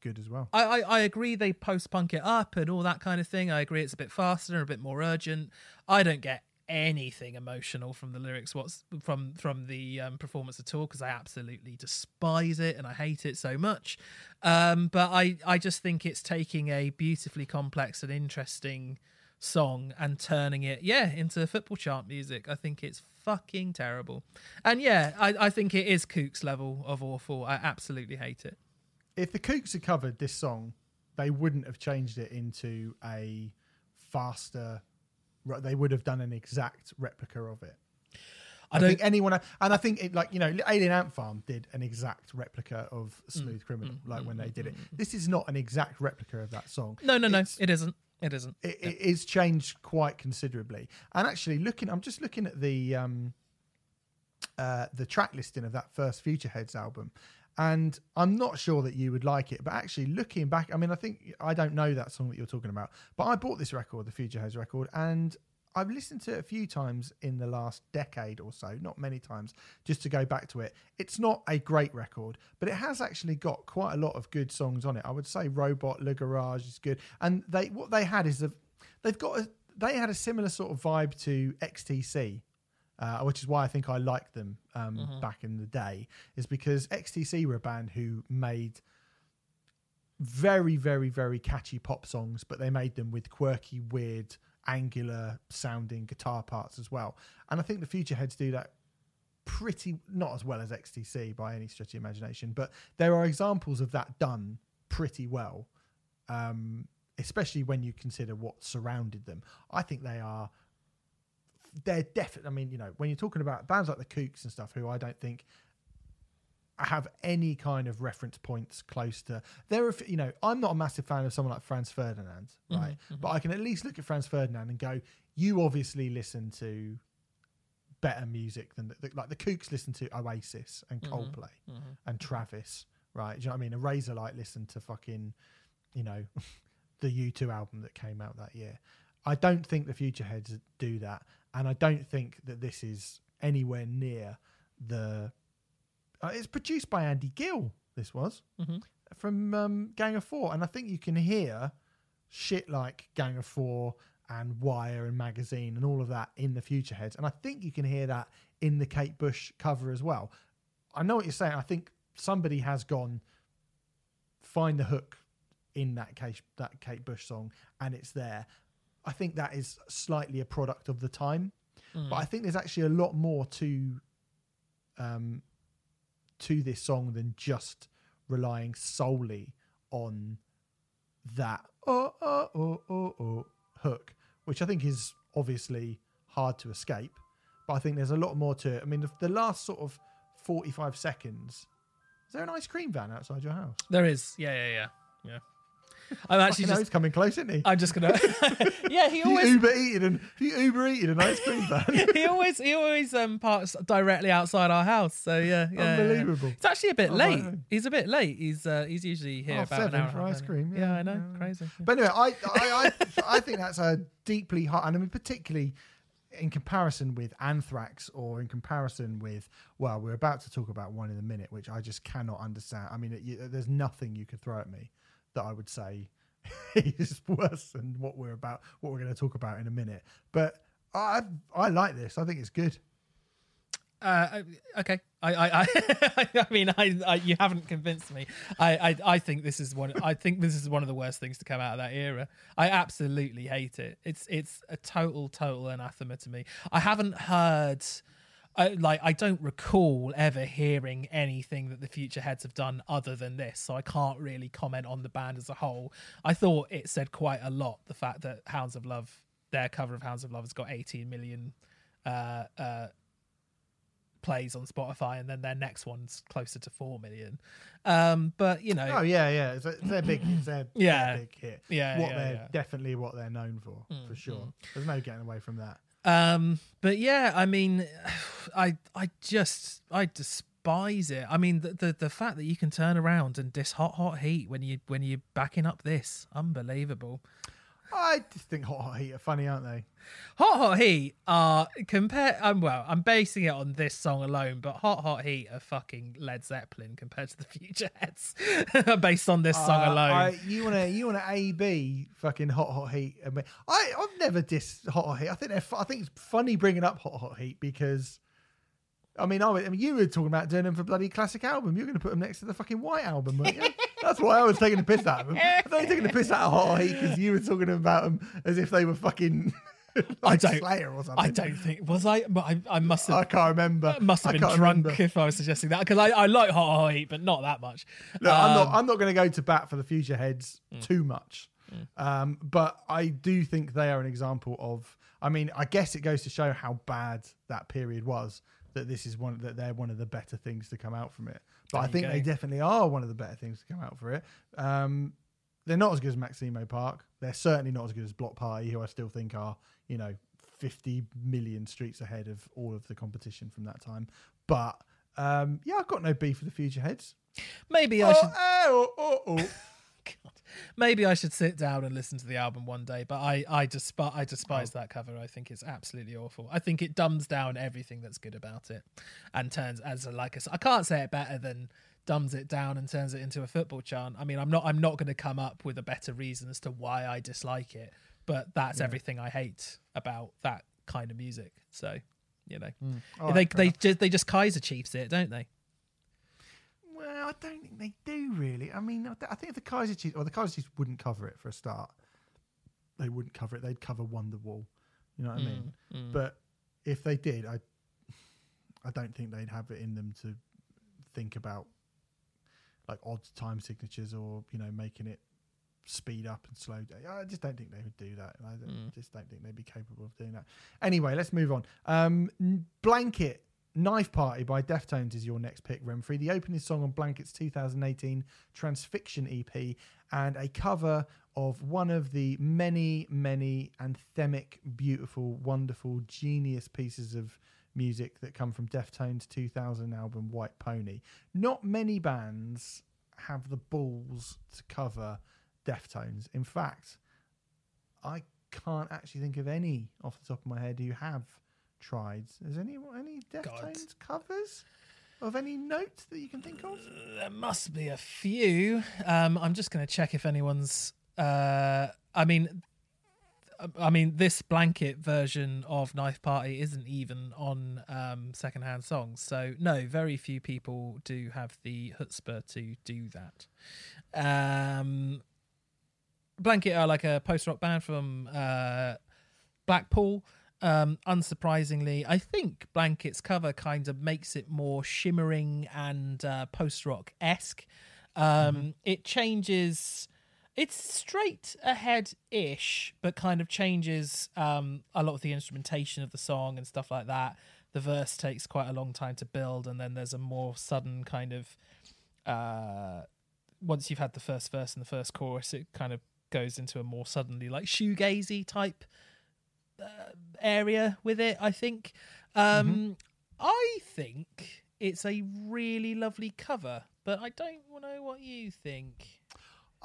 good as well. I, I, I agree they post punk it up and all that kind of thing. I agree it's a bit faster and a bit more urgent. I don't get anything emotional from the lyrics what's from from the um, performance at all because I absolutely despise it and I hate it so much. Um, but I I just think it's taking a beautifully complex and interesting song and turning it yeah into football chart music. I think it's fucking terrible. And yeah, I, I think it is Kook's level of awful. I absolutely hate it. If the Kooks had covered this song, they wouldn't have changed it into a faster. They would have done an exact replica of it. I I, don't think anyone, and I think it like you know, Alien Ant Farm did an exact replica of Mm, Smooth Criminal, mm. like when mm. they mm. did it. This is not an exact replica of that song. No, no, no, It's- it isn't. It isn't. it, it is changed quite considerably. And actually, looking, I'm just looking at the um, uh, the track listing of that first Futureheads album, and I'm not sure that you would like it. But actually, looking back, I mean, I think I don't know that song that you're talking about, but I bought this record, the Futureheads record, and I've listened to it a few times in the last decade or so, not many times, just to go back to it. It's not a great record, but it has actually got quite a lot of good songs on it. I would say Robot, Le Garage is good, and they what they had is a, they've got a, they had a similar sort of vibe to XTC. Uh, which is why I think I liked them um, back in the day, is because XTC were a band who made very, very, very catchy pop songs, but they made them with quirky, weird, angular sounding guitar parts as well. And I think the Futureheads do that pretty, not as well as XTC by any stretch of imagination, but there are examples of that done pretty well, um, especially when you consider what surrounded them. I think they are. They're definitely. I mean, you know, when you're talking about bands like the Kooks and stuff, who I don't think have any kind of reference points close to there are you know i'm not a massive fan of someone like franz ferdinand mm-hmm, right? Mm-hmm. but i can at least look at franz ferdinand and go you obviously listen to better music than the, like the kooks listen to oasis and mm-hmm, coldplay and travis right? Do you know what i mean? A razor razorlight listened to fucking you know the u2 album that came out that year. I don't think the future heads do that and i don't think that this is anywhere near the uh, it's produced by Andy Gill. This was Mhm. from um, Gang of Four, and I think you can hear shit like Gang of Four and Wire and Magazine and all of that in the Futureheads, and I think you can hear that in the Kate Bush cover as well. I know what you're saying. I think somebody has gone find the hook in that Kate that Kate Bush song, and it's there. I think that is slightly a product of the time, but I think there's actually a lot more to um, to this song than just relying solely on that oh oh oh oh oh hook, which I think is obviously hard to escape. But I think there's a lot more to it. I mean, the, the last sort of 45 seconds. Is there an ice cream van outside your house? There is. Yeah, yeah, yeah. Yeah. I'm actually just he's coming close, isn't he? I'm just gonna Yeah, he always Uber eated and he Uber eated an ice cream van. he always he always um parks directly outside our house. So yeah, yeah. Unbelievable. It's actually a bit Oh, late. right. He's a bit late. He's uh he's usually here Half about an seven hour for and a ice cream, Yeah, yeah, I know, yeah. crazy. But anyway, I, I, I, I think that's a deeply hard, and I mean, particularly in comparison with Anthrax or in comparison with, well, we're about to talk about one in a minute, which I just cannot understand. I mean, it, you, there's nothing you could throw at me that I would say is worse than what we're about, what we're going to talk about in a minute. But I, I like this. I think it's good. Uh, okay. I, I, I, I mean, I, I, you haven't convinced me. I, I, I think this is one. I think this is one of the worst things to come out of that era. I absolutely hate it. It's, it's a total, total anathema to me. I haven't heard. I, like I don't recall ever hearing anything that the Futureheads have done other than this, so I can't really comment on the band as a whole. I thought it said quite a lot the fact that Hounds of Love, their cover of Hounds of Love, has got 18 million uh, uh, plays on Spotify, and then their next one's closer to four million. Um, but you know, Oh yeah, yeah. It's, a, it's their big, it's their, Yeah. their big hit. Yeah, what yeah, they're yeah. Mm, definitely what they're known for, for sure. There's no getting away from that. Um, but yeah, I mean, I I just I despise it. I mean, the, the the fact that you can turn around and diss Hot Hot Heat when you when you're backing up this, unbelievable. I just think Hot Hot Heat are funny, aren't they? Hot Hot Heat are compare. Um, well, I'm basing it on this song alone, but Hot Hot Heat are fucking Led Zeppelin compared to the Futureheads, based on this song Uh, alone. I, you want to you want to A B fucking Hot Hot Heat. I I've never dissed Hot Hot Heat. I think they're I think it's funny bringing up Hot Hot Heat because. I mean, I, I mean, you were talking about doing them for bloody classic album. You're going to put them next to the fucking White album, weren't you? That's why I was taking the piss out of them. I was taking the piss out of Hot Hot Heat because you were talking about them as if they were fucking like I don't- Slayer or something. I don't think was I. but I, I must have. I can't remember. must have I been drunk remember. if I was suggesting that because I, I like Hot Hot Heat, but not that much. Look, I'm not. Um, I'm not going to go to bat for the future heads Mm. too much, um, but I do think they are an example of. I mean, I guess it goes to show how bad that period was. That this is one that they're one of the better things to come out from it. But There I think go. they definitely are one of the better things to come out for it. Um, they're not as good as Maximo Park. They're certainly not as good as Bloc Party, who I still think are you know 50 million streets ahead of all of the competition from that time. But um, yeah, I've got no beef for the future heads. Maybe I Oh, should. oh, oh, oh. God. Maybe I should sit down and listen to the album one day, but I I despise I despise Oh. that cover. I think it's absolutely awful. I think it dumbs down everything that's good about it, and turns as a, like I can't say it better than dumbs it down and turns it into a football chant. I mean, I'm not I'm not going to come up with a better reason as to why I dislike it, but that's everything I hate about that kind of music. So, you know, All they they just they just Kaiser Chiefs it, don't they? Well, I don't think they do really. I mean, I th- I think if the Kaiser Chiefs, or the Kaiser Chiefs wouldn't cover it for a start. They wouldn't cover it. They'd cover Wonderwall. You know what I mean? Mm, But if they did, I, I don't think they'd have it in them to think about like odd time signatures or you know making it speed up and slow down. I just don't think they would do that. I don't, Mm. just don't think they'd be capable of doing that. Anyway, let's move on. Um, Blanket Knife Party by Deftones is your next pick, Remfry. The opening song on Blanket's 2018 Transfiction EP and a cover of one of the many, many anthemic, beautiful, wonderful, genius pieces of music that come from Deftones' 2000 album White Pony. Not many bands have the balls to cover Deftones. In fact, I can't actually think of any off the top of my head who have tried. Is any any Deftones covers of any note that you can think of? There must be a few. Um, I'm just going to check if anyone's. Uh, I mean, I mean, this blanket version of Knife Party isn't even on um, secondhand songs. So no, very few people do have the chutzpah to do that. Um, Blanket are like a post rock band from uh, Blackpool. Um, unsurprisingly, I think Blanket's cover kind of makes it more shimmering and uh, post rock esque. Um, It changes. It's straight ahead ish, but kind of changes um, a lot of the instrumentation of the song and stuff like that. The verse takes quite a long time to build, and then there's a more sudden kind of. Uh, once you've had the first verse and the first chorus, it kind of goes into a more suddenly like shoegazy type area with it. I think. Um, I think it's a really lovely cover, but I don't know what you think.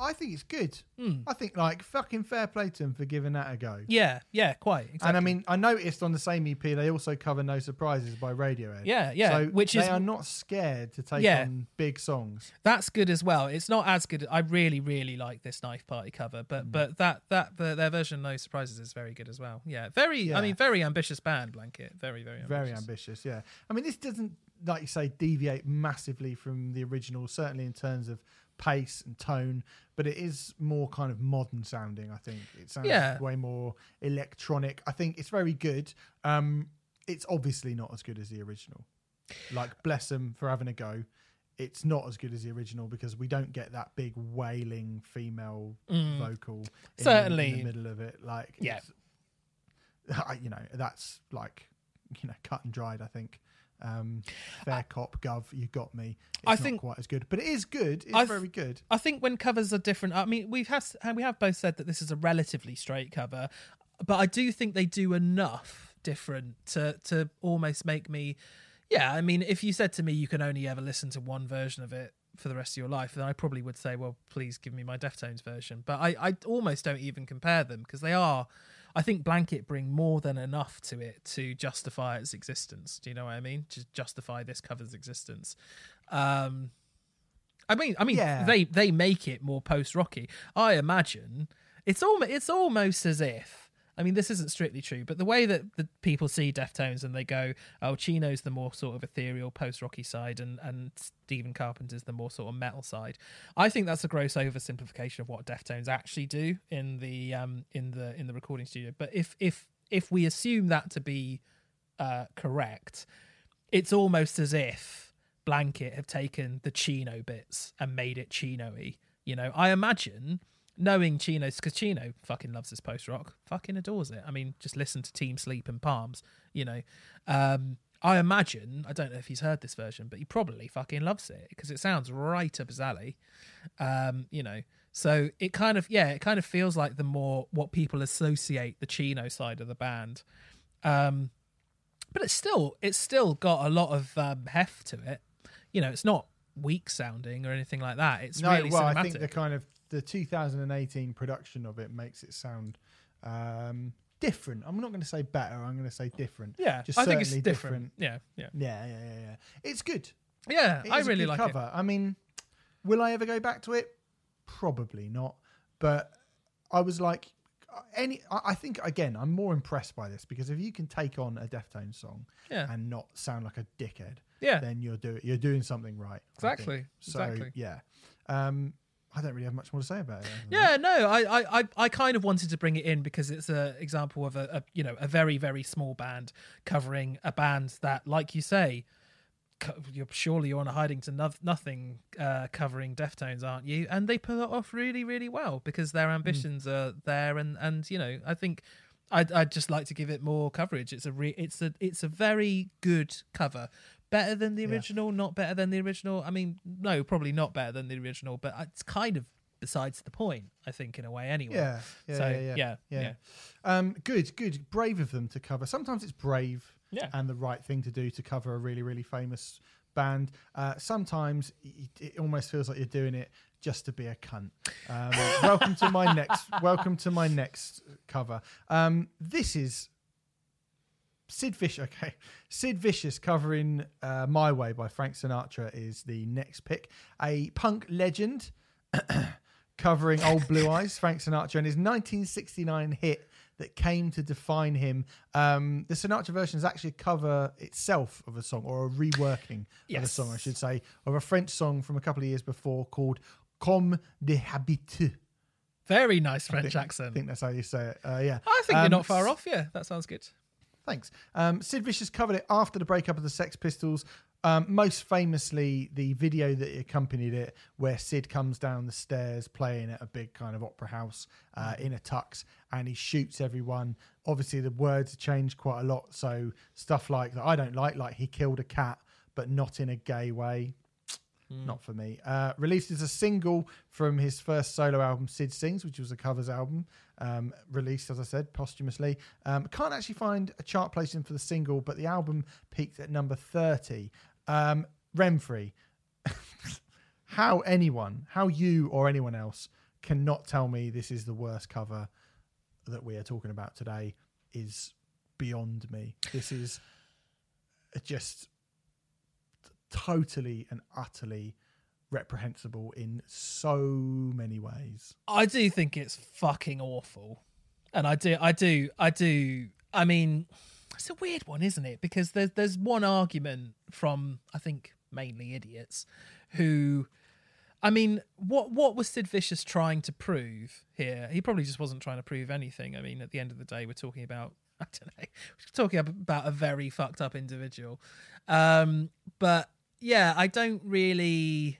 I think it's good. Hmm. I think like fucking fair play to them for giving that a go. Yeah, yeah, quite. Exactly. And I mean, I noticed on the same EP they also cover "No Surprises" by Radiohead. Yeah, yeah, So which they is- are not scared to take Yeah. on big songs. that's good as well. It's not as good. I really, really like this knife party cover, but Mm. but that that the, their version, of no surprises, is very good as well. Yeah, very. Yeah. I mean, very ambitious band, Blanket. Very, very, ambitious. Very ambitious, yeah. I mean, this doesn't, like you say, deviate massively from the original, certainly in terms of pace and tone, but it is more kind of modern sounding, I think. It sounds Yeah. way more electronic. I think it's very good. Um, it's obviously not as good as the original. Like, bless them for having a go. It's not as good as the original because we don't get that big wailing female vocal in the- in Mm. The middle of it. Like, Yeah. you know, that's like, you know, cut and dried, I think. Um, fair cop, gov, you got me. It's I not think- quite as good, but it is good. It's th- very good. I think when covers are different, I mean, we've had we have both said that this is a relatively straight cover, but I do think they do enough different to to almost make me, Yeah, I mean, if you said to me you can only ever listen to one version of it for the rest of your life, then I probably would say, well, please give me my Deftones version. But I, I almost don't even compare them because they are, I think Blanket bring more than enough to it to justify its existence. Do you know what I mean? To justify this cover's existence. Um, I mean, I mean, Yeah. they they make it more post rocky. I imagine it's almost it's almost as if. I mean, this isn't strictly true, but the way that the people see Deftones and they go, "Oh, Chino's the more sort of ethereal post-rocky side, and and Stephen Carpenter's the more sort of metal side." I think that's a gross oversimplification of what Deftones actually do in the um in the in the recording studio. But if if if we assume that to be uh, correct, it's almost as if Blanket have taken the Chino bits and made it Chino-y. You know, I imagine knowing Chino's because Chino fucking loves this post rock, fucking adores it. I mean, just listen to Team Sleep and Palms. You know, um, I imagine I don't know if he's heard this version, but he probably fucking loves it because it sounds right up his alley. Um, you know, so it kind of yeah, it kind of feels like the more what people associate the Chino side of the band. Um, but it's still it's still got a lot of um, heft to it. You know, it's not weak sounding or anything like that. It's no, really well, cinematic. I think the kind of the 2018 production of it makes it sound um, different. I'm not going to say better. I'm going to say different. yeah, just I think it's certainly different. Yeah, yeah, Yeah, yeah, yeah, yeah. It's good. yeah. It I really good like cover. I mean, will I ever go back to it? Probably not. But I was like, any. I I think again, I'm more impressed by this because if you can take on a Deftones song. Yeah, and not sound like a dickhead, yeah. then you're doing you're doing something right. Exactly, So exactly. yeah, um, I don't really have much more to say about it. Yeah, no, I, I, I, kind of wanted to bring it in because it's a example of a, a, you know, a very, very small band covering a band that, like you say, co- you're surely you're on a hiding to no- nothing uh, covering Deftones, aren't you? And they pull it off really, really well because their ambitions are there, and and you know, I think. I'd, I'd just like to give it more coverage. It's a re- it's a it's a very good cover, better than the Yeah. original, not better than the original. I mean, no, probably not better than the original, but it's kind of besides the point. I think in a way, anyway. Yeah, yeah, so yeah, yeah. yeah, Yeah. yeah, Um, good, good, brave of them to cover. Sometimes it's brave Yeah. and the right thing to do to cover a really, really famous band. Uh, sometimes it, it almost feels like you're doing it just to be a cunt. Um, welcome to my next. Welcome to my next cover. Um, this is Sid Vicious. Okay, Sid Vicious covering uh, "My Way" by Frank Sinatra is the next pick. A punk legend covering "Old Blue Eyes," Frank Sinatra, and his 1969 hit that came to define him. Um, the Sinatra version is actually a cover itself of a song, or a reworking of a song, I should say, of a French song from a couple of years before called "Comme des Habitus." Very nice French I think, accent. I think that's how you say it. Uh, yeah, I think you're Um, not far off. Yeah, that sounds good. Thanks. Um, Sid Vicious covered it after the breakup of the Sex Pistols. Um, most famously, the video that accompanied it, where Sid comes down the stairs playing at a big kind of opera house uh, in a tux, and he shoots everyone. Obviously, the words have changed quite a lot. So stuff like that I don't like, like he killed a cat, but not in a gay way. Not for me. Uh, released as a single from his first solo album, Sid Sings, which was a covers album. Um, released, as I said, posthumously. Um, can't actually find a chart placing for the single, but the album peaked at number 30. Um, Remfry, how anyone, how you or anyone else cannot tell me this is the worst cover that we are talking about today is beyond me. This is just totally and utterly reprehensible in so many ways. I do think it's fucking awful, and I do, I do, I do. I mean, it's a weird one, isn't it? Because there's there's one argument from I think mainly idiots who. I mean, what what was Sid Vicious trying to prove here? He probably just wasn't trying to prove anything. I mean, at the end of the day, we're talking about I don't know, we're talking about a very fucked up individual. Um, but yeah, I don't really.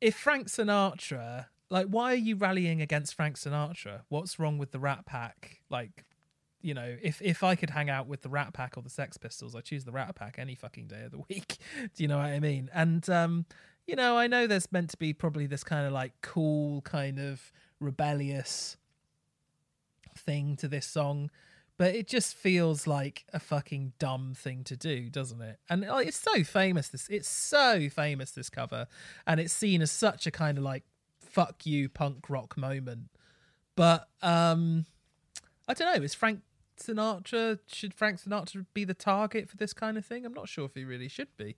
If Frank Sinatra, like, why are you rallying against Frank Sinatra? What's wrong with the Rat Pack? Like, you know, if if I could hang out with the Rat Pack or the Sex Pistols, I choose the Rat Pack any fucking day of the week. Do you know what I mean? And um, you know, I know there's meant to be probably this kind of like cool, kind of rebellious thing to this song, but it just feels like a fucking dumb thing to do, doesn't it? And like, it's so famous. This it's so famous. This cover, and it's seen as such a kind of like fuck you punk rock moment. But um, I don't know. Is Frank Sinatra should Frank Sinatra be the target for this kind of thing? I'm not sure if he really should be.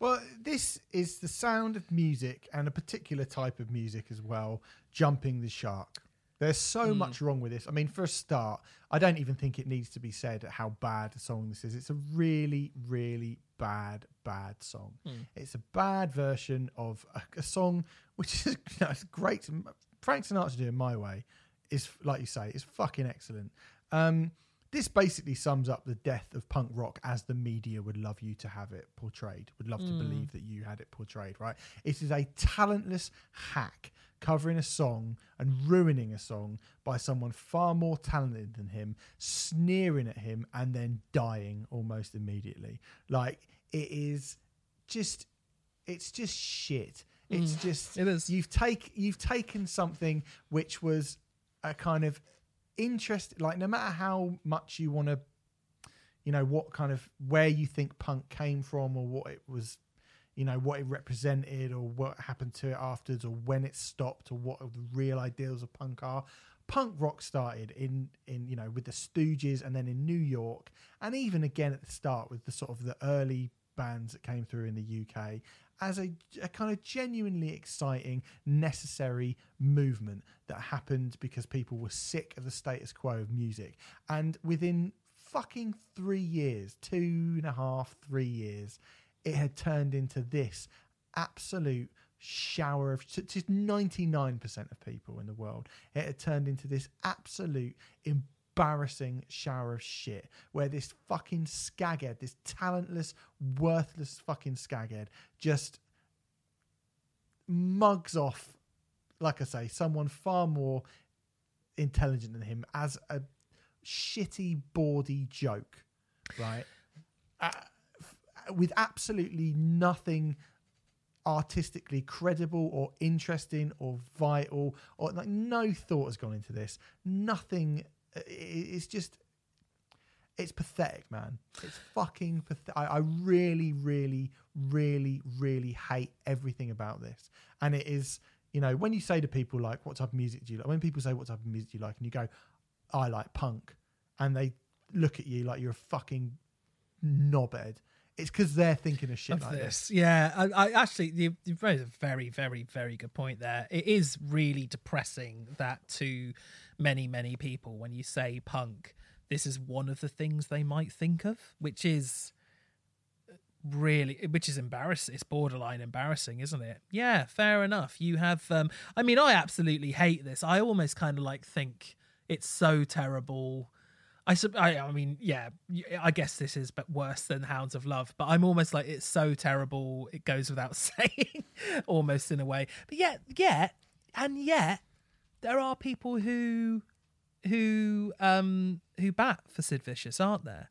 Well, this is the sound of music and a particular type of music as well, jumping the shark. There's so Hmm. much wrong with this. I mean, for a start, I don't even think it needs to be said how bad a song this is. It's a really, really bad, bad song. Hmm. It's a bad version of a, a song which is you know, it's great. Frank Sinatra doing My Way is, like you say, is fucking excellent. Um, this basically sums up the death of punk rock as the media would love you to have it portrayed, would love to hmm. believe that you had it portrayed, right? It is a talentless hack covering a song and ruining a song by someone far more talented than him, sneering at him and then dying almost immediately. Like it is just it's just shit. It's hmm. just it is. you've take you've taken something which was a kind of interest like no matter how much you want to you know what kind of where you think punk came from or what it was you know what it represented or what happened to it afterwards or when it stopped or what the real ideals of punk are punk rock started in in you know with the stooges and then in new york and even again at the start with the sort of the early bands that came through in the uk as a, a kind of genuinely exciting necessary movement that happened because people were sick of the status quo of music. And within fucking three years two and a half three years it had turned into this absolute shower of to 99% of people in the world. It had turned into this absolute embarrassing shower of shit where this fucking skaghead this talentless worthless fucking skaghead just mugs off like i say someone far more intelligent than him as a shitty bawdy joke right? Uh, with absolutely nothing artistically credible or interesting or vital or like no thought has gone into this. Nothing it's just it's pathetic man. It's fucking pathetic I, really really really really hate everything about this. And it is you know when you say to people like what type of music do you like when people say what type of music do you like and you go i like punk and they look at you like you're a fucking knobhead it's because they're thinking of shit of like this. this. Yeah, I, I actually you, raised a very, very, very good point there. It is really depressing that to many, many people when you say punk, this is one of the things they might think of, which is really which is embarrassing it's borderline embarrassing isn't it? Yeah fair enough. You have um i mean i absolutely hate this. I almost kind of like think it's so terrible I, sup- I I mean, yeah, I guess this is but worse than Hounds of Love, but I'm almost like it's so terrible it goes without saying, almost in a way. But yet, yet, and yet, there are people who, who, um, who bat for Sid Vicious, aren't there?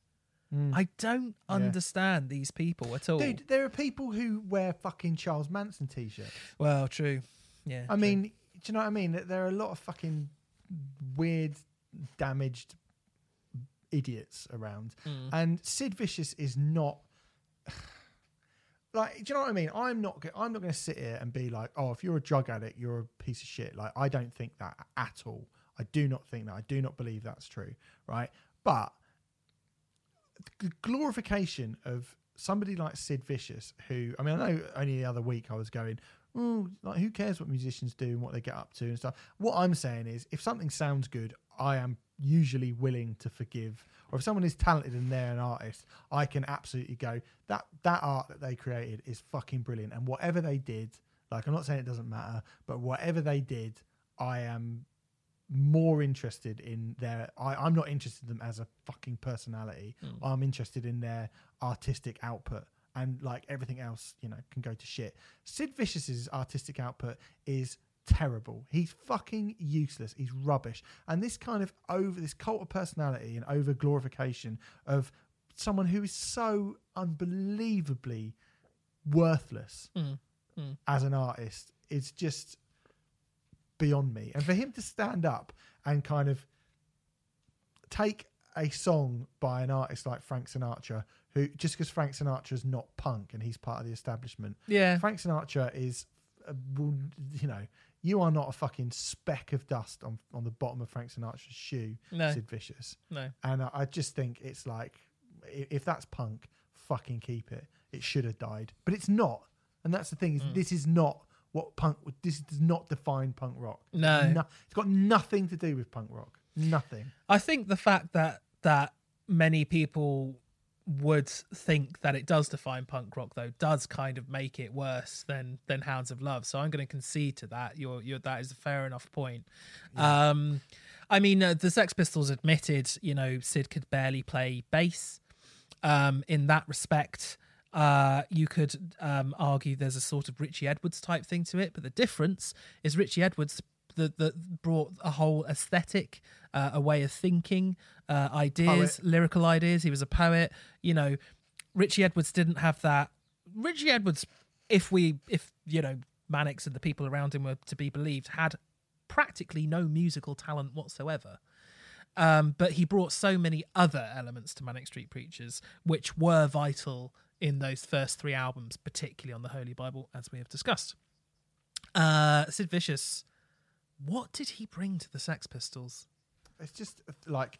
I don't understand these people at all. Dude, there are people who wear fucking Charles Manson t-shirts. Well, true. Yeah. I mean, do you know what I mean? There are a lot of fucking weird, damaged idiots around, Mm. and Sid Vicious is not. Like, do you know what I mean? I'm not. I'm not going to sit here and be like, "Oh, if you're a drug addict, you're a piece of shit." Like, I don't think that at all. I do not think that. I do not believe that's true. Right? But the glorification of somebody like Sid Vicious, who I mean, I know only the other week I was going, oh, like who cares what musicians do and what they get up to and stuff. What I'm saying is, if something sounds good, I am usually willing to forgive. Or if someone is talented and they're an artist, I can absolutely go that that art that they created is fucking brilliant. And whatever they did, like I'm not saying it doesn't matter, but whatever they did, I am more interested in their I, I'm not interested in them as a fucking personality. Hmm. I'm interested in their artistic output. And like everything else, you know, can go to shit. Sid Vicious's artistic output is terrible. He's fucking useless. He's rubbish. And this kind of over this cult of personality and over glorification of someone who is so unbelievably worthless mm, mm. as an artist is just beyond me. And for him to stand up and kind of take a song by an artist like Frank Sinatra, who just because Frank Sinatra's not punk and he's part of the establishment, Yeah. Frank Sinatra is, a, you know, you are not a fucking speck of dust on on the bottom of Frank Sinatra's shoe, No. Sid Vicious. No. And I, I just think it's like, i- if that's punk, fucking keep it. It should have died, but it's not. And that's the thing is, Mm. this is not what punk. This does not define punk rock. No. it's got nothing to do with punk rock. Nothing. I think the fact that that many people would think that it does define punk rock though does kind of make it worse than than Hounds of Love. So I'm going to concede to that. You're you're that is a fair enough point. Um I mean uh, the Sex Pistols admitted, you know, Sid could barely play bass. Um in that respect, uh you could um argue there's a sort of Richie Edwards type thing to it, but the difference is Richie Edwards that that brought a whole aesthetic, uh, a way of thinking, uh, ideas, lyrical ideas. He was a poet. You know, Richie Edwards didn't have that. Richie Edwards, if we, if you know, Manics and the people around him were to be believed, had practically no musical talent whatsoever. Um, but he brought so many other elements to Manic Street Preachers, which were vital in those first three albums, particularly on the Holy Bible, as we have discussed. Uh, Sid Vicious, what did he bring to the Sex Pistols? It's just like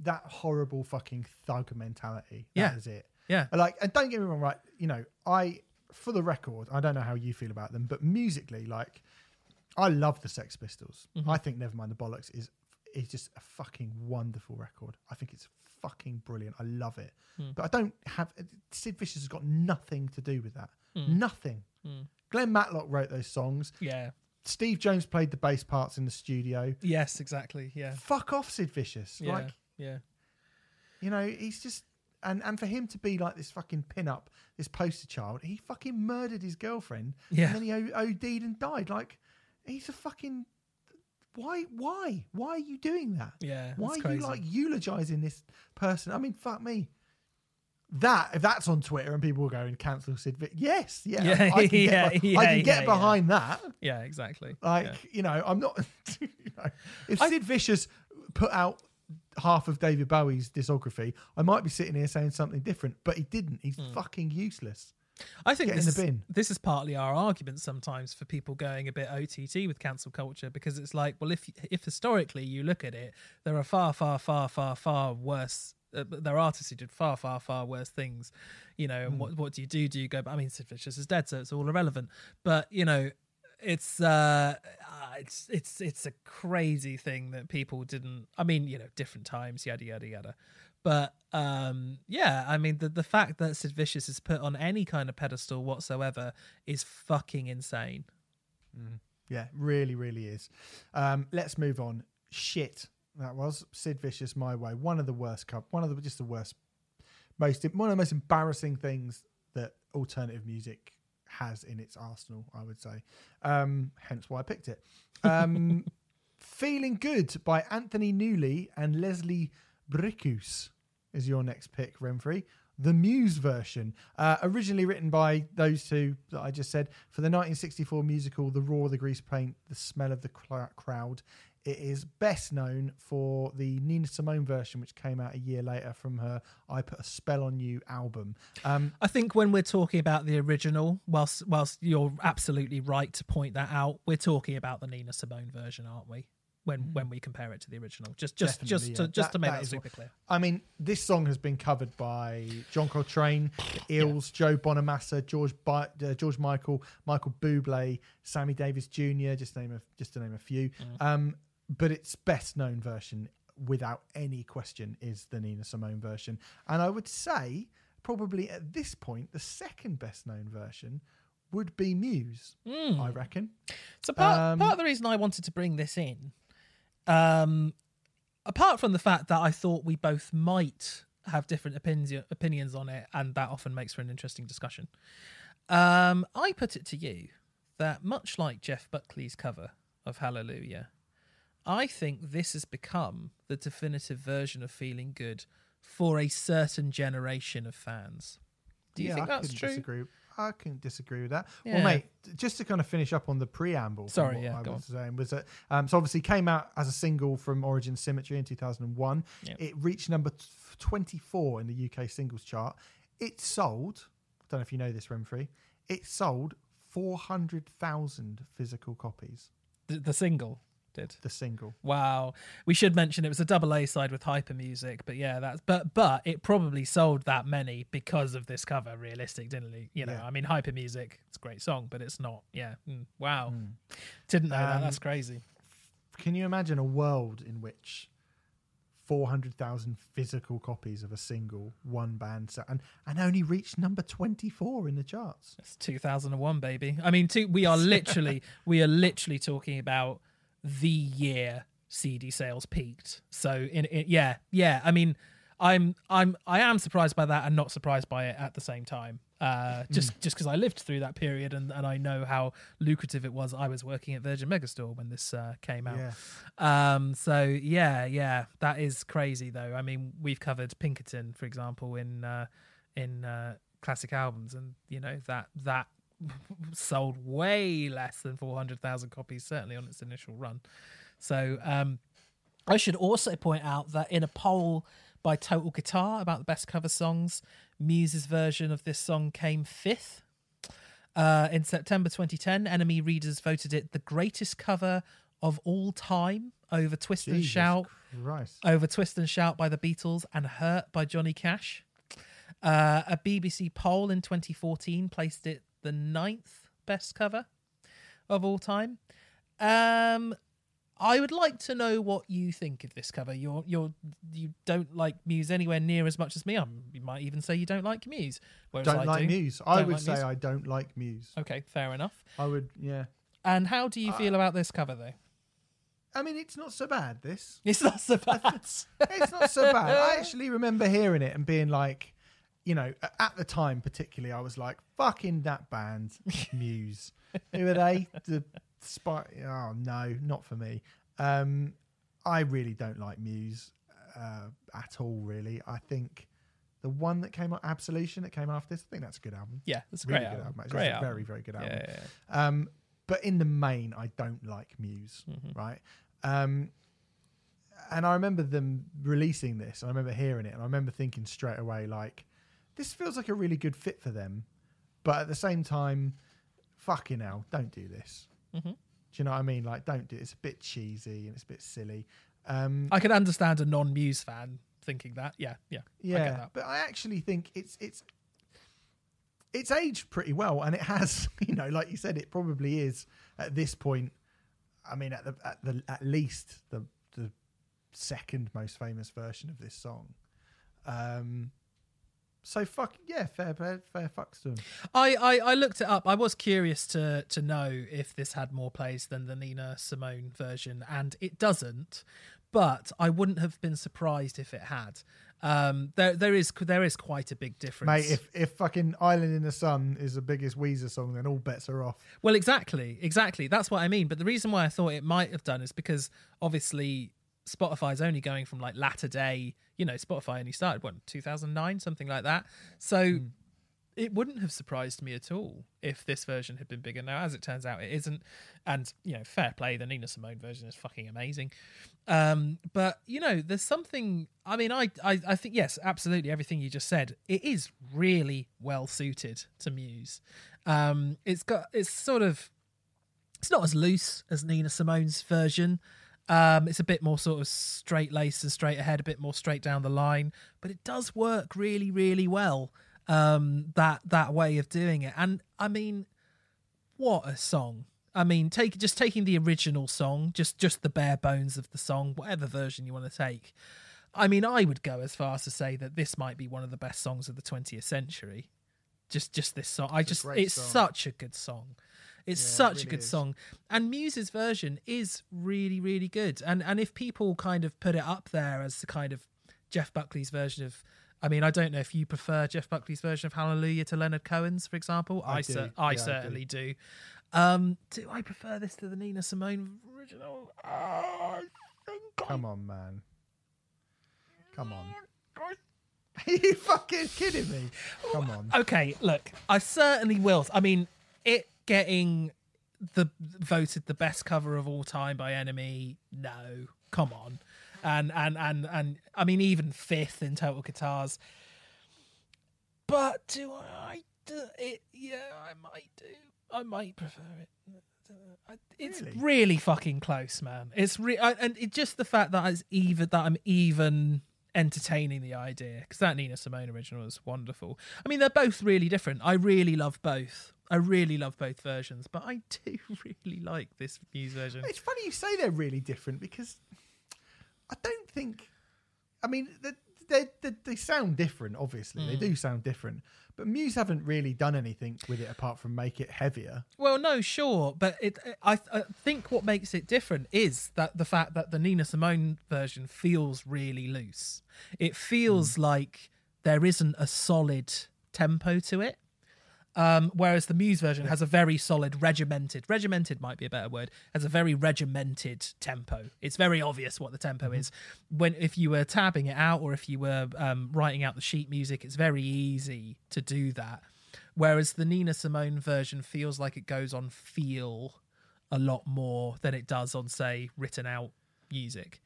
that horrible fucking thug mentality. Yeah. That is it. Yeah, Like, and don't get me wrong, right? You know, I, for the record, I don't know how you feel about them, but musically, like, I love the Sex Pistols. Mm-hmm. I think Nevermind the Bollocks is is just a fucking wonderful record. I think it's fucking brilliant. I love it. Hmm. But I don't have Sid Vicious has got nothing to do with that. Hmm. Nothing. Glenn Matlock wrote those songs. yeah, Steve Jones played the bass parts in the studio. yes, exactly. Yeah, Fuck off, Sid Vicious. yeah, Like, yeah. you know, he's just and and for him to be like this fucking pin up, this poster child, he fucking murdered his girlfriend. Yeah. And then he OD'd and died. Like, he's a fucking why why? Why are you doing that? Yeah, Why are you like eulogizing this person? I mean, fuck me. That if that's on Twitter and people are going cancel Sid Vic, yes, yeah, Yeah, I can yeah, get, yeah, I can get behind that. Yeah, exactly. Like, you know, I'm not. you know, if I- Sid Vicious put out half of David Bowie's discography, I might be sitting here saying something different, but he didn't. He's Hmm. fucking useless. I think this, is, bin. this is partly our argument sometimes for people going a bit OTT with cancel culture because it's like, well, if if historically you look at it, there are far, far, far, far, far worse. Uh, there are artists who did far, far, far worse things, you know. And what what do you do? Do you go? I mean, Sid Vicious is dead, so it's all irrelevant. But you know, it's uh, uh, it's it's it's a crazy thing that people didn't. I mean, you know, different times, yada yada yada. But um, yeah, I mean, the the fact that Sid Vicious is put on any kind of pedestal whatsoever is fucking insane. Yeah, really, really is. Um, let's move on. Shit, that was Sid Vicious. My way. One of the worst. Cup. One of the just the worst. Most one of the most embarrassing things that alternative music has in its arsenal. I would say. Um, hence why I picked it. Um, Feeling Good by Anthony Newley and Leslie Bricusse is your next pick, Remfry. The Muse version, uh, originally written by those two that I just said for the 1964 musical The Roar, the Grease Paint, The Smell of the Crowd. It is best known for the Nina Simone version, which came out a year later from her I Put a Spell on You album. Um, I think when we're talking about the original, whilst whilst you're absolutely right to point that out, we're talking about the Nina Simone version, aren't we? When when we compare it to the original, just just Definitely, just to just That- to make that that, super what- clear. I mean, this song has been covered by John Coltrane, the Eels, Joe Bonamassa, George Bi- uh, George Michael, Michael Bublé, Sammy Davis Jr. Just to name a just to name a few. Um, but its best known version, without any question, is the Nina Simone version, and I would say probably at this point the second best known version would be Muse. I reckon. So part, Um, part of the reason I wanted to bring this in, um, apart from the fact that I thought we both might have different opinions opinions on it, and that often makes for an interesting discussion, um, I put it to you that much like Jeff Buckley's cover of Hallelujah, I think this has become the definitive version of feeling good for a certain generation of fans. Do you Yeah, think I that's true? Disagree. I can disagree with that. Yeah. Well, mate, just to kind of finish up on the preamble. Sorry, what yeah, I was saying was that um, so obviously came out as a single from Origin Symmetry in 2001. Yep. It reached number 24 in the UK singles chart. It sold. I don't know if you know this, Remfry. It sold 400,000 physical copies. The, the single did. The single. Wow. We should mention it was a double A side with hyper music, but yeah, that's but but it probably sold that many because of this cover, realistic, didn't it? You know, Yeah. I mean hyper music, it's a great song, but it's not. Yeah. Mm, wow. Didn't know that. Um, That's crazy. Can you imagine a world in which 400,000 physical copies of a single one band set and, and only reached number 24 in the charts? It's 2001, baby. I mean, two, we are literally we are literally talking about the year CD sales peaked. So in, in yeah, yeah. I mean, I'm I'm I am surprised by that and not surprised by it at the same time. Uh, just just because I lived through that period and, and I know how lucrative it was. I was working at Virgin Megastore when this uh, came out. Yeah. Um, so yeah, yeah, that is crazy though. I mean, we've covered Pinkerton, for example, in uh, in uh, classic albums, and you know that that sold way less than four hundred thousand copies, certainly on its initial run. So um, I should also point out that in a poll by Total Guitar about the best cover songs, Muse's version of this song came fifth. Uh, in September 2010, NME readers voted it the greatest cover of all time over Twist and Shout, Christ. over Twist and Shout by the Beatles and Hurt by Johnny Cash. Uh, a BBC poll in 2014 placed it the ninth best cover of all time. Um, I would like to know what you think of this cover. You're you're you don't like Muse anywhere near as much as me. Um, you might even say you don't like Muse. Whereas Don't I like do. Muse. I Don't would like say Muse? I don't like Muse. Okay, fair enough. I would, yeah. And how do you Uh, feel about this cover, though? I mean, it's not so bad, this. It's not so bad. It's not so bad. I actually remember hearing it and being like, you know, at the time particularly, I was like, fucking that band, Muse. Who are they? The spy. Oh, no, not for me. Um, I really don't like Muse uh, at all, really. I think the one that came out, Absolution, that came after this, I think that's a good album. yeah, it's a Really great good album. album. Great It's a album. very, very good album. Yeah, yeah, yeah. Um, but in the main, I don't like Muse, Mhm. right? Um, and I remember them releasing this, and I remember hearing it, and I remember thinking straight away, like, this feels like a really good fit for them. But at the same time, fucking hell, don't do this. Mhm. Do you know what I mean? Like, don't do it. It's a bit cheesy and it's a bit silly. Um, I can understand a non-Muse fan thinking that. Yeah, yeah, I get yeah, that. but I actually think it's it's it's aged pretty well, and it has, you know, like you said, it probably is at this point. I mean, at the at the at least the the second most famous version of this song. Um, so fuck yeah, fair fair, fair fucks to them. I, I, I looked it up. I was curious to to know if this had more plays than the Nina Simone version, and it doesn't. But I wouldn't have been surprised if it had. Um, there there is there is quite a big difference. Mate, if if fucking Island in the Sun is the biggest Weezer song, then all bets are off. Well, exactly, exactly. That's what I mean. But the reason why I thought it might have done is because obviously Spotify's only going from like latter day. You know, Spotify only started what 2009, something like that. So it wouldn't have surprised me at all if this version had been bigger. Now, as it turns out, it isn't. And you know, fair play. The Nina Simone version is fucking amazing. Um, but you know, there's something. I mean, I, I, I think yes, absolutely. Everything you just said, it is really well suited to Muse. Um, it's got, it's sort of, it's not as loose as Nina Simone's version. Um, it's a bit more sort of straight laced and straight ahead, a bit more straight down the line, but it does work really, really well. Um, that that way of doing it, and I mean, what a song! I mean, take just taking the original song, just just the bare bones of the song, whatever version you want to take. I mean, I would go as far as to say that this might be one of the best songs of the 20th century. Just just this song, I It's a just it's song. such a good song. It's Yeah, it such a good is. song, and Muse's version is really really good. And and if people kind of put it up there as the kind of Jeff Buckley's version of I mean, I don't know if you prefer Jeff Buckley's version of Hallelujah to Leonard Cohen's, for example. I I, do. cer- Yeah, I I do. certainly do. Um, do I prefer this to the Nina Simone original? I think I Come on, man. Come on. Are you fucking kidding me? Come on. Okay, look, I certainly will. I mean, it getting the voted the best cover of all time by NME. No, come on, and and and and I mean even fifth in total guitars. But do I do it? Yeah, I might do. I might prefer it. It's Really? really, fucking close, man. It's re- I, and it just the fact that it's even that I'm even entertaining the idea because that Nina Simone original is wonderful. I mean, they're both really different. I really love both. I really love both versions, but I do really like this Muse version. It's funny you say they're really different because I don't think. I mean, they, they, they, sound different, obviously. They hmm. do sound different. But Muse haven't really done anything with it apart from make it heavier. Well, no, sure, but it. I, I think what makes it different is that the fact that the Nina Simone version feels really loose. It feels hmm. like there isn't a solid tempo to it. Um, whereas the Muse version has a very solid, regimented. Regimented might be a better word. Has a very regimented tempo. It's very obvious what the tempo is. When if you were tabbing it out or if you were um, writing out the sheet music, it's very easy to do that. Whereas the Nina Simone version feels like it goes on feel a lot more than it does on, say, written out music.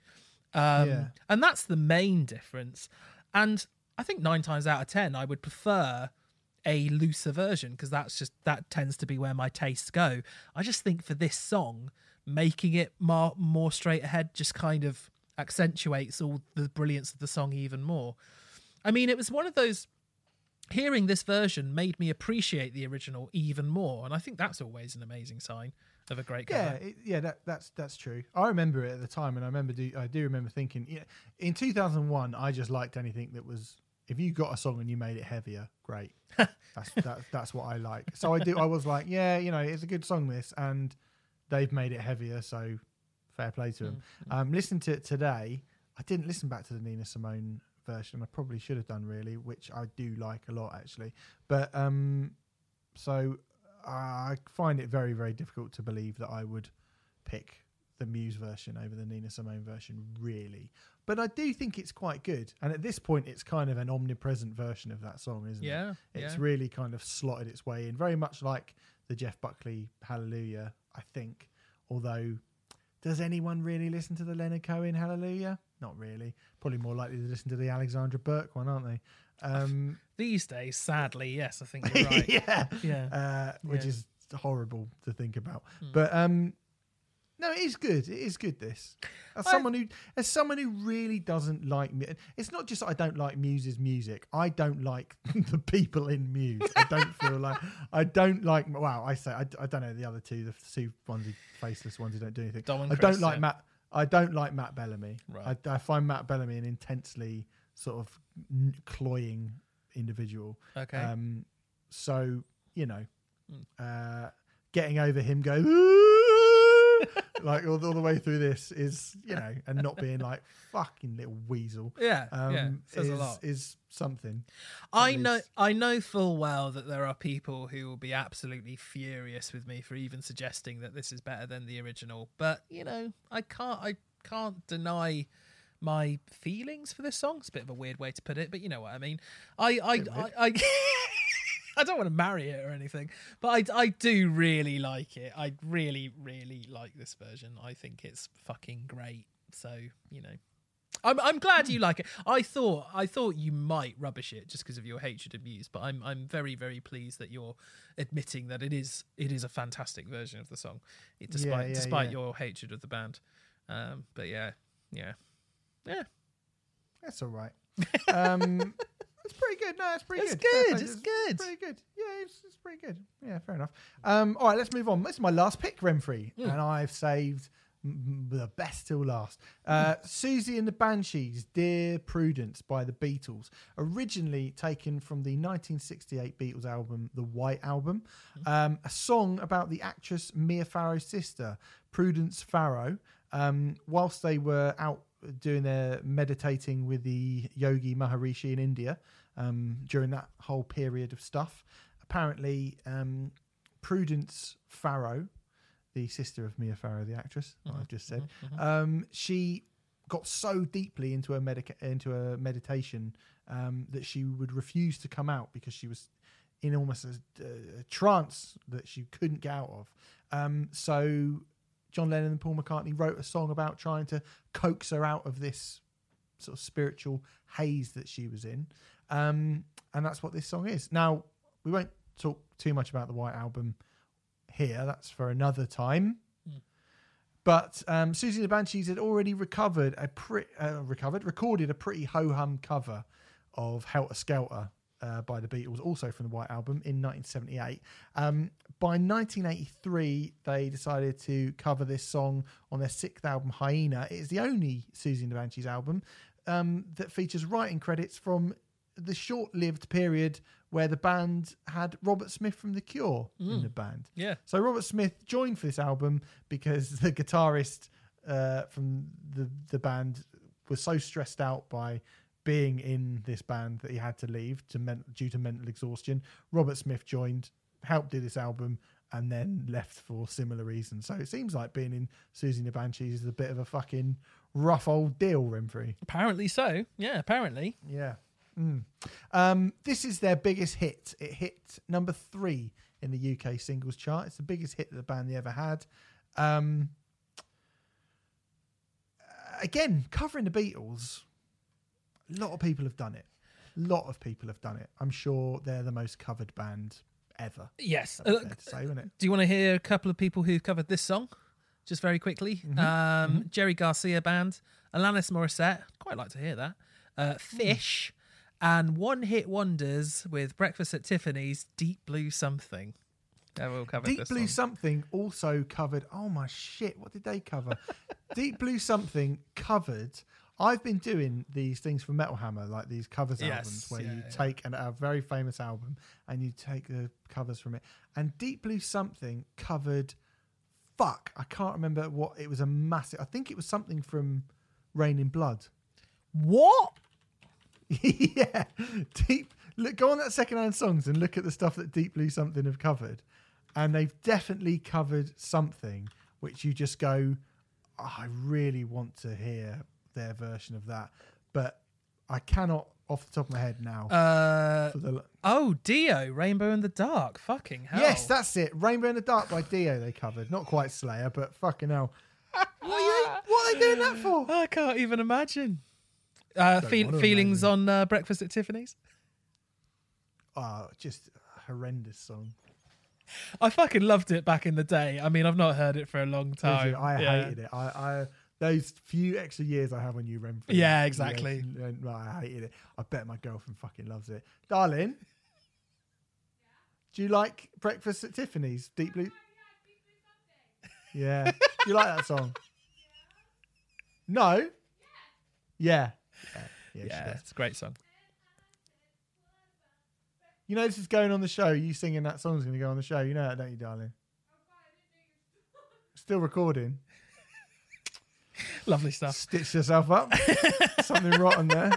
Um, Yeah. And that's the main difference. And I think nine times out of 10, I would prefer a looser version because that's just, that tends to be where my tastes go. I just think for this song, making it more, more straight ahead just kind of accentuates all the brilliance of the song even more. I mean, it was one of those hearing this version made me appreciate the original even more, and I think that's always an amazing sign of a great Yeah, cover. it, yeah, that, that's that's true. I remember it at the time, and I remember do I do remember thinking, yeah, in two thousand one, I just liked anything that was. If you got a song and you made it heavier, great. that's that, that's what I like. So I do. I was like, yeah, you know, it's a good song, this, and they've made it heavier, so fair play to them. Um, listen to it today. I didn't listen back to the Nina Simone version. I probably should have done really, which I do like a lot actually. But um, so I find it very, very difficult to believe that I would pick the Muse version over the Nina Simone version, really. But I do think it's quite good. And at this point, it's kind of an omnipresent version of that song, isn't Yeah, it? It's yeah. It's really kind of slotted its way in, very much like the Jeff Buckley Hallelujah, I think. Although, does anyone really listen to the Leonard Cohen Hallelujah? Not really. Probably more likely to listen to the Alexandra Burke one, aren't they? Um, These days, sadly, yes, I think you're right. yeah yeah. uh, which Yeah. is horrible to think about. Hmm. But um, no, it is good. It is good. This as I- someone who as someone who really doesn't like mu- it's not just I don't like Muse's music. I don't like the people in Muse. I don't feel like I don't like. Wow, I say I, I don't know the other two, the two ones, who, faceless ones who don't do anything. Dom I Chris, don't like yeah. Matt. I don't like Matt Bellamy. Right. I, I find Matt Bellamy an intensely sort of n- cloying individual. Okay. Um, so you know, Hmm. uh, getting over him going like all, the- all the way through this is you know, and not being like fucking little weasel. yeah, Um, yeah, says is, a lot. is something. I at know. I know full well that there are people who will be absolutely furious with me for even suggesting that this is better than the original. But you know, I can't, I can't deny my feelings for this song. It's a bit of a weird way to put it, but you know what I mean. I, I, I. I, I don't want to marry it or anything, but I, I do really like it. I really, really like this version. I think it's fucking great. So you know, I'm I'm glad you like it. I thought I thought you might rubbish it just because of your hatred of Muse, but I'm I'm very very pleased that you're admitting that it is it is a fantastic version of the song, it, despite yeah, despite yeah. your hatred of the band. Um, but yeah, yeah, yeah. That's all right. Um, it's pretty good. No, it's pretty good. It's good. It's good, Fair it's good. Pretty good. Yeah, it's, it's pretty good. Yeah, fair enough. Um, all right, let's move on. This is my last pick, Remfry, Hmm. and I've saved mm, the best till last. Uh, Siouxsie and the Banshees, "Dear Prudence" by the Beatles, originally taken from the 1968 Beatles album, the White Album, um, a song about the actress Mia Farrow's sister, Prudence Farrow. Um, whilst they were out doing their meditating with the yogi Maharishi in India um, during that whole period of stuff. Apparently, um, Prudence Farrow, the sister of Mia Farrow, the actress, what I've just said, um, she got so deeply into a medica- into a meditation um, that she would refuse to come out because she was in almost a, a trance that she couldn't get out of. Um, so John Lennon and Paul McCartney wrote a song about trying to coax her out of this sort of spiritual haze that she was in. Um, and that's what this song is. Now, we won't talk too much about the White Album here. That's for another time. But um, Siouxsie the Banshees had already recovered a pre- uh, recovered recorded a pretty ho hum cover of Helter Skelter uh, by the Beatles, also from the White Album in 1978. Um, by 1983, they decided to cover this song on their sixth album, Hyena. It is the only Siouxsie and the Banshees album um, that features writing credits from the short-lived period where the band had Robert Smith from The Cure in the band. Yeah. So Robert Smith joined for this album because the guitarist uh, from the the band was so stressed out by being in this band that he had to leave to men- due to mental exhaustion. Robert Smith joined, helped do this album, and then left for similar reasons. So it seems like being in Siouxsie and the Banshees is a bit of a fucking rough old deal, Remfry. Apparently so. Yeah, apparently. Yeah. Mm. Um, this is their biggest hit. It hit number three in the UK singles chart. It's the biggest hit that the band they ever had. Um, again, covering the Beatles. A lot of people have done it. A lot of people have done it. I'm sure they're the most covered band ever. Yes. Uh, say, do you want to hear a couple of people who covered this song? Just very quickly. Mm-hmm. Um, Jerry Garcia Band, Alanis Morissette. Quite like to hear that. Uh, Hmm. Phish. And one hit wonders with Breakfast at Tiffany's, Deep Blue Something. Yeah, we'll cover Deep Blue one. Something also covered. Oh my shit! What did they cover? Deep Blue Something covered. I've been doing these things for Metal Hammer, like these covers Yes, albums, where yeah, you yeah. take an, a very famous album and you take the covers from it. And Deep Blue Something covered. Fuck, I can't remember what it was. A massive. I think it was something from Reign in Blood. What? yeah, deep. Look, go on that secondhand songs and look at the stuff that Deep Blue Something have covered, and they've definitely covered something which you just go, "Oh, I really want to hear their version of that, but I cannot off the top of my head now. Uh, for the, oh, Dio, Rainbow in the Dark. Fucking hell. yes, that's it. Rainbow in the Dark by Dio. They covered, not quite Slayer, but fucking hell. what, are you, what are they doing that for? I can't even imagine. Uh, Don't feel, wanna feelings on uh, Breakfast at Tiffany's? Oh, just a horrendous song. I fucking loved it back in the day. I mean, I've not heard it for a long time. you? I Yeah. hated it. I, I those few extra years I have on you, Remfry. Yeah, exactly. Yeah, no, I hated it. I bet my girlfriend fucking loves it, darling. Do you like Breakfast at Tiffany's? Deep Blue. Yeah. Do you like that song? No. Yeah. Yeah. yeah, Yeah, it's a great song. You know this is going on the show. You singing that song's going to go on the show. You know that, don't you, darling? Still recording. Lovely stuff. Stitch yourself up. Something rotten there.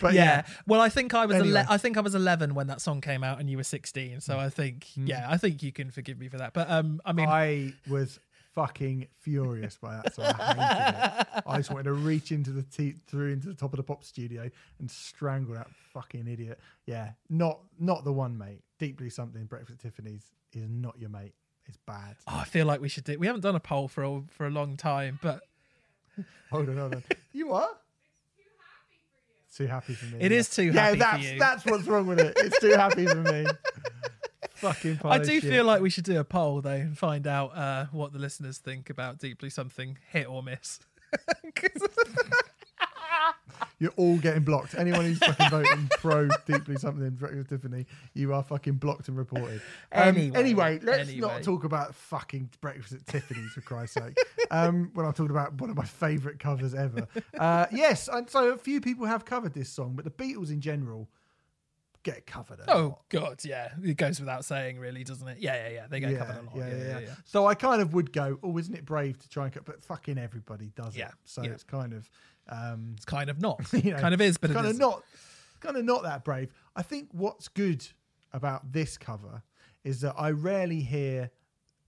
But yeah. yeah, Well, I think I was Anyway. ele- I think I was 11 when that song came out, and you were 16. So I think, yeah, I think you can forgive me for that. But um, I mean, I was fucking furious by that song. I. I just wanted to reach into the te- through into the top of the pop studio and strangle that fucking idiot. Yeah, not not the one, mate. Deep Blue Something. Breakfast at Tiffany's is not your mate. It's bad. oh, I feel like we should do. We haven't done a poll for a, for a long time, but Hold on, hold on. You what? Too happy for me. It yeah. is too yeah, happy for that's, you. That's what's wrong with it. It's too happy for me. fucking I do shit. feel like we should do a poll though and find out uh, what the listeners think about Deep Blue Something, hit or miss. You're all getting blocked. Anyone who's fucking voting pro Deep Blue Something Breakfast at Tiffany, you are fucking blocked and reported. Um, Anyway, anyway, let's anyway. not talk about fucking breakfast at Tiffany's for Christ's sake. Um, when I'm talking about one of my favourite covers ever. Uh, yes, and so a few people have covered this song, but the Beatles in general get covered. A oh lot. God, yeah, it goes without saying, really, doesn't it? Yeah, yeah, yeah. They get covered a lot. Yeah, Yeah, yeah, yeah, yeah. So I kind of would go, oh, isn't it brave to try and cut? But fucking everybody does Yeah, it. So yeah. it's kind of. Um, It's kind of not. you know, kind of is, but kind of not kind of not that brave. I think what's good about this cover is that I rarely hear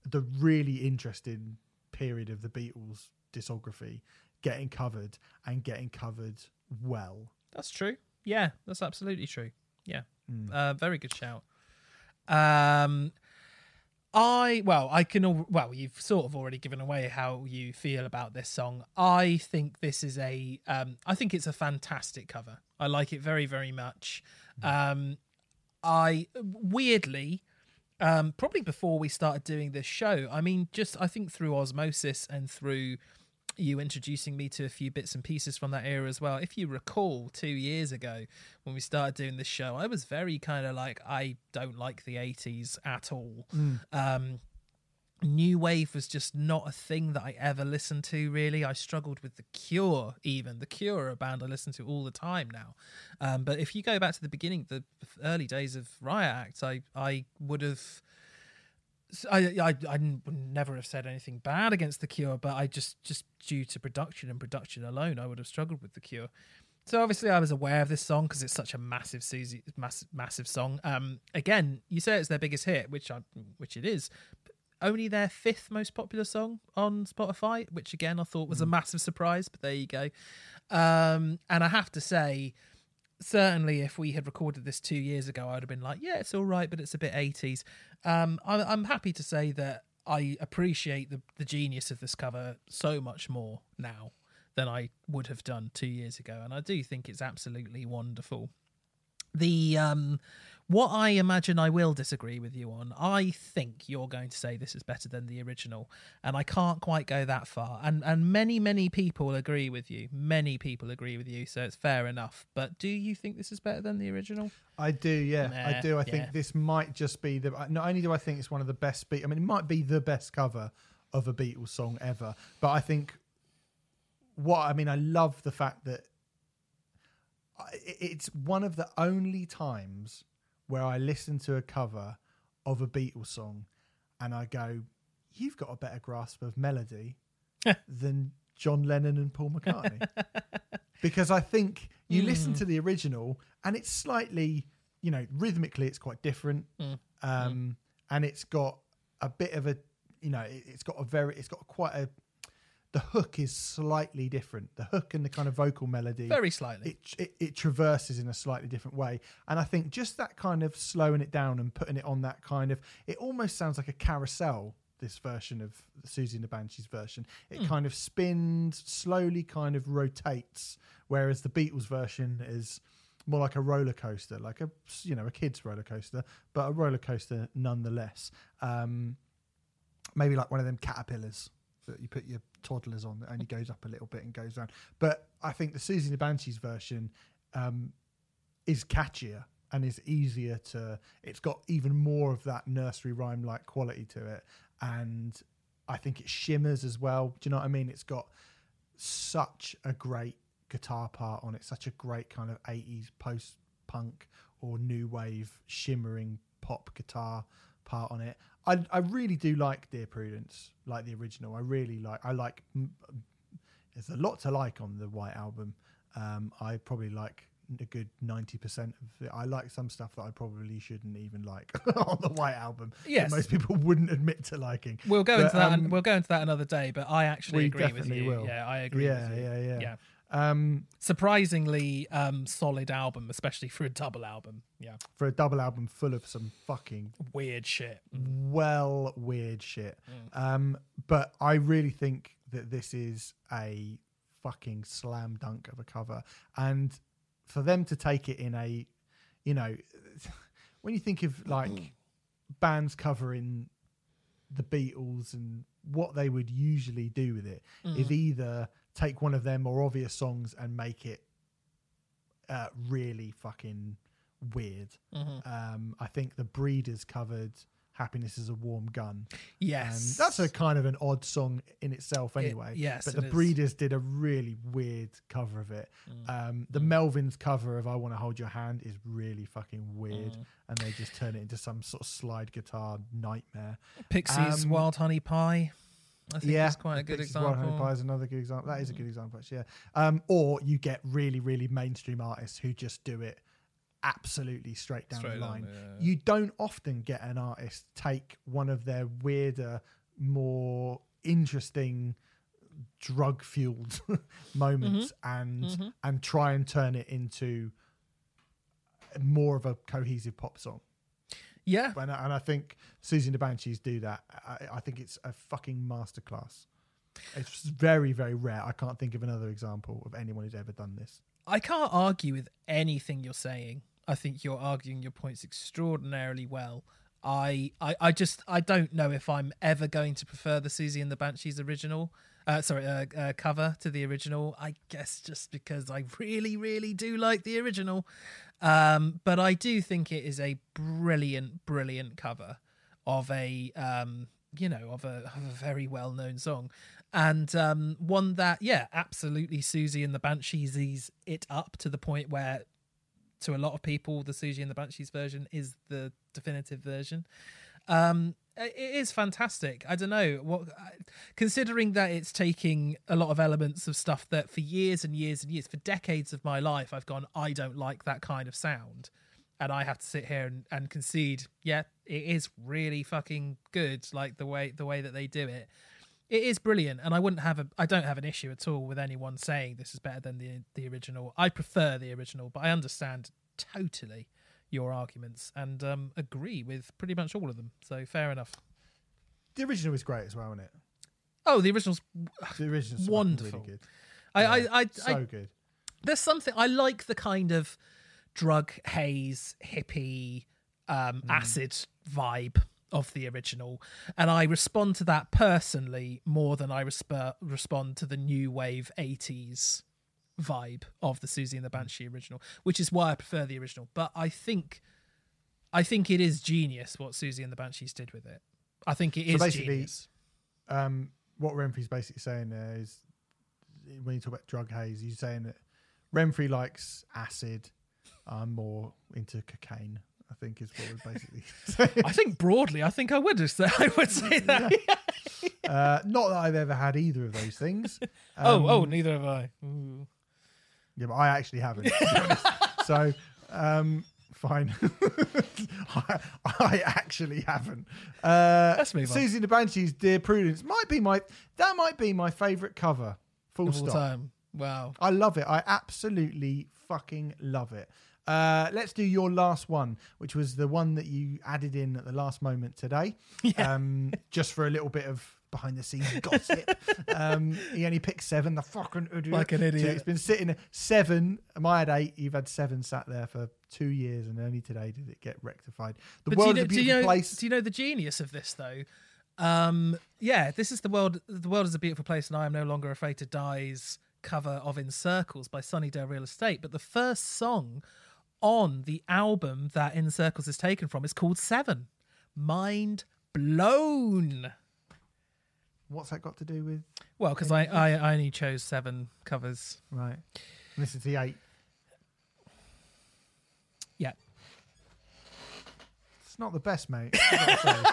the really interesting period of the Beatles discography getting covered and getting covered well. That's true. Yeah, that's absolutely true. Yeah, Mm. uh, very good shout. Um, I well, I can al- well, you've sort of already given away how you feel about this song. I think this is a, um, I think it's a fantastic cover. I like it very, very much. Um, I weirdly, um, probably before we started doing this show, I mean, just I think through osmosis and through you introducing me to a few bits and pieces from that era as well. If you recall, two years ago when we started doing this show, I was very kind of like, I don't like the 80s at all. Um, New wave was just not a thing that I ever listened to. Really, I struggled with the Cure. Even the Cure are a band I listen to all the time now. Um, but if you go back to the beginning, the early days of Riot Act, I I would have. I, I I would never have said anything bad against the Cure, but I just just due to production and production alone, I would have struggled with the Cure. So obviously, I was aware of this song because it's such a massive, Siouxsie, massive, massive song. Um, again, you say it's their biggest hit, which I, which it is. But only their fifth most popular song on Spotify, which again I thought was a massive surprise. But there you go. Um, and I have to say, certainly if we had recorded this two years ago, I'd have been like, yeah, it's all right, but it's a bit 80s. Um, I'm, I'm happy to say that I appreciate the, the genius of this cover so much more now than I would have done two years ago. And I do think it's absolutely wonderful. The um, what I imagine I will disagree with you on, I think you're going to say this is better than the original, and I can't quite go that far. And and many many people agree with you. Many people agree with you, so it's fair enough. But do you think this is better than the original? I do, yeah, Nah, I do. I think this might just be the. Not only do I think it's one of the best beat. I mean, it might be the best cover of a Beatles song ever. But I think what I mean, I love the fact that it's one of the only times where I listen to a cover of a Beatles song and I go, "You've got a better grasp of melody than John Lennon and Paul McCartney." because I think you listen hmm. to the original and it's slightly, you know, rhythmically it's quite different, hmm. Hmm. um, and it's got a bit of a, you know, it, it's got a very, it's got quite a. The hook is slightly different. The hook and the kind of vocal melody, Very slightly. it, it it traverses in a slightly different way, and I think just that kind of slowing it down and putting it on that kind of, it almost sounds like a carousel. This version of Siouxsie and the Banshees version, it kind of spins slowly, kind of rotates, whereas the Beatles version is more like a roller coaster, like a you know a kid's roller coaster, but a roller coaster nonetheless. Um, maybe like one of them caterpillars that you put your toddlers on that only goes up a little bit and goes down. But I think the Siouxsie the Banshees version um, is catchier and is easier to. It's got even more of that nursery rhyme like quality to it, and I think it shimmers as well. Do you know what I mean? It's got such a great guitar part on it, such a great kind of 80s post punk or new wave shimmering pop guitar part on it. I, I really do like Dear Prudence, like the original. I really like. I like. There's a lot to like on the White album. Um, I probably like a good ninety percent of it. I like some stuff that I probably shouldn't even like on the White album. Yes. most people wouldn't admit to liking. We'll go But, into that. um, we'll go into that another day. But I actually agree with you. will. Yeah, I agree. Yeah, with you. yeah, yeah. yeah. Um, Surprisingly, um, solid album, especially for a double album. Yeah, for a double album full of some fucking weird shit. well weird shit. Mm. Um, but I really think that this is a fucking slam dunk of a cover, and for them to take it in a, you know, when you think of like bands covering the Beatles and what they would usually do with it is either take one of their more obvious songs and make it uh, really fucking weird. Um, I think the Breeders covered "Happiness Is a Warm Gun." Yes, and that's a kind of an odd song in itself, anyway. yes, but it the is. Breeders did a really weird cover of it. Mm. Um, the Melvins cover of "I Want to Hold Your Hand" is really fucking weird, Mm. and they just turn it into some sort of slide guitar nightmare. Pixies, um, Wild Honey Pie. I think yeah, that's quite a good Pixies, Wild example. Honey Pie is another good example. That is a mm. good example, actually. Yeah. Um, or you get really, really mainstream artists who just do it absolutely straight down Straight the line. yeah. You don't often get an artist take one of their weirder, more interesting drug fueled moments mm-hmm. and mm-hmm. and try and turn it into more of a cohesive pop song. Yeah, And, I- and I think Siouxsie and the Banshees do that. I, I think it's a fucking masterclass. It's very, very rare. I can't think of another example of anyone who's ever done this. I can't argue with anything you're saying. I think you're arguing your points extraordinarily well. I, I, I just I don't know if I'm ever going to prefer the Siouxsie and the Banshees original, uh, sorry, uh, uh, cover to the original. I guess just because I really, really do like the original, um, but I do think it is a brilliant, brilliant cover of a um, you know of a, of a very well known song, and um, one that yeah, absolutely Siouxsie and the Banshees ease it up to the point where to a lot of people, the Siouxsie and the Banshees version is the definitive version. Um, Uh, it is fantastic. I don't know what, uh, considering that it's taking a lot of elements of stuff that for years and years and years, for decades of my life, I've gone, I don't like that kind of sound, and I have to sit here and, and concede, yeah, it is really fucking good, like the way the way that they do it. It is brilliant, and I wouldn't have a I don't have an issue at all with anyone saying this is better than the the original. I prefer the original, but I understand totally your arguments and um, agree with pretty much all of them. So fair enough. The original is great as well, isn't it? Oh, the original's The original's Wonderful. really good. I, Yeah, I, I, so I good. there's something I like the kind of drug haze hippie um, acid vibe of the original, and I respond to that personally more than I resp- respond to the new wave '80s vibe of the Siouxsie and the Banshee original, which is why I prefer the original. But I think, I think it is genius what Siouxsie and the Banshees did with it. I think it is basically- genius. Um, what Remfry's basically saying there is when you talk about drug haze, he's saying that Remfry likes acid. I'm more into cocaine. I think is what we're basically saying. I think broadly, I think I would say I would say that. Uh, not that I've ever had either of those things. oh, Um, oh, neither have I. Ooh. Yeah, but I actually haven't. to be honest. so, um, fine. I, I actually haven't. Uh, Let's move on. Siouxsie the Banshees, Dear Prudence, might be my that might be my favourite cover. Full all stop. time. Wow. I love it. I absolutely fucking love it. Uh, let's do your last one, which was the one that you added in at the last moment today, um, just for a little bit of behind the scenes gossip. um, he only picked seven. The fucking idiot. Like an So idiot. it's been sitting seven. I had eight. You've had seven sat there for two years, and only today did it get rectified. The But do you, world know, is a do, you beautiful know, place. do you know the genius of this though? Um, yeah, this is the world. The world is a beautiful place, and I am no longer afraid to die's cover of "In Circles" by Sunny Day Real Estate. But the first song on the album that "In Circles" is taken from is called Seven. Mind blown. What's that got to do with Well, because I, I I only chose seven covers. right? And this is the eight. Yeah. It's not the best, mate. I've got to say.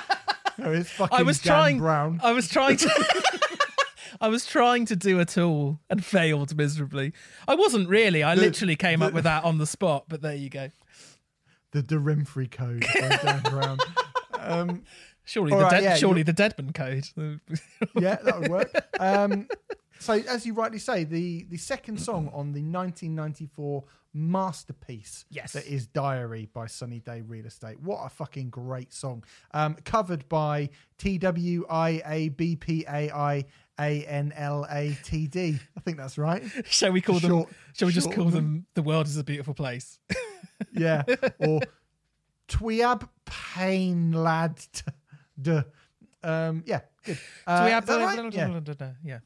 no, it's fucking I was Dan trying. Brown. I was trying to. I was trying to do a tool and failed miserably. I wasn't really. I The- literally came up with that on the spot. But there you go. the the Remfry code by Dan Brown. Um, Surely All the right, dead. yeah, surely the Dedman code. yeah, that would work. Um, so, as you rightly say, the the second song on the 1994 masterpiece Yes. that is Diary by Sunny Day Real Estate. What a fucking great song. Um, covered by T W I A B P A I A N L A T D. I think that's right. shall we call them? Shall we just call of them? The world is a beautiful place. Yeah. Or Twiab Pain Lad. t- D. Um, yeah, good. Uh, Do we have that right? Yeah. Yeah.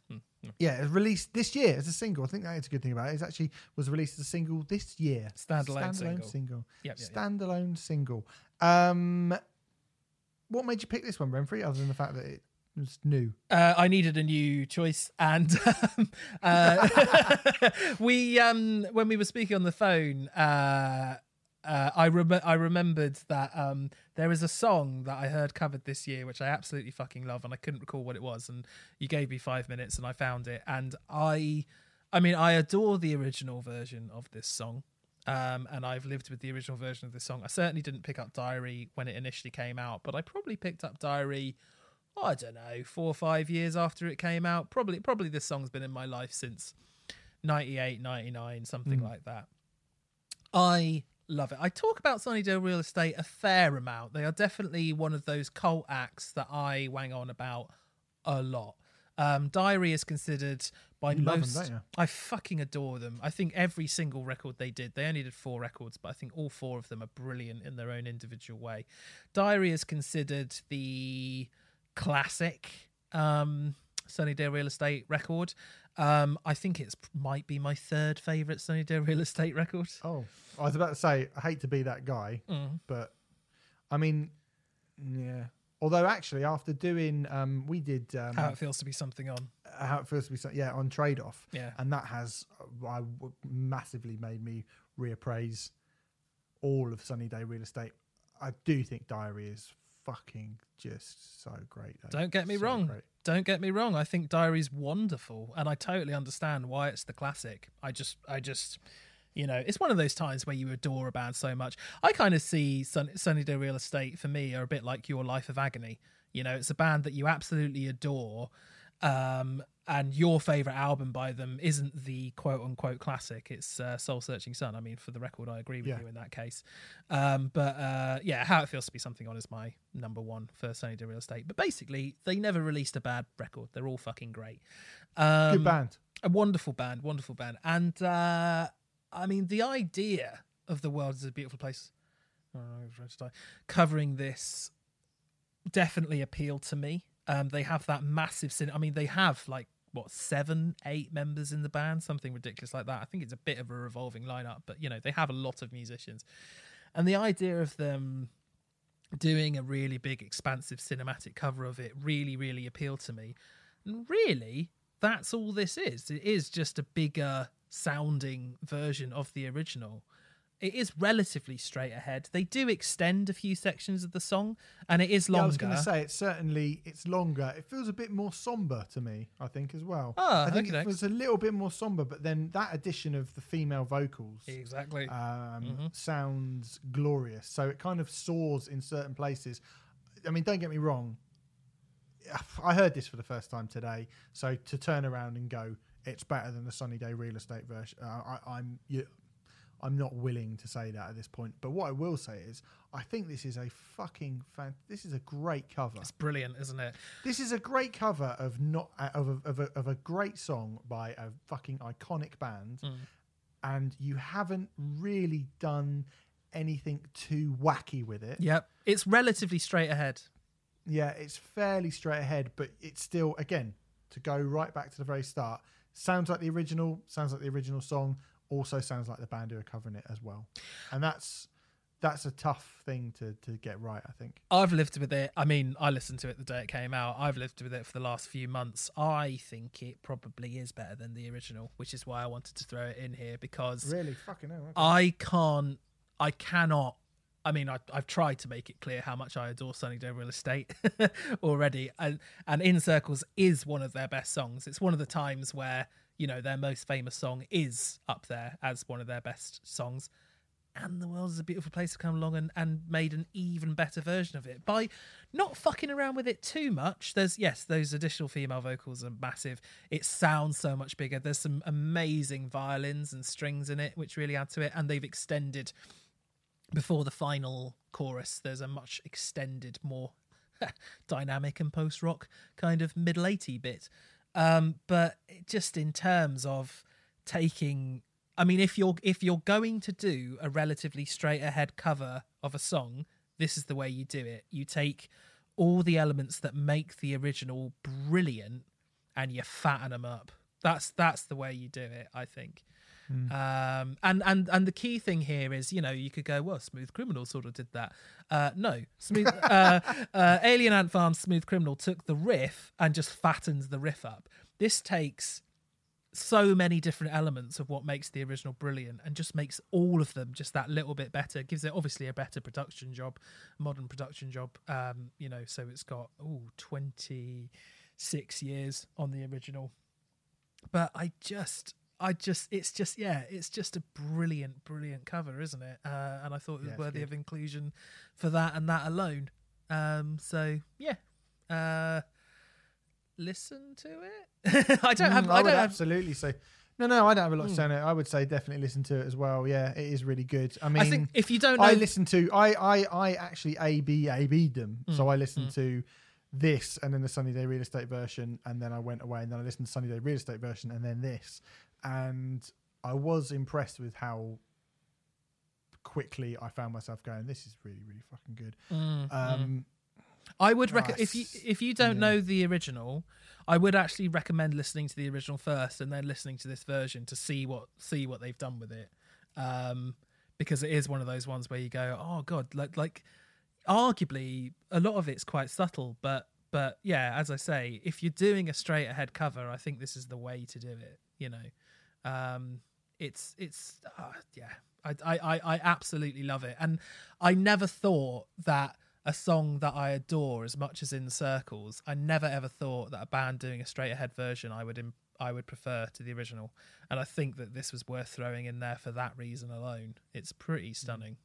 Yeah, it's released this year as a single. I think that's a good thing about it. It actually was released as a single this year. Standalone single. single. Yep, yep, yep. Standalone single. Um, what made you pick this one, Remfry, other than the fact that it was new? Uh, I needed a new choice, and um, uh, we um, when we were speaking on the phone, uh, uh, I rem- I remembered that um, there is a song that I heard covered this year, which I absolutely fucking love, and I couldn't recall what it was. And you gave me five minutes, and I found it, and I, I mean, I adore the original version of this song. Um, and I've lived with the original version of this song. I certainly didn't pick up Diary when it initially came out, but I probably picked up Diary I don't know, four or five years after it came out. Probably, probably this song's been in my life since 98, 99, something like that. I love it. I talk about Sunny Day Real Estate a fair amount. They are definitely one of those cult acts that I wang on about a lot. Um, Diary is considered by You most. you? I fucking adore them. I think every single record they did, they only did four records, but I think all four of them are brilliant in their own individual way. Diary is considered the classic um, Sunny Day Real Estate record. Um, I think it's might be my third favorite Sunny Day Real Estate record. Oh, I was about to say, I hate to be that guy, Mm. but I mean, yeah. Although actually, after doing, um, we did um, How it feels to be something on. how it feels to be, so- yeah, on trade off, Yeah. and that has uh, massively made me reappraise all of Sunny Day Real Estate. I do think Diary is fucking just so great. though. Don't get me So wrong. great. Don't get me wrong. I think Diary's wonderful, and I totally understand why it's the classic. I just, I just, you know, it's one of those times where you adore a band so much. I kind of see Sun- Sunny Day Real Estate for me are a bit like Your Life of Agony. You know, it's a band that you absolutely adore, um, and your favorite album by them isn't the quote unquote classic. It's uh, Soul Searching Sun. I mean, for the record, I agree with Yeah. you in that case. Um, but uh, yeah, How It Feels to Be Something On is my number one for Sunny Day Real Estate. But basically, they never released a bad record. They're all fucking great. Um, Good band. a wonderful band, wonderful band. And uh, I mean, the idea of the world is a beautiful place. Oh, I was ready to die. Covering this definitely appealed to me. Um, they have that massive sin. I mean, they have like what seven, eight members in the band, something ridiculous like that. I think it's a bit of a revolving lineup, but you know, they have a lot of musicians, and the idea of them doing a really big, expansive cinematic cover of it really, really appealed to me. And really, that's all this is. It is just a bigger sounding version of the original. It is relatively straight ahead. They do extend a few sections of the song, and it is Yeah, longer. I was going to say it's certainly it's longer. It feels a bit more somber to me. I think as well. Ah, I think okey-dokes. it was a little bit more somber, but then that addition of the female vocals exactly. um, Mm-hmm. sounds glorious. So it kind of soars in certain places. I mean, don't get me wrong. I heard this for the first time today, so to turn around and go, it's better than the Sunny Day Real Estate version. Uh, I, I'm you, I'm not willing to say that at this point. But what I will say is, I think this is a fucking fan. This is a great cover. it's brilliant, isn't it? This is a great cover of not uh, of a, of a, of a great song by a fucking iconic band, Mm. and you haven't really done anything too wacky with it. Yep. It's relatively straight ahead. Yeah, it's fairly straight ahead, but it's still again to go right back to the very start. Sounds like the original. Sounds like the original song. Also sounds like the band who are covering it as well, and that's that's a tough thing to to get right. I think. I've lived with it. I mean, I listened to it the day it came out. I've lived with it for the last few months. I think it probably is better than the original, which is why I wanted to throw it in here because Really, fucking hell. okay. I can't, I cannot. I mean, I, I've tried to make it clear how much I adore Sunny Day Real Estate already, and and In Circles is one of their best songs. It's one of the times where you know their most famous song is up there as one of their best songs. And the world is a beautiful place to come along and, and made an even better version of it by not fucking around with it too much. There's yes, those additional female vocals are massive. It sounds so much bigger. There's some amazing violins and strings in it, which really add to it. And they've extended before the final chorus. There's a much extended, more dynamic and post rock kind of middle 80 bit. Um, but just in terms of taking I mean, if you're if you're going to do a relatively straight ahead cover of a song, this is the way you do it. You take all the elements that make the original brilliant, and you fatten them up. That's that's the way you do it. I think. Um, and and and the key thing here is, you know, you could go, well, Smooth Criminal sort of did that. Uh, no, Smooth uh, uh, Alien Ant Farm, Smooth Criminal took the riff and just fattened the riff up. This takes so many different elements of what makes the original brilliant and just makes all of them just that little bit better. Gives it obviously a better production job modern production job. Um you know so it's got oh 26 years on the original. But i just i just it's just yeah it's just a brilliant brilliant cover isn't it uh, and i thought it was Yeah, worthy good. of inclusion for that and that alone um so yeah uh, listen to it. I don't have. Mm, I, I, would don't have. absolutely say. No, no, I don't have a lot to say on it. I would say definitely listen to it as well. Yeah, it is really good. I mean, I think if you don't know, I listen to I I I actually A B A B'd them. Mm, So I listened to this and then the Sunny Day Real Estate version, and then I went away and then I listened to Sunny Day Real Estate version and then this, and I was impressed with how quickly I found myself going. This is really really fucking good. Mm, mm. Um, I would recommend if you if you don't Yeah. know the original, I would actually recommend listening to the original first and then listening to this version to see what see what they've done with it. Um, because it is one of those ones where you go, oh god, like like arguably a lot of it's quite subtle, but but yeah, as I say, if you're doing a straight ahead cover, I think this is the way to do it. You know, um, it's it's uh, yeah, I, I I absolutely love it, and I never thought that a song that I adore as much as in circles, I never ever thought that a band doing a straight ahead version I would Im- I would prefer to the original, and I think that this was worth throwing in there for that reason alone. It's pretty stunning.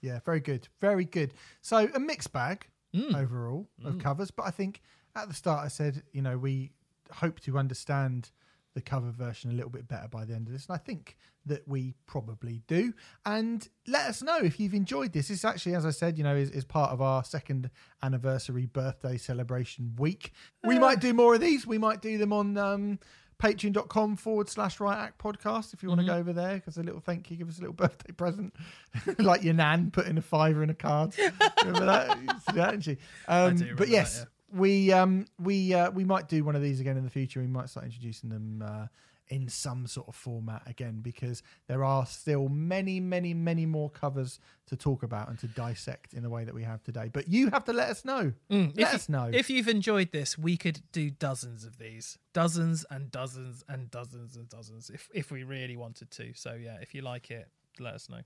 Yeah, very good, very good. So a mixed bag Mm. overall of covers, but I think at the start I said, you know, we hope to understand the cover version a little bit better by the end of this, and I think that we probably do. And let us know if you've enjoyed this. This actually, as I said, you know, is, is part of our second anniversary birthday celebration week. We might do more of these. We might do them on. Um, patreon.com forward slash right act podcast if you want to go over there because a little thank you give us a little birthday present like your nan putting a fiver in a card remember that that, didn't she um, but that, yes yeah. We um we uh, we might do one of these again in the future. We might start introducing them uh, in some sort of format again because there are still many many many more covers to talk about and to dissect in the way that we have today. But you have to let us know. Mm, let us know. if you've enjoyed this, we could do dozens of these, dozens and dozens and dozens and dozens, if if we really wanted to. So yeah, if you like it, let us know.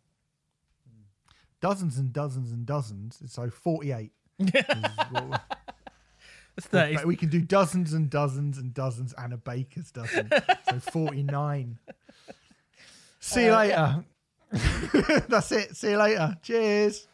dozens and dozens and dozens. So 48 is what we- It's 30, we can do dozens and dozens and dozens and a baker's dozen. so 49. See you Uh, later. That's it. See you later. Cheers.